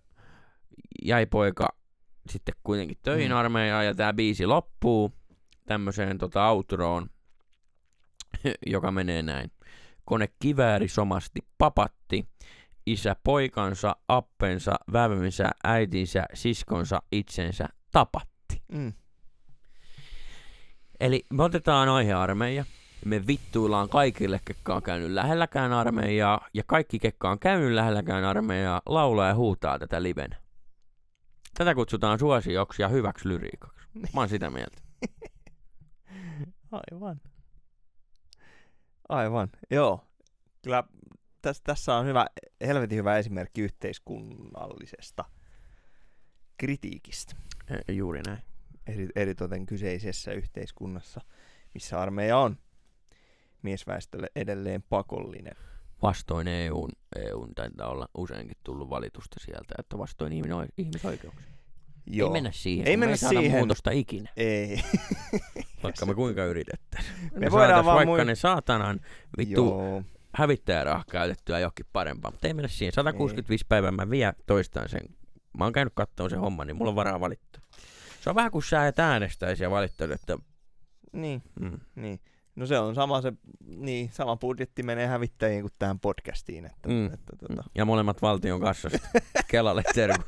jäi poika sitten kuitenkin töihin Mm. mm. armeijaan ja tämä biisi loppuu tämmöiseen tota outroon, joka menee näin. Kone kivääri somasti papatti, isä poikansa, appensa, vävynsä, äitinsä, siskonsa, itsensä tapatti. Mm. Eli me otetaan aihearmeija, me vittuillaan kaikille, ketkä on käynyt lähelläkään armeijaa, ja kaikki, ketkä on käynyt lähelläkään armeijaa, laulaa ja huutaa tätä livenä. Tätä kutsutaan suosioksi ja hyväksi lyriikaksi. Mä oon sitä mieltä. Aivan. Aivan, joo. Kyllä tässä, tässä on hyvä, helvetin hyvä esimerkki yhteiskunnallisesta kritiikistä. E, juuri näin. Eri, eritoten kyseisessä yhteiskunnassa, missä armeija on miesväestölle edelleen pakollinen. Vastoin EUn, EUn taitaa olla useinkin tullut valitusta sieltä, että vastoin ihmisoikeuksia. Joo. Ei mennä siihen. Ei kun mennä me ei saada siihen. muutosta ikinä, Ei. vaikka me kuinka yritettäisiin. Me voidaan vaan vaikka mui- ne saatanan vittu Joo. hävittäjäraha käytettyä johonkin parempaan, mutta ei mennä siihen. 165 päivää mä vielä toistan sen. Mä oon käynyt kattoon sen homman, niin mulla on varaa valittaa. Se on vähän kuin sä et äänestäisi ja valittaisi, että Niin, mm, niin. No se on sama, se, niin, sama budjetti menee hävittäjiin kuin tähän podcastiin. Että, Mm. että, tota, ja molemmat valtion kassasta. Kelalle terkut.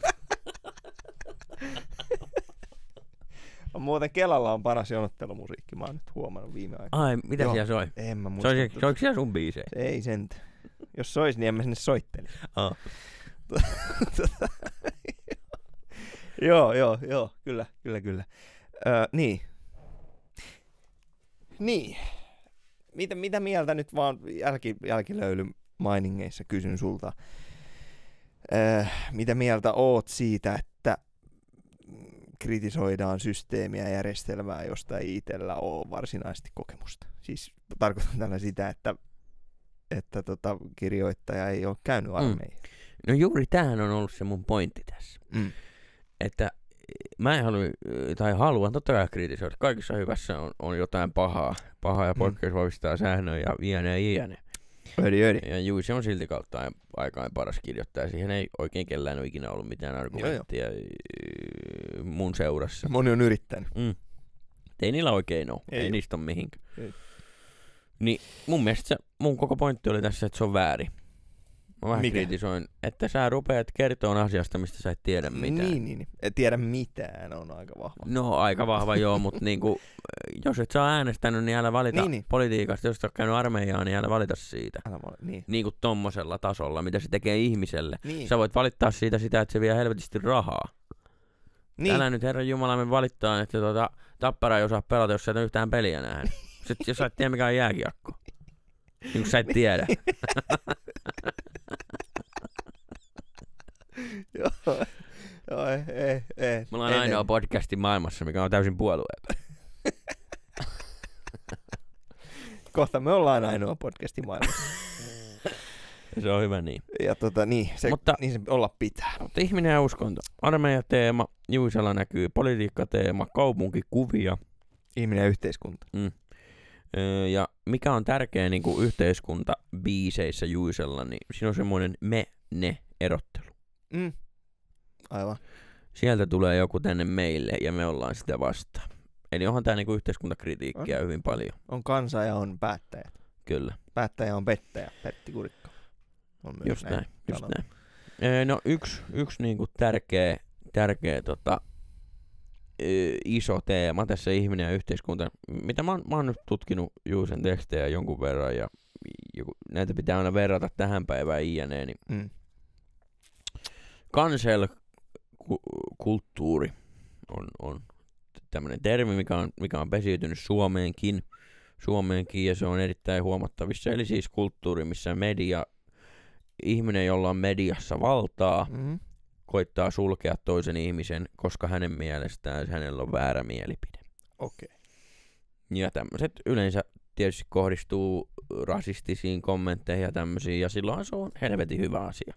On muuten Kelalla on paras jonottelumusiikki, mä oon nyt huomannut viime aikoina. Ai, mitä Joo. siellä soi? En mä muista. Soisi, soiko siellä sun biisejä? Se ei sentä. Jos sois, niin en mä sinne soitteli. Ah. joo, joo, joo, kyllä, kyllä, kyllä. Öö, niin. Niin. Mitä, mitä mieltä nyt vaan jälki, jälkilöyly mainingeissa kysyn sulta. Öö, mitä mieltä oot siitä, että kritisoidaan systeemiä ja järjestelmää, josta ei itsellä ole varsinaisesti kokemusta. Siis tarkoitan tällä sitä, että, että tota, kirjoittaja ei ole käynyt armeijaa. No juuri tämähän on ollut se mun pointti tässä. Mm. Että mä en halua, tai haluan totta kai kritisoida. Kaikessa hyvässä on, on jotain pahaa. Pahaa ja Mm. poikkeus vahvistaa säännön ja iänä ja iänä. Ödi, ödi. Ja Juisi on silti kautta aikaan paras kirjoittaja. Siihen ei oikein kellään ole ikinä ollut mitään argumenttia joo, mun seurassa. Moni on yrittänyt. Mm. Ei niillä oikein ole. Ei Ei, niistä ole mihinkään. Ei. Niin mun mielestä se, mun koko pointti oli tässä, että se on väärin. Mä vähän Mikä? kritisoin, että sä rupeat kertomaan asiasta, mistä sä et tiedä mitään. Niin, niin, niin. En tiedä mitään on aika vahva. No aika vahva joo, mutta niinku, jos et ole äänestänyt, niin älä valita Niin, niin, niin. niin. politiikasta. Jos et ole käynyt armeijaa, niin älä valita siitä. Älä vaan- niin. Niin kuin tommosella tasolla, mitä se tekee ihmiselle. Niin. Sä voit valittaa siitä sitä, että se vie helvetisti rahaa. niin. Niin. Älä nyt Herran Jumala me valittaa, että tuota, tappara ei osaa pelata, jos sä et yhtään peliä nähnyt. Sitten jos sä et tiedä mikä on jääkiekko. Niin kun sä et tiedä. Joo. Joo, ei, ei, ei. Me ollaan ei, ainoa ei. podcasti maailmassa, mikä on täysin puolueeton. Kohta me ollaan ainoa podcasti maailmassa. Se on hyvä niin. Ja tota, niin, se, Mutta- niin se olla pitää. Mutta ihminen ja uskonto. Armeijateema, Juisella näkyy politiikkateema, kaupunkikuvia. Ihminen ja yhteiskunta. Öö, Ja mikä on tärkeä niin kuin yhteiskunta biiseissä Juisella, niin siinä on semmoinen me-ne-erottelu. Mm. Aivan. Sieltä tulee joku tänne meille ja me ollaan sitä vastaan. Eli onhan tämä niinku yhteiskuntakritiikkiä hyvin paljon, On kansa ja on päättäjä. kyllä. Päättäjä on pettäjä, Pertti Kurikka. On myös Just näin, just sanottu. näin. Öö, No yksi, yksi niinku tärkeä, tärkeä tota, öö, iso teema tässä ihminen ja yhteiskunta, mitä mä oon, mä oon nyt tutkinut Juusen tekstejä jonkun verran ja joku, näitä pitää aina verrata tähän päivään INE, niin Mm. Cancel-kulttuuri on, on tämmöinen termi, mikä on, mikä on pesiytynyt Suomeenkin, Suomeenkin ja se on erittäin huomattavissa. Eli siis kulttuuri, missä media, ihminen, jolla on mediassa valtaa, Mm. koittaa sulkea toisen ihmisen, koska hänen mielestään hänellä on väärä mielipide. Okei. Okay. Ja tämmöiset yleensä tietysti kohdistuu rasistisiin kommentteihin ja tämmöisiin, ja silloin se on helvetin hyvä asia.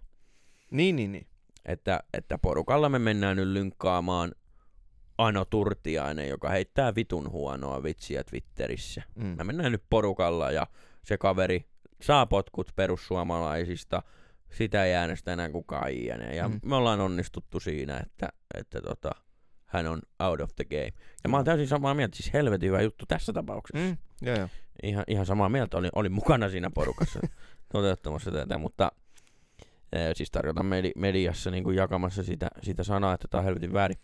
Niin, niin, niin. Että, että porukalla me mennään nyt lynkkaamaan Ano Turtiainen, joka heittää vitun huonoa vitsiä Twitterissä. Mm. Me mennään nyt porukalla ja se kaveri saa potkut perussuomalaisista, sitä ei äänestä enää kukaan iäneen. Ja Mm. mm. me ollaan onnistuttu siinä, että, että tota, hän on out of the game. Ja mä oon täysin samaa mieltä, siis helvetin hyvä juttu tässä tapauksessa. Mm, joo, joo. Ihan, ihan samaa mieltä, olin, olin mukana siinä porukassa toteuttamassa tätä, mutta siis tarkoitan medi- mediassa niin kuin jakamassa sitä, sitä sanaa, että tämä on helvetin väärin.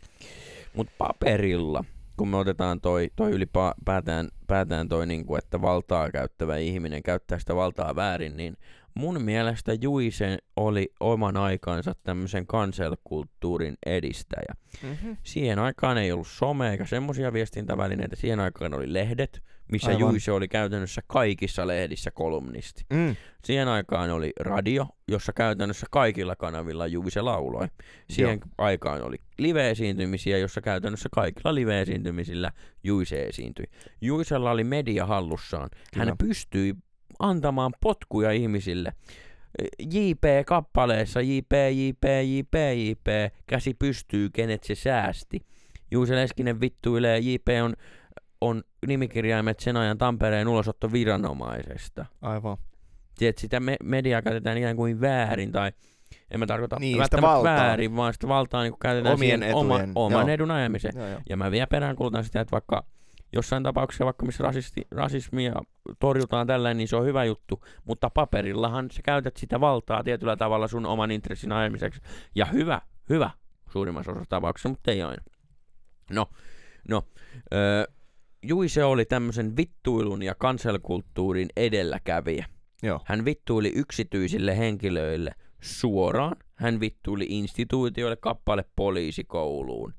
Mutta paperilla, kun me otetaan toi, toi ylipäätään päätään toi, niin kuin, että valtaa käyttävä ihminen käyttää sitä valtaa väärin, niin mun mielestä Juise oli oman aikansa tämmöisen cancel-kulttuurin edistäjä. Mm-hmm. Siihen aikaan ei ollut some eikä semmoisia viestintävälineitä, siihen aikaan oli lehdet, missä Aivan. Juise oli käytännössä kaikissa lehdissä kolumnisti. Mm. Siihen aikaan oli radio, jossa käytännössä kaikilla kanavilla Juise lauloi. Siihen aikaan oli live-esiintymisiä, jossa käytännössä kaikilla live-esiintymisillä Juise esiintyi. Juisella oli media hallussaan. Hän Kyllä. pystyi antamaan potkuja ihmisille. JP-kappaleessa JP, JP, JP, JP, käsi pystyy, kenet se säästi. Juuse Leskinen vittuilee, JP on, on nimikirjaimet sen ajan Tampereen ulosotto viranomaisesta. Aivan. Tiedät, sitä me- mediaa käytetään ikään kuin väärin, tai en mä tarkoita Niin, sitä valtaa. väärin, vaan sitä valtaa niin käytetään Omien siihen oma, etujen, oman joo. edun ajamiseen. Joo, joo. Ja mä vielä peräänkuulutan sitä, että vaikka jossain tapauksessa, vaikka missä rasisti, rasismia torjutaan tällä, niin se on hyvä juttu, mutta paperillahan sä käytät sitä valtaa tietyllä tavalla sun oman intressin ajamiseksi. Ja hyvä, hyvä suurimmassa osassa tapauksessa, mutta ei aina. No, no, öö, Juise oli tämmöisen vittuilun ja kanselkulttuurin edelläkävijä. Joo. Hän vittuili yksityisille henkilöille suoraan. Hän vittuili instituutioille kappale poliisikouluun.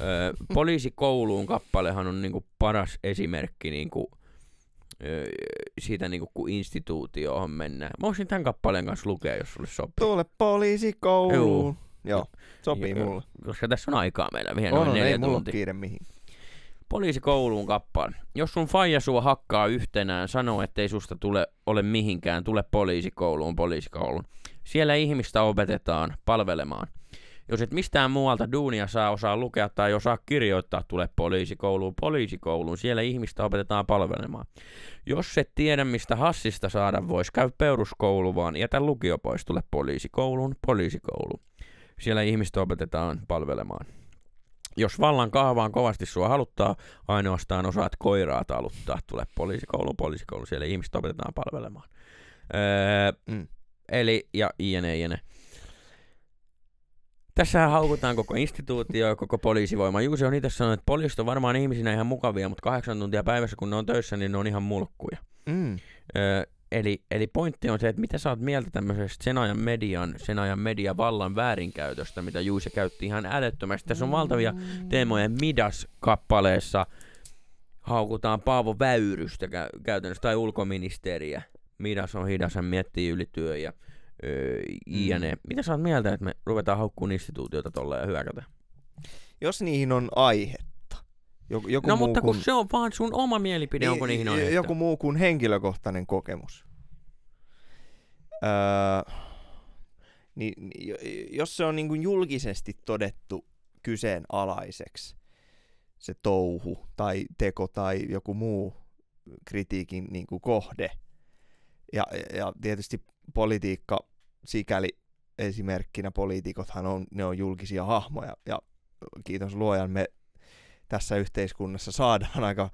Öö, poliisikouluun kappalehan on niinku paras esimerkki niinku, öö, siitä, niinku, kun instituutioon mennään. Mä voisin tämän kappaleen kanssa lukea, jos sulle sopii. Tule poliisikouluun. Juu. Joo, sopii Joo. mulle. Koska tässä on aikaa meillä vielä On, noin on, neljä ei mulla tuntia. kiire mihin. Poliisikouluun kappale. Jos sun faija sua hakkaa yhtenään, sanoo, ettei susta tule, ole mihinkään, tule poliisikouluun, poliisikouluun. Siellä ihmistä opetetaan palvelemaan. Jos et mistään muualta duunia saa osaa lukea tai osaa kirjoittaa, tule poliisikouluun, poliisikouluun. Siellä ihmistä opetetaan palvelemaan. Jos et tiedä, mistä hassista saada vois, käy peruskoulu vaan, jätä lukio pois, tule poliisikouluun, poliisikouluun. Siellä ihmistä opetetaan palvelemaan. Jos vallan kahvaan kovasti sua haluttaa, ainoastaan osaat koiraa taluttaa. Tule poliisikouluun, poliisikouluun. Siellä ihmiset opetetaan palvelemaan. Öö, Mm. Eli, ja jne, jne. Tässähän haukutaan koko instituutio ja koko poliisivoima. Juusi on itse sanonut, että poliisit on varmaan ihmisinä ihan mukavia, mutta kahdeksan tuntia päivässä kun ne on töissä, niin ne on ihan mulkkuja. Mm. Öö, eli, eli pointti on se, että mitä sä oot mieltä tämmöisestä sen ajan median, sen ajan mediavallan väärinkäytöstä, mitä Juuse käytti ihan älyttömästi. Tässä on valtavia teemoja. Midas-kappaleessa haukutaan Paavo Väyrystä kä- käytännössä, tai ulkoministeriä. Midas on hidas, hän miettii ylityö ja öö, jne. Mitä sä oot mieltä, että me ruvetaan haukkuun instituutioita tolleen ja hyökätä? Jos niihin on aihetta. Joku, joku no muu mutta kun kuin, se on vaan sun oma mielipide, onko niihin Niin, aihetta? Joku muu kuin henkilökohtainen kokemus. Öö, niin, niin, jo- jos se on niin kuin julkisesti todettu kyseenalaiseksi, se touhu tai teko tai joku muu kritiikin niin kuin kohde, ja, ja tietysti politiikka sikäli esimerkkinä poliitikothan on, ne on julkisia hahmoja, ja kiitos luojan me tässä yhteiskunnassa saadaan aika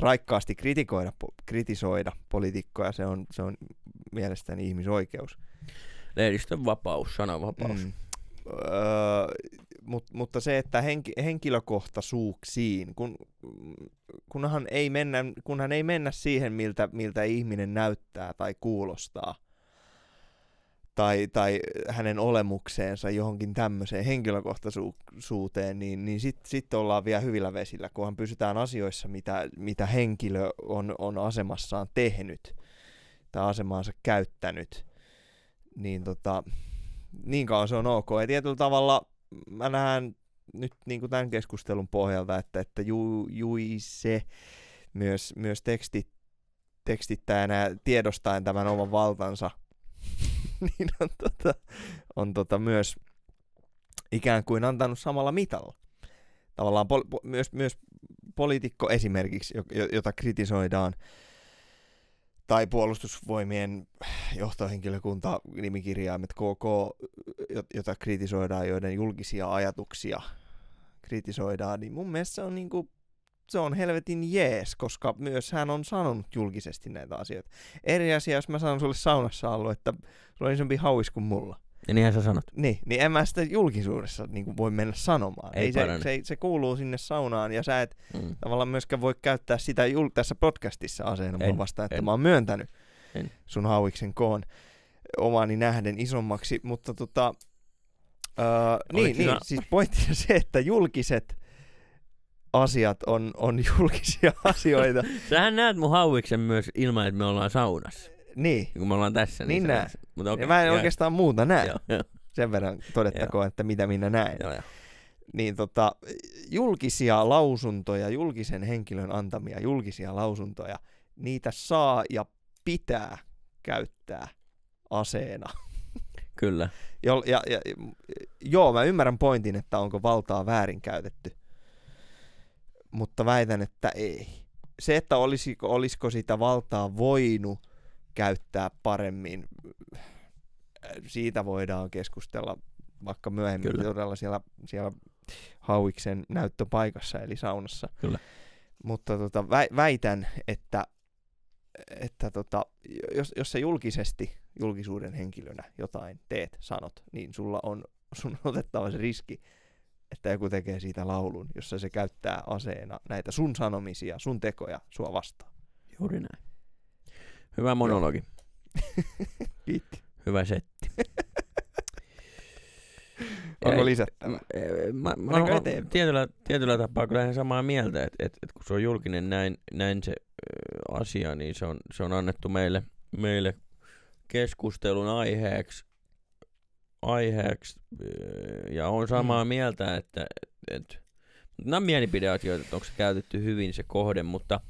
raikkaasti kritikoida, po- kritisoida poliitikkoja, se on, se on mielestäni ihmisoikeus. Lehdistön vapaus, sananvapaus. Mm. Öö, mut, mutta se, että henki, henkilökohtaisuuksiin, kun, kunhan, ei mennä, kunhan ei mennä siihen, miltä, miltä ihminen näyttää tai kuulostaa, tai, tai hänen olemukseensa johonkin tämmöiseen henkilökohtaisuuteen, niin, niin sitten sit ollaan vielä hyvillä vesillä, kunhan pysytään asioissa, mitä, mitä henkilö on, on asemassaan tehnyt tai asemaansa käyttänyt, niin tota, niin kauan se on ok. Ja tietyllä tavalla mä näen nyt niin kuin tämän keskustelun pohjalta, että, että ju, Juise myös, myös tekstit, tekstittäjänä tiedostaen tämän oman valtansa, niin on, tota, on tota myös ikään kuin antanut samalla mitalla. Tavallaan pol, po, myös, myös poliitikko esimerkiksi, jo- jo- jota kritisoidaan, tai puolustusvoimien johtohenkilökunta, nimikirjaimet KK, jo- jota kritisoidaan, joiden julkisia ajatuksia kritisoidaan, niin mun mielestä se on niinku, se on helvetin jees, koska myös hän on sanonut julkisesti näitä asioita. Eri asia, jos mä sanon sulle saunassa ollut, että sulla on isompi hauis kuin mulla. Ja niinhän sä sanot. Niin, niin en mä sitä julkisuudessa niin kuin voi mennä sanomaan. Ei se, parane. se, se, kuuluu sinne saunaan ja sä et Mm. tavallaan myöskään voi käyttää sitä jul- tässä podcastissa aseena En, mua vastaan, että en. mä oon myöntänyt En. sun hauiksen koon omani nähden isommaksi, mutta tota, öö, niin, niin, siis pointti on se, että julkiset asiat on, on julkisia asioita. Sähän näet mun hauiksen myös ilman, että me ollaan saunassa. niin, Kun me ollaan tässä. Niin sä- näen. Mutta okay, mä en joo, oikeastaan muuta näe. Joo, Sen verran todettakoon, että mitä minä näen. joo, joo. niin tota, julkisia lausuntoja, julkisen henkilön antamia julkisia lausuntoja, niitä saa ja pitää käyttää aseena. Kyllä. Jo, ja, ja, joo, mä ymmärrän pointin, että onko valtaa väärinkäytetty, mutta väitän, että ei. Se, että olisiko, olisiko sitä valtaa voinut käyttää paremmin, siitä voidaan keskustella vaikka myöhemmin Kyllä. todella siellä, siellä Hauiksen näyttöpaikassa eli saunassa. Kyllä. Mutta tota, vä- väitän, että, että tota, jos, jos sä julkisesti julkisuuden henkilönä jotain teet, sanot, niin sulla on, sun on otettava se riski, että joku tekee siitä laulun, jossa se käyttää aseena näitä sun sanomisia, sun tekoja sua vastaan. Juuri näin. Hyvä monologi. Kiitti. Hyvä setti. Onko lisättävä? Mä, mä oon eteenpäin? tietyllä, tietyllä tapaa kyllä ihan samaa mieltä, että et, et kun se on julkinen näin, näin se ö, asia, niin se on, se on annettu meille, meille keskustelun aiheeksi, aiheeksi ö, ja on samaa Mm. mieltä, että et, et, nämä on mielipideasioita, että onko se käytetty hyvin se kohde, mutta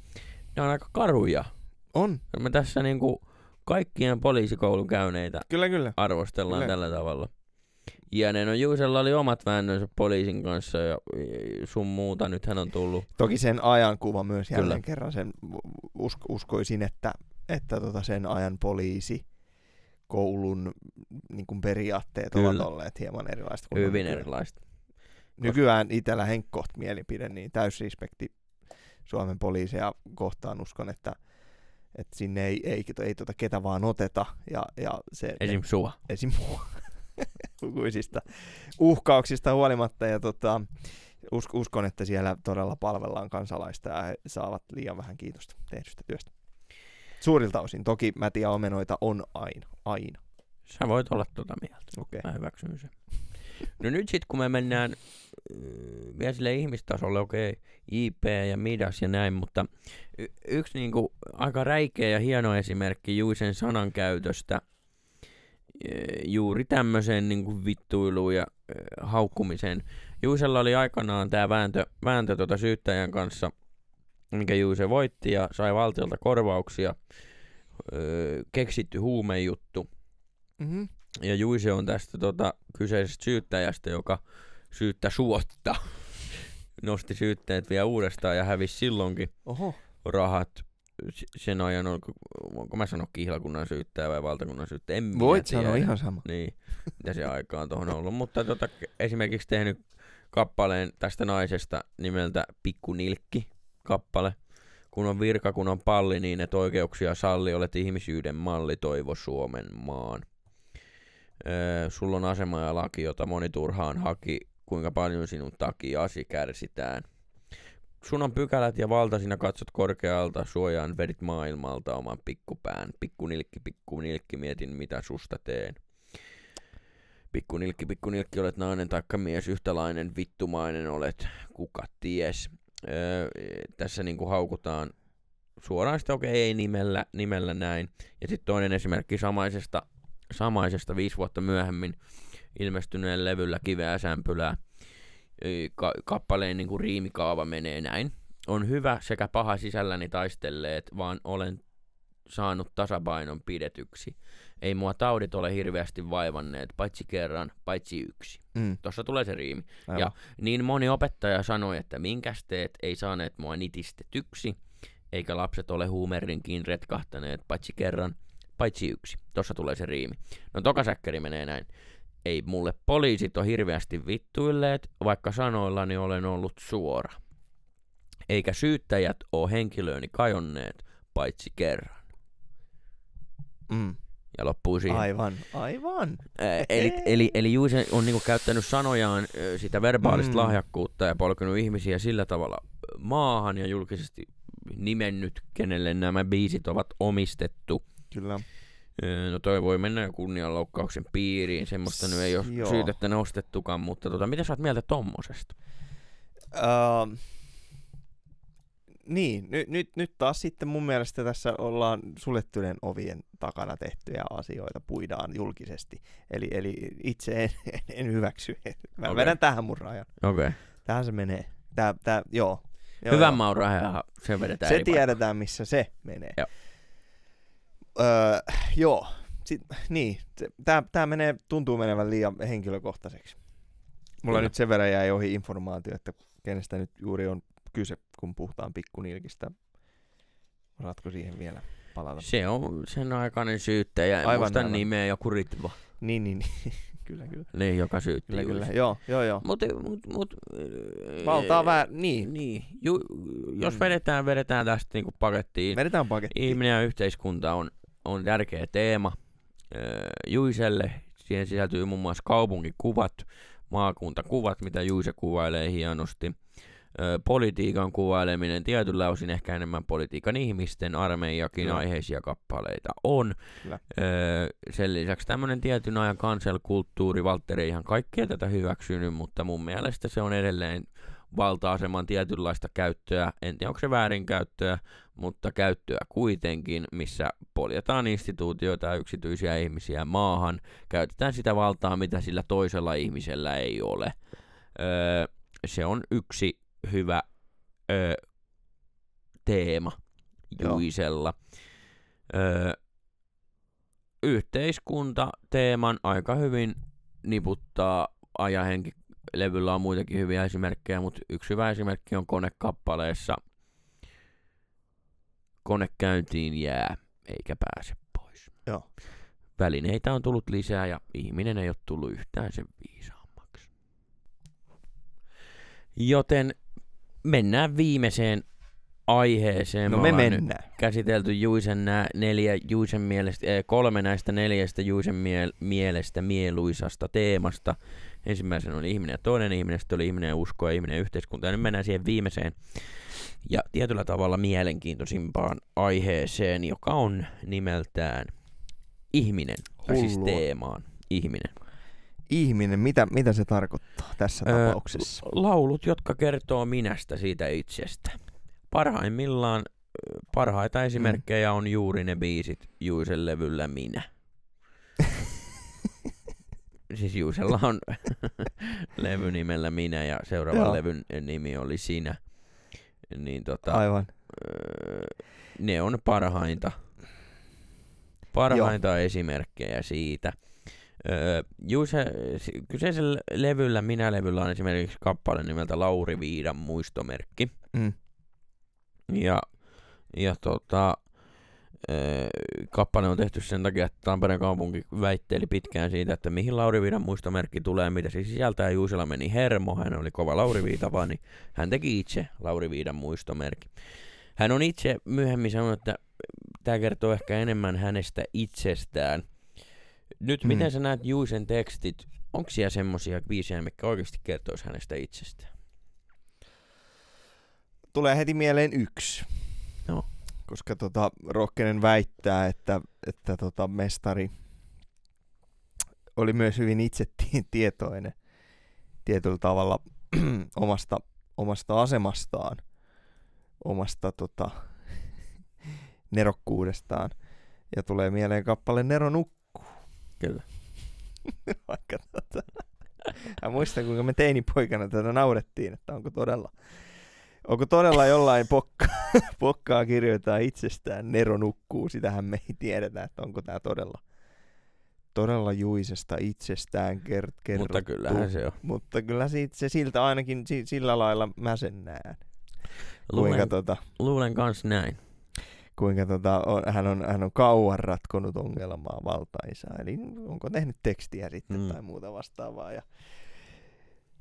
ne on aika karuja. On, Me tässä niinku kaikkien poliisikoulun käyneitä kyllä kyllä. arvostellaan Kyllä. tällä tavalla. Ja ne no Juusella oli omat väännönsä poliisin kanssa ja sun muuta. Nyt hän on tullut. Toki sen ajankuva myös jälleen Kyllä. kerran sen usk- uskoisin, että, että tota sen ajan poliisi koulun niin kuin periaatteet Kyllä. ovat olleet hieman erilaiset kuin Hyvin nykyään. erilaista. Nykyään itsellä henkkoht mielipide, niin täys respekti Suomen poliiseja kohtaan uskon, että, että sinne ei, ei, ei tota ketä vaan oteta. Ja, ja se, Esim. sua. esim. mua lukuisista uhkauksista huolimatta. Ja tota, us, uskon, että siellä todella palvellaan kansalaista ja he saavat liian vähän kiitosta tehdystä työstä. Suurilta osin. Toki mätiä omenoita on aina. Aina. Sä voit olla tuota mieltä. Okei. Mä hyväksyn sen. No nyt sit kun me mennään äh, vielä sille ihmistasolle, okei, IP ja Midas ja näin, mutta y- yksi niinku aika räikeä ja hieno esimerkki Juisen sanankäytöstä äh, juuri tämmöiseen niinku vittuiluun ja äh, haukkumiseen. Juisella oli aikanaan tämä vääntö, vääntö tota syyttäjän kanssa, minkä Juise voitti ja sai valtiolta korvauksia. Öö, keksitty huumejuttu. Mm-hmm. Ja Juise on tästä tota, kyseisestä syyttäjästä, joka syyttä suotta. Nosti syytteet vielä uudestaan ja hävisi silloinkin Oho. rahat sen ajan, onko, onko mä sanoa kihlakunnan syyttäjä vai valtakunnan syyttäjä, en minä Voit tiedä. sanoa ihan sama. Niin, mitä se aika on tuohon ollut. Mutta tota, esimerkiksi tehnyt kappaleen tästä naisesta nimeltä Pikku Nilkki kappale. Kun on virka, kun on palli, niin et oikeuksia salli, olet ihmisyyden malli, toivo Suomen maan. Öö, sulla on asema ja laki, jota moni turhaan haki, kuinka paljon sinun takiasi kärsitään. Sun on pykälät ja valta, sinä katsot korkealta, suojaan vedit maailmalta oman pikkupään. Pikku nilkki, pikku nilkki, mietin mitä susta teen. Pikku nilkki, pikku nilkki, olet nainen taikka mies, yhtälainen vittumainen olet, kuka ties. Öö, tässä niinku haukutaan suoraan sitä, okei, ei nimellä, nimellä näin. Ja sitten toinen esimerkki samaisesta, samaisesta viisi vuotta myöhemmin ilmestyneen levyllä Kiveä sämpylää. Ka- kappaleen niinku riimikaava menee näin. On hyvä sekä paha sisälläni taistelleet, vaan olen saanut tasapainon pidetyksi. Ei mua taudit ole hirveästi vaivanneet, paitsi kerran, paitsi yksi. Mm. Tossa tulee se riimi. Aivan. Ja niin moni opettaja sanoi, että minkäs teet ei saaneet mua nitistetyksi, eikä lapset ole huumerinkin retkahtaneet, paitsi kerran, paitsi yksi. Tossa tulee se riimi. No toka säkkäri menee näin. ei mulle poliisit ole hirveästi vittuilleet, vaikka sanoillani olen ollut suora. Eikä syyttäjät ole henkilööni kajonneet, paitsi kerran. Mm. Ja loppuu siihen. Aivan, aivan. Eli, eli, eli Juise on niinku käyttänyt sanojaan sitä verbaalista Mm. lahjakkuutta ja polkenut ihmisiä sillä tavalla maahan ja julkisesti nimennyt, kenelle nämä biisit ovat omistettu. Kyllä. Öö, No toi voi mennä jo kunnianloukkauksen piiriin, semmoista nyt ei ole Joo. syytettä nostettukaan, mutta tota, mitä sä oot mieltä tommosesta? Uh, niin, nyt, nyt, nyt taas sitten mun mielestä tässä ollaan suljettujen ovien takana tehtyjä asioita, puidaan julkisesti. Eli, eli itse en, en hyväksy. Mä okay. vedän tähän mun rajan. Okei. Okay. Tähän se menee. Tää, tää, joo. joo Hyvän maun rahaa, se vedetään Se paikkaan. tiedetään, missä se menee. Joo. Öö, joo. Sit, niin, tää menee, tuntuu menevän liian henkilökohtaiseksi. Mulla Kyllä. nyt sen verran jäi ohi informaatio, että kenestä nyt juuri on kyse, kun puhutaan pikkunilkistä. Osaatko siihen vielä palata? Se on sen aikainen syyttäjä, en Aivan, muista aivan. nimeä, joku Ritva. Niin, niin, niin. kyllä, kyllä. Niin, joka syytti Kyllä, kyllä. Joo, joo, joo. Mut, mut, mut, Valtaa äh, väär, niin. Niin, ju, jos Mm. vedetään, vedetään tästä niinku pakettiin. Vedetään paketti. Ihminen ja yhteiskunta on, on tärkeä teema Juiselle. Siihen sisältyy muun muassa kaupunkikuvat, maakuntakuvat, mitä Juise kuvailee hienosti. Politiikan kuvaileminen, tietyllä osin ehkä enemmän politiikan ihmisten, armeijakin Joo. aiheisia kappaleita on. Kyllä. Ö, sen lisäksi tämmöinen tietyn ajan cancel-kulttuuri, Valtteri ei ihan kaikkea tätä hyväksynyt, mutta mun mielestä se on edelleen valta-aseman tietynlaista käyttöä, en tiedä onko se väärinkäyttöä, mutta käyttöä kuitenkin, missä poljetaan instituutioita ja yksityisiä ihmisiä maahan, käytetään sitä valtaa, mitä sillä toisella ihmisellä ei ole. Öö, se on yksi hyvä öö, teema. Juisella. Öö, yhteiskunta teeman aika hyvin niputtaa ajahenki. Levyllä on muitakin hyviä esimerkkejä, mutta yksi hyvä esimerkki on konekappaleessa Kone käyntiin jää, eikä pääse pois. Joo. Välineitä on tullut lisää ja ihminen ei ole tullut yhtään sen viisaammaksi. Joten mennään viimeiseen aiheeseen. No Me me mennään. käsitelty Juisen nää neljä Juisen mielestä, eh, kolme näistä neljästä Juisen miel- mielestä mieluisasta teemasta. Ensimmäisen oli ihminen ja toinen ihminen, sitten oli ihminen ja usko ja ihminen ja yhteiskunta. Ja nyt mennään siihen viimeiseen ja tietyllä tavalla mielenkiintoisimpaan aiheeseen, joka on nimeltään ihminen. Tai siis Hullua. teemaan ihminen. Ihminen, mitä, mitä se tarkoittaa tässä Öö, tapauksessa? Laulut, jotka kertoo minästä siitä itsestä. Parhaimmillaan parhaita esimerkkejä on juuri ne biisit Juisen levyllä Minä. siis Juisella on levy nimellä Minä ja seuraavan Joo. levyn nimi oli Sinä. Niin tota, Aivan. öö, ne on parhainta, parhainta esimerkkejä siitä. Öö, Juise, si- kyseisellä levyllä, minä levyllä on esimerkiksi kappale nimeltä Lauri Viidan muistomerkki. Mm. Ja, ja tota, öö, kappale on tehty sen takia, että Tampereen kaupunki väitteli pitkään siitä, että mihin Lauri Viidan muistomerkki tulee, mitä se sisältää. Juusella meni hermo, hän oli kova Lauri Viita, niin hän teki itse Lauri Viidan muistomerkki. Hän on itse myöhemmin sanonut, että tämä kertoo ehkä enemmän hänestä itsestään. Nyt, Mm. miten sä näet Juisen tekstit? Onko siellä semmosia biisejä, mitkä oikeasti kertois hänestä itsestään? Tulee heti mieleen yksi. Joo. Koska tota, Rokkenen väittää, että, että tota, mestari oli myös hyvin itse tietoinen tietyllä tavalla omasta, omasta asemastaan, omasta tota, nerokkuudestaan. Ja tulee mieleen kappale Nero nukkuu. Kyllä. Vaikka tota, mä muistan, kuinka me teinipoikana tätä naurettiin, että onko todella, onko todella jollain pokka, pokkaa kirjoittaa itsestään Nero nukkuu. Sitähän me ei tiedetä, että onko tämä todella, todella juisesta itsestään ker- kerrottu. Mutta kyllähän se on. Mutta kyllä siitä, se siltä ainakin si- sillä lailla mä sen näen. Kuinka Luulen, tota, luulen kans näin. Kuinka tota, on, hän, on, hän on kauan ratkonut ongelmaa valtaisaa. Eli onko tehnyt tekstiä sitten Mm. tai muuta vastaavaa. Ja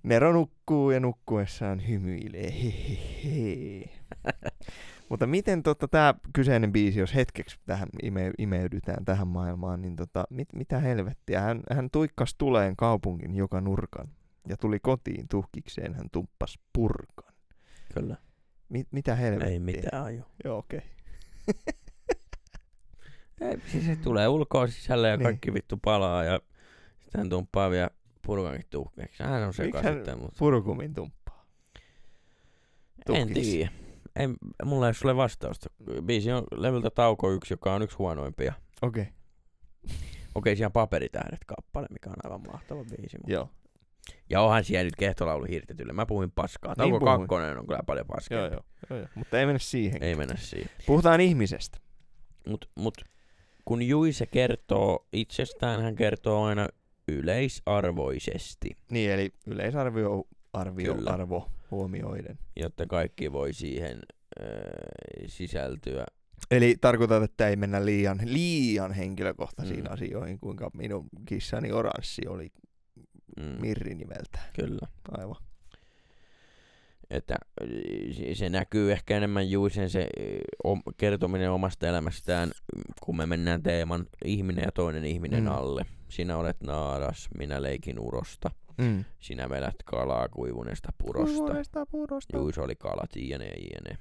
Nero nukkuu ja nukkuessaan hymyilee. Hehehe. Mutta miten tota, tämä kyseinen biisi, jos hetkeksi tähän ime, imeydytään tähän maailmaan, niin tota, mit, mitä helvettiä? Hän, hän tuikkas tuleen kaupungin joka nurkan ja tuli kotiin tuhkikseen, hän tumppas purkan. Kyllä. Mit, mitä helvettiä? Ei mitään aju. Joo, okei. Ei, siis se tulee ulkoa sisälle ja Niin. kaikki vittu palaa ja sitten tumppaa vielä purkankin tuhkeeksi. Hän on seka Miksi hän sitten, mutta Purkumin tumppaa. en tuhkiksi? tiedä. Ei, mulla ei ole sulle vastausta. Biisi on levyltä Tauko 1, joka on yksi huonoimpia. Okei, Okei, siellä Paperitähdet kappale, mikä on aivan mahtava biisi. Mutta... joo. Ja onhan siellä nyt kehtolaulu hiirtetyllä. Mä puhuin paskaa. Niin Tauko kakkonen on kyllä paljon paskaa. Joo, joo, joo, joo. Mutta ei mennä siihen. Ei mennä siihen. Puhutaan ihmisestä. Mut, mut kun Juise kertoo itsestään, hän kertoo aina yleisarvoisesti, Niin, eli yleisarvio arvio, Kyllä. arvo huomioiden. jotta kaikki voi siihen äh, sisältyä. Eli tarkoitat, että ei mennä liian, liian henkilökohtaisiin mm. asioihin, kuinka minun kissani oranssi oli Mm, Mirri nimeltä. kyllä. Aivan. Että äh, se- näkyy ehkä enemmän Juisen se äh, om, kertominen omasta elämästään, kun me mennään teeman ihminen ja toinen ihminen Mm. alle. Sinä olet naaras, minä leikin urosta. Mm. Sinä vedät kalaa kuivuneesta purosta. Kuivuneesta purosta. Juiso oli kalat, jne, jne.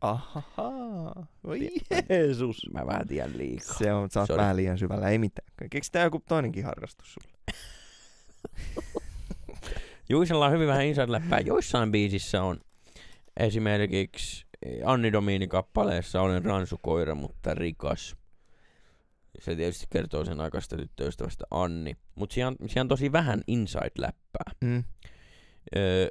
Ahaha. Voi Jeesus. Mä vähän tiedän liikaa. Se on, sä oot Sorry. vähän liian syvällä, ei mitään. Keksitään joku toinenkin harrastus sulle. Juisella on hyvin vähän inside-läppää. Joissain biisissä on esimerkiksi Anni Domini kappaleessa Olen ransukoira, mutta rikas. Se tietysti kertoo sen aikaista tyttöystävästä Anni. Mutta siellä, on- siellä on tosi vähän inside-läppää. Mm. Öö,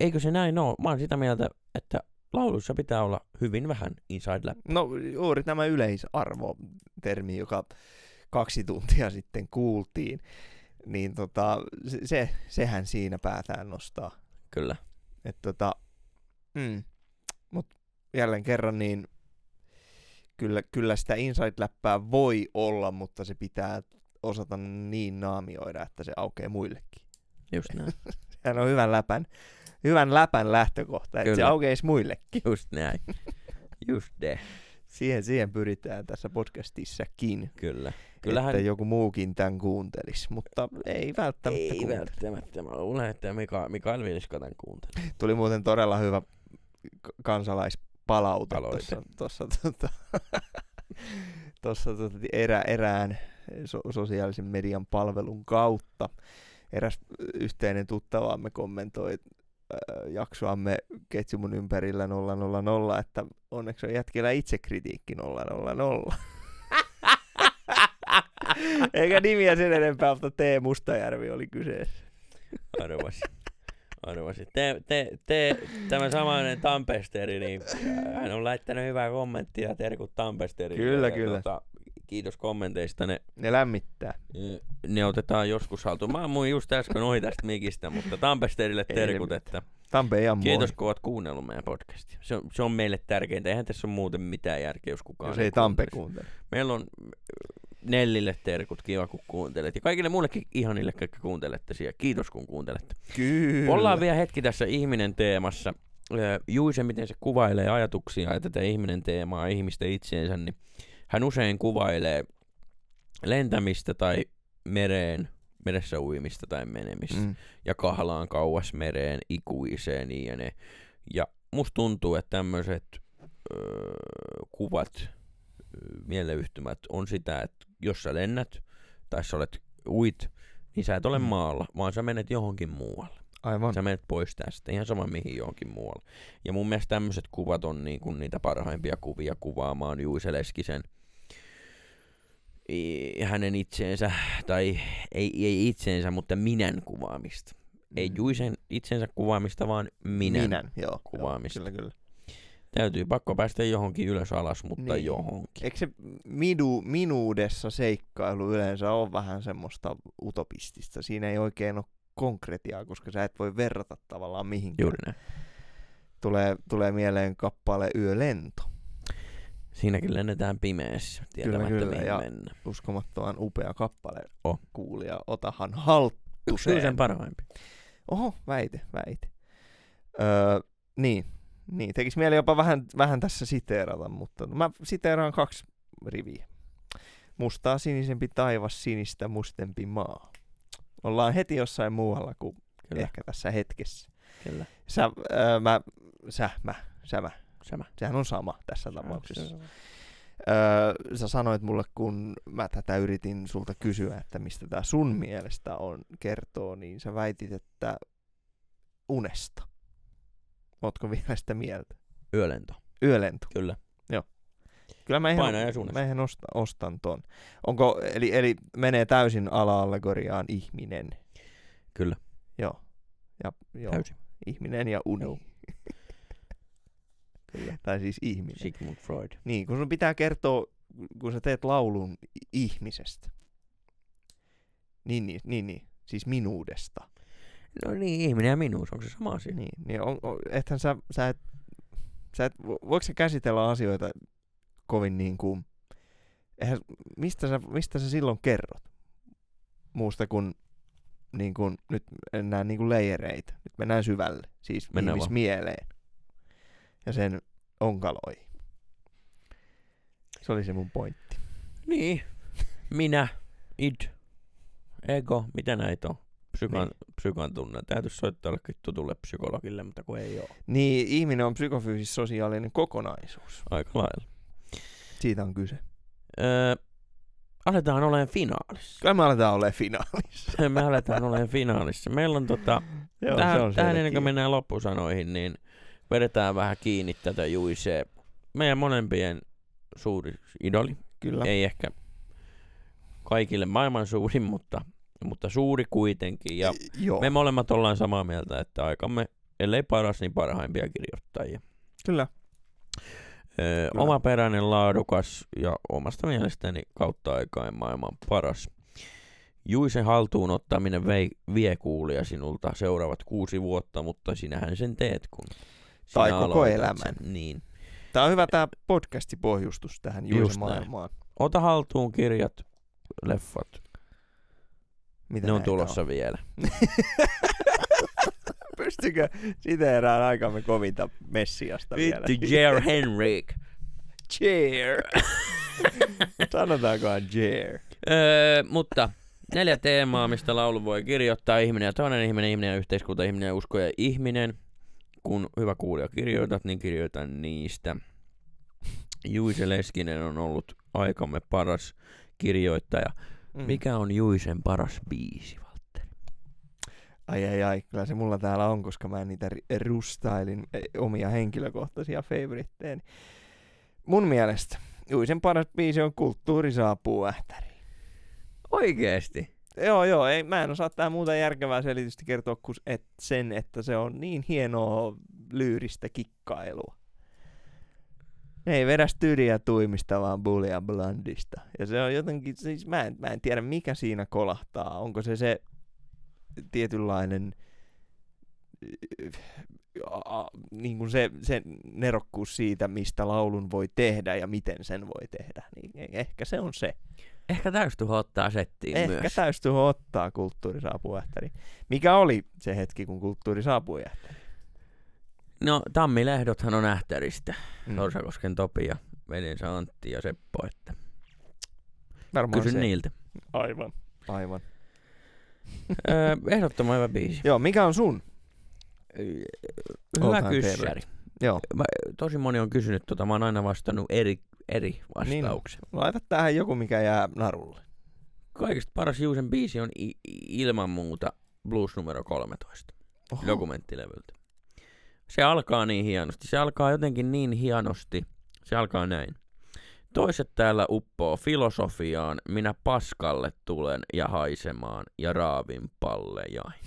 eikö se näin ole? Mä oon sitä mieltä, että lauluissa pitää olla hyvin vähän inside-läppää. No juuri tämä yleisarvo-termi, joka kaksi tuntia sitten kuultiin, niin tota, se, se, sehän siinä päätään nostaa. Kyllä. Et tota, mm, mut jälleen kerran niin kyllä, kyllä sitä inside-läppää voi olla, mutta se pitää osata niin naamioida, että se aukeaa muillekin. Just näin. Sehän on hyvän läpän, hyvän läpän lähtökohta, että se aukeisi muillekin. Just näin. Just de. Siihen, siihen pyritään tässä podcastissakin. Kyllä. Kyllähän... Että joku muukin tämän kuuntelisi, mutta ei välttämättä Ei kuuntele. välttämättä. Mä luulen, että Mika, Mikael Vilska tämän kuuntelee. Tuli muuten todella hyvä kansalaispalaute Palaute. tuossa, tuossa, tuota, tuossa tuota, erä, erään so, sosiaalisen median palvelun kautta. Eräs yhteinen tuttavamme kommentoi äh, jaksoamme Ketjumun ympärillä 000, että onneksi on jätkellä itsekritiikki 000. Eikä nimiä sen enempää, mutta T. Mustajärvi oli kyseessä. Arvasin. Arvasin. Te, te, te, tämä samainen Tampesteri, niin hän on laittanut hyvää kommenttia. Terkut Tampesteri. Kyllä, kyllä. Tota, kiitos kommenteista. Ne, Ne lämmittää. ne otetaan joskus haltuun. Mä ammuin just äsken ohi tästä mikistä, mutta Tampesterille terkut, että Tampe ja kiitos kun oot kuunnellut meidän podcastia. Se on, se on meille tärkeintä. Eihän tässä ole muuten mitään järkeä, jos kukaan Jos ei Tampe kuuntele. Meillä on Nellille terkut, kiva kun kuuntelet. Ja kaikille muillekin ihanille, jotka kuuntelette siellä. Kiitos kun kuuntelette. Kyllä. Ollaan vielä hetki tässä ihminen teemassa. Juise, miten se kuvailee ajatuksia ja tätä ihminen teemaa, ihmistä itseensä, niin hän usein kuvailee lentämistä tai mereen, meressä uimista tai menemistä. Mm. Ja kahlaan kauas mereen, ikuiseen niin ja ne. Ja musta tuntuu, että tämmöiset öö, kuvat, mieleyhtymät on sitä, että jos sä lennät tai sä olet uit, niin sä et ole Mm. maalla, vaan sä menet johonkin muualle. Aivan. Sä menet pois tästä, ihan sama mihin johonkin muualle. Ja mun mielestä tämmöiset kuvat on niin kuin niitä parhaimpia kuvia kuvaamaan Juise Leskisen hänen itseensä, tai ei, ei itseensä, mutta minän kuvaamista. Ei Juisen itsensä kuvaamista, vaan minän. Minän, joo. kuvaamista. Joo, kyllä, kyllä. Täytyy pakko päästä johonkin ylös alas, mutta Niin. johonkin. Eikö se midu, minuudessa seikkailu yleensä ole vähän semmoista utopistista? Siinä ei oikein ole konkretiaa, koska sä et voi verrata tavallaan mihinkään. Juuri näin. Tulee, tulee mieleen kappale Yölento. Siinäkin lennetään pimeässä, tietämättä kyllä, mihin ja- mennään. Uskomattoman upea kappale. Oh. Kuulija, otahan Yksi halttuseen. sen parhaimpi. Oho, väite, väite. Öö, niin, niin, tekis mieli jopa vähän, vähän tässä siteerata, mutta mä siteeraan kaksi riviä. Mustaa sinisempi taivas, sinistä mustempi maa. Ollaan heti jossain muualla kuin Kyllä, ehkä tässä hetkessä. kyllä. Sä, öö, mä, sä, mä, sä, mä. Sama. Sehän on sama tässä tapauksessa. Öö, sä sanoit mulle, kun mä tätä yritin sulta kysyä, että mistä tämä sun mielestä on kertoo, niin sä väitit, että unesta. Ootko vielä sitä mieltä? Yölento, Yölento. kyllä. Kyllä mä ihan, mä ihan ostan, ostan ton. Onko, eli, eli menee täysin ala-allegoriaan ihminen. Kyllä, Joo. Ja, joo. täysin. Ihminen ja uni. Joo. Kyllä. tai siis ihminen. Sigmund Freud. Niin, kun sun pitää kertoa, kun sä teet laulun ihmisestä. Niin, niin, niin, niin. Siis minuudesta. No niin, ihminen ja minuus, onko se sama asia? Niin, niin on, on, ethän sä, sä et, sä et, vo- voiko sä käsitellä asioita kovin niin kuin, eihän, mistä, sä, mistä sä silloin kerrot? Muusta kuin, niin kuin nyt mennään niin kuin leijereitä. Nyt mennään syvälle, siis Mennään vaan. ihmismieleen. Ja sen onkaloihin. Se oli se mun pointti. Niin. Minä, id, ego, mitä näitä on? Psykan, Niin. psykan tunne. Täytyisi soittaa jollekin tutulle psykologille, mutta kun ei ole. Niin, ihminen on psykofyysis-sosiaalinen kokonaisuus. Aika lailla. Siitä on kyse. Öö, aletaan olemaan finaalissa. Kyllä me aletaan olemaan finaalissa. Me aletaan olemaan finaalissa. Meillä on tota, Joo, tähän, se on tähän ennen kuin mennään loppusanoihin, niin vedetään vähän kiinni tätä Juisee. Meidän molempien suuri idoli. Kyllä. Ei ehkä kaikille maailman suurin, mutta, mutta suuri kuitenkin. Ja Joo, me molemmat ollaan samaa mieltä, että aikamme, ellei paras, niin parhaimpia kirjoittajia. kyllä. Öö, Kyllä. omaperäinen, laadukas ja omasta mielestäni kautta aikain maailman paras. Juisen haltuun ottaminen vei, vie kuulia sinulta seuraavat kuusi vuotta, mutta sinähän sen teet, kun sinä Tai koko elämän. Sen. Niin. Tämä on hyvä tämä podcasti pohjustus tähän Juisen näin. maailmaan. Ota haltuun kirjat, leffat. Mitä ne on tulossa vielä. Pystykö siteerään aikamme kovinta messiasta vielä? Vittu, Jer Henrik. Jer. Sanotaankohan Jer. Öö, mutta neljä teemaa, mistä laulu voi kirjoittaa. Ihminen ja toinen ihminen, ihminen ja yhteiskunta, ihminen ja usko ja ihminen. Kun hyvä kuulija kirjoitat, niin kirjoitan niistä. Juise Leskinen on ollut aikamme paras kirjoittaja. Mm. Mikä on Juisen paras biisi, Valtteri? Ai ai ai, kyllä se mulla täällä on, koska mä niitä rustailin eh, omia henkilökohtaisia favoritteja. Mun mielestä Juisen paras biisi on Kulttuuri saapuu ähtäriin. Oikeesti? Joo, joo, ei, mä en osaa tää muuta järkevää selitystä kertoa kuin et, sen, että se on niin hienoa lyyristä kikkailua. Ne ei vedä styriä tuimista, vaan bullia blandista. Ja se on jotenkin, siis mä en, mä en tiedä mikä siinä kolahtaa. Onko se se tietynlainen niin kuin se, se nerokkuus siitä, mistä laulun voi tehdä ja miten sen voi tehdä. Niin e- ehkä se on se. Ehkä täystuho ottaa settiin Ehkä myös. täystyy ottaa kulttuuri saapuu. Mikä oli se hetki, kun kulttuuri saapui? No, Tammilehdothan on ähtäristä. Mm. Norsakosken Topi ja veljensä Antti ja Seppo, että Varmaan kysyn se. niiltä. Aivan. Aivan. öö, ehdottoman hyvä biisi. Joo, mikä on sun? Hyvä All kyssäri. Joo. Mä, tosi moni on kysynyt tota, mä oon aina vastannut eri, eri Niin. vastauksen. Laita tähän joku, mikä jää narulle. Kaikista paras Juusen biisi on i- ilman muuta Blues numero 13 Oho. dokumenttilevyltä. Se alkaa niin hienosti. Se alkaa jotenkin niin hienosti. Se alkaa näin. Toiset täällä uppoo filosofiaan, minä paskalle tulen ja haisemaan ja raavin pallejain.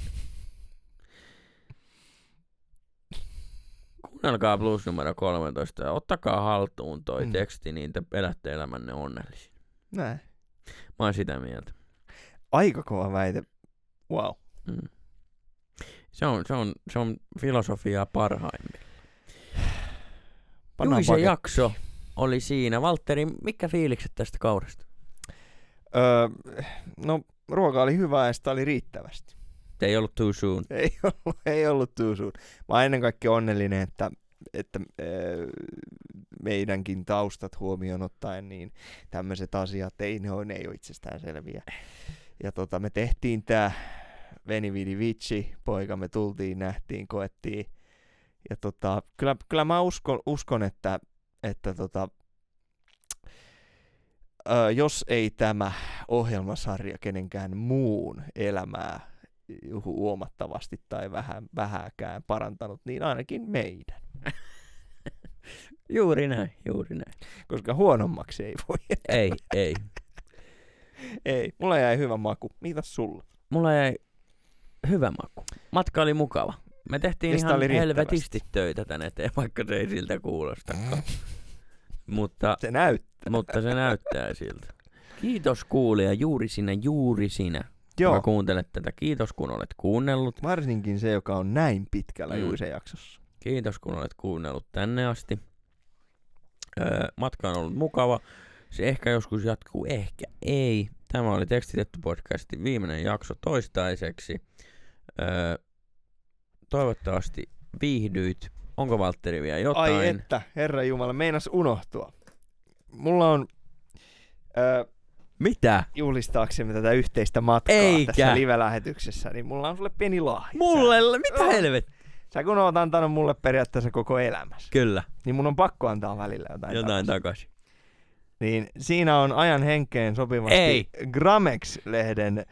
Kuunnelkaa Blues numero 13 ja ottakaa haltuun toi mm. teksti, niin te elätte elämänne onnellisin. Näin. Mä oon sitä mieltä. Aika kova väite. Wow. Mm. Se, on, se, on, se on filosofiaa parhaimmillaan. Pannaan Juisen paketti. jakso oli siinä. Valtteri, mikä fiilikset tästä kaudesta? Öö, no, ruoka oli hyvä ja sitä oli riittävästi. Ei ollut too soon. Ei ollut, ei ollut too soon. Mä oon ennen kaikkea onnellinen, että, että öö, meidänkin taustat huomioon ottaen, niin tämmöiset asiat, ei ne ole, ne ei ole itsestään selviä. Ja tota, me tehtiin tää Veni Vidi Vici, poika, me tultiin, nähtiin, koettiin. Ja tota, kyllä, kyllä mä uskon, uskon että, että tota, ö, jos ei tämä ohjelmasarja kenenkään muun elämää huomattavasti tai vähän, vähäkään parantanut, niin ainakin meidän. Juuri näin, juuri näin. Koska huonommaksi ei voi. Ei, ei. ei, mulla jäi hyvä maku. Mitäs sulla? Mulla jäi hyvä maku. Matka oli mukava. Me tehtiin Mistä ihan helvetisti töitä tän eteen, vaikka se ei siltä kuulostakaan. mutta, Se näyttää. mutta se näyttää siltä. Kiitos kuulija, juuri sinä, juuri sinä, Joo, joka kuuntelet tätä. Kiitos kun olet kuunnellut. varsinkin se, joka on näin pitkällä Mm. mm. Juisen jaksossa. Kiitos kun olet kuunnellut tänne asti. Öö, matka on ollut mukava. Se ehkä joskus jatkuu, ehkä ei. Tämä oli Tekstitetty podcastin viimeinen jakso toistaiseksi. Öö, toivottavasti viihdyit. Onko Valtteri vielä jotain? Ai että, herra Jumala, meinas unohtua. Mulla on, ö, Mitä? juhlistaaksemme tätä yhteistä matkaa Eikä. tässä live-lähetyksessä, niin mulla on sulle pieni lahja. Mulle? Mitä Joo. helvet? Sä kun oot antanut mulle periaatteessa koko elämässä, Kyllä, niin mun on pakko antaa välillä jotain, jotain takaisin. takaisin. Niin siinä on ajan henkeen sopivasti Ei. Gramex-lehden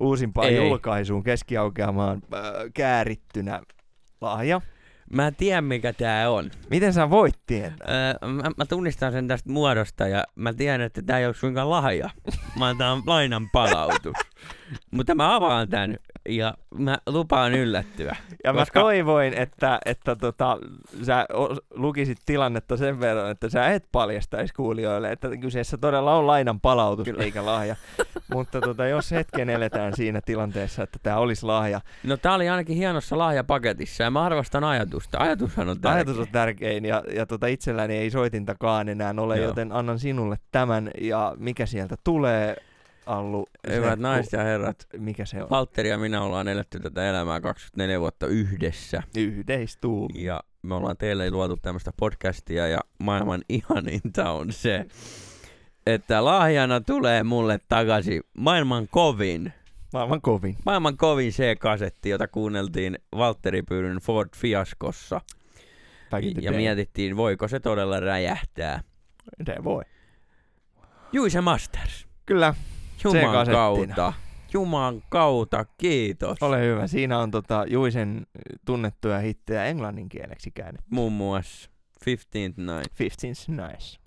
uusimpaan Ei. julkaisuun keskiaukeamaan äh, käärittynä lahja. Mä tiedän mikä tää on. Miten sä voit tietää? Öö, mä, mä, tunnistan sen tästä muodosta ja mä tiedän, että tää ei ole suinkaan lahja. Mä tää on lainan palautus. Mutta mä avaan tän ja mä lupaan yllättyä. Ja koska- mä toivoin, että, että tota, sä lukisit tilannetta sen verran, että sä et paljastaisi kuulijoille, että kyseessä todella on lainan palautus Kyllä. eikä lahja. Mutta tota, jos hetken eletään siinä tilanteessa, että tämä olisi lahja, No tää oli ainakin hienossa lahjapaketissa ja mä arvostan ajatusta. Ajatushan on tärkeä. ajatus on tärkein ja, ja tota, itselläni ei soitintakaan enää ole, Joo. joten annan sinulle tämän ja mikä sieltä tulee, Allu? se, Hyvät ku- naiset ja herrat, Mikä se on? Valtteri ja minä ollaan eletty tätä elämää 24 vuotta yhdessä. Yhdeistuum. Ja me ollaan teille luotu tämmöistä podcastia ja maailman ihaninta on se, että lahjana tulee mulle takaisin maailman kovin, Maailman kovin. maailman kovin C-kasetti, jota kuunneltiin Valtteri Pyyryn Ford Fiaskossa. Ja mietittiin, voiko se todella räjähtää. Se voi. Juise Masters, Kyllä, Juman kautta. Juman kautta, kiitos. ole hyvä. Siinä on tota, Juisen tunnettuja hittejä englannin kieleksi käännetty. Muun muassa 15th Night, 15's nice.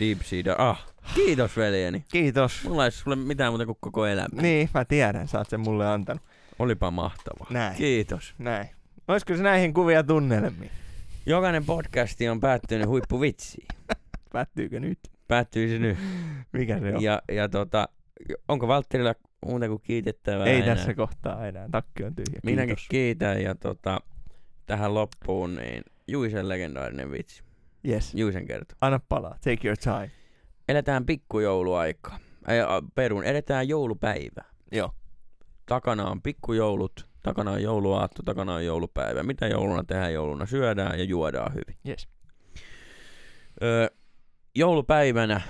Deep Sea, ah, kiitos veljeni. Kiitos. Mulla ei sulle mitään muuta kuin koko elämä. Niin, mä tiedän, sä oot sen mulle antanut. Olipa mahtavaa. Näin. Kiitos. Näin. Olisiko se näihin kuvia tunnelmiin? Jokainen podcasti on päättynyt huippuvitsiin. Päättyykö nyt? Päättyy se nyt. Mikä se on? Ja, ja tota, onko Valtterilla muuta kuin kiitettävää Ei enää? tässä kohtaa enää. Takki on tyhjä. Minäkin Kiitos. kiitän ja tota, tähän loppuun niin Juisen legendaarinen vitsi. Yes. Juisen kertoo. Anna palaa. Take your time. Eletään pikkujouluaikaa. Ei, perun, edetään joulupäivää. Joo. Takana on pikkujoulut, takana on jouluaatto, takana on joulupäivä. Mitä jouluna tehdään? Jouluna syödään ja juodaan hyvin. Yes. Öö, joulupäivänä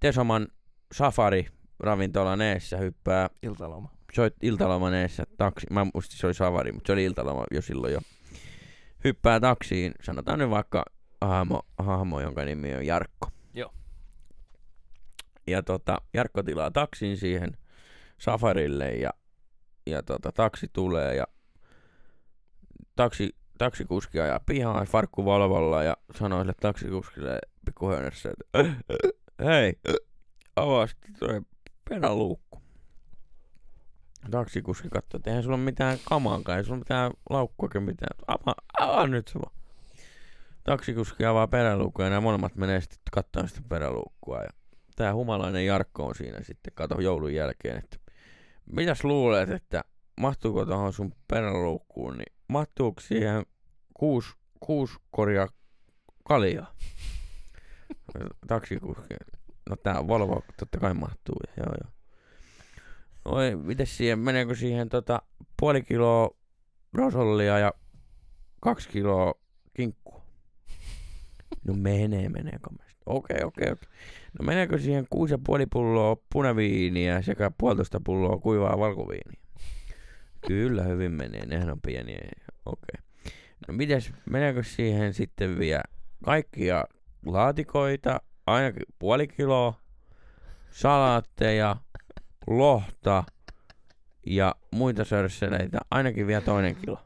Tesoman safari ravintolan eessä hyppää, Iltaloma. soit iltaloman eessä taksi, mä muistin se oli safari, mutta se oli iltaloma jo silloin jo. Hyppää taksiin, sanotaan nyt vaikka hahmo, hahmo jonka nimi on Jarkko. Joo. Ja tota, Jarkko tilaa taksin siihen safarille ja, ja tota, taksi tulee ja taksi, taksikuski ajaa pihaan farkku Volvolla ja sanoo sille taksikuskille pikkuhöynässä, että hei, avaa sitten toi peräluukku. Taksikuski katsoo, että eihän sulla ole mitään kamaankaan, ei sulla mitään laukkuakin mitään. Avaa, avaa nyt se vaan. Taksikuski avaa peräluukkuja ja nämä molemmat menee sitten katsomaan sitä peräluukkua. Ja tää humalainen Jarkko on siinä sitten, kato joulun jälkeen, että mitäs luulet, että mahtuuko tuohon sun peräluukkuun, niin mahtuuko siihen kuusi, kuusi koria kaljaa? Taksikuski. No tää Volvo totta kai mahtuu. Joo joo. Oi, mites siihen, meneekö siihen tota puoli kiloa rosollia ja kaksi kiloa kinkkua? No menee, menee kamesta. Okei, okei, okei. No meneekö siihen kuusi ja puoli pulloa punaviiniä sekä puolitoista pulloa kuivaa valkoviiniä? Kyllä hyvin menee, nehän on pieniä. Okei. No mites, meneekö siihen sitten vielä kaikkia laatikoita, ainakin puoli kiloa, salaatteja, lohta ja muita sörsseleitä, ainakin vielä toinen kilo.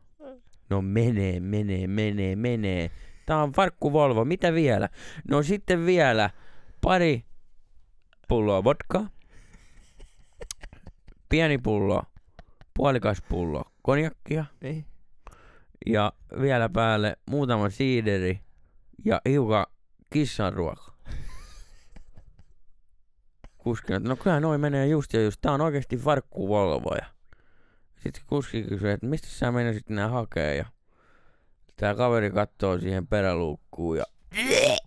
No menee, menee, menee, menee. Tää on farkku Volvo, mitä vielä? No sitten vielä pari pulloa vodkaa, pieni pullo, puolikas pullo konjakkia Niin. ja vielä päälle muutama siideri ja hiukan kissan ruoka. Kuski, no kyllä noin menee just ja just. Tää on oikeesti farkku Volvo. Ja sitten kuski kysyy, että mistä sä menisit nää hakee ja tää kaveri kattoo siihen peräluukkuun ja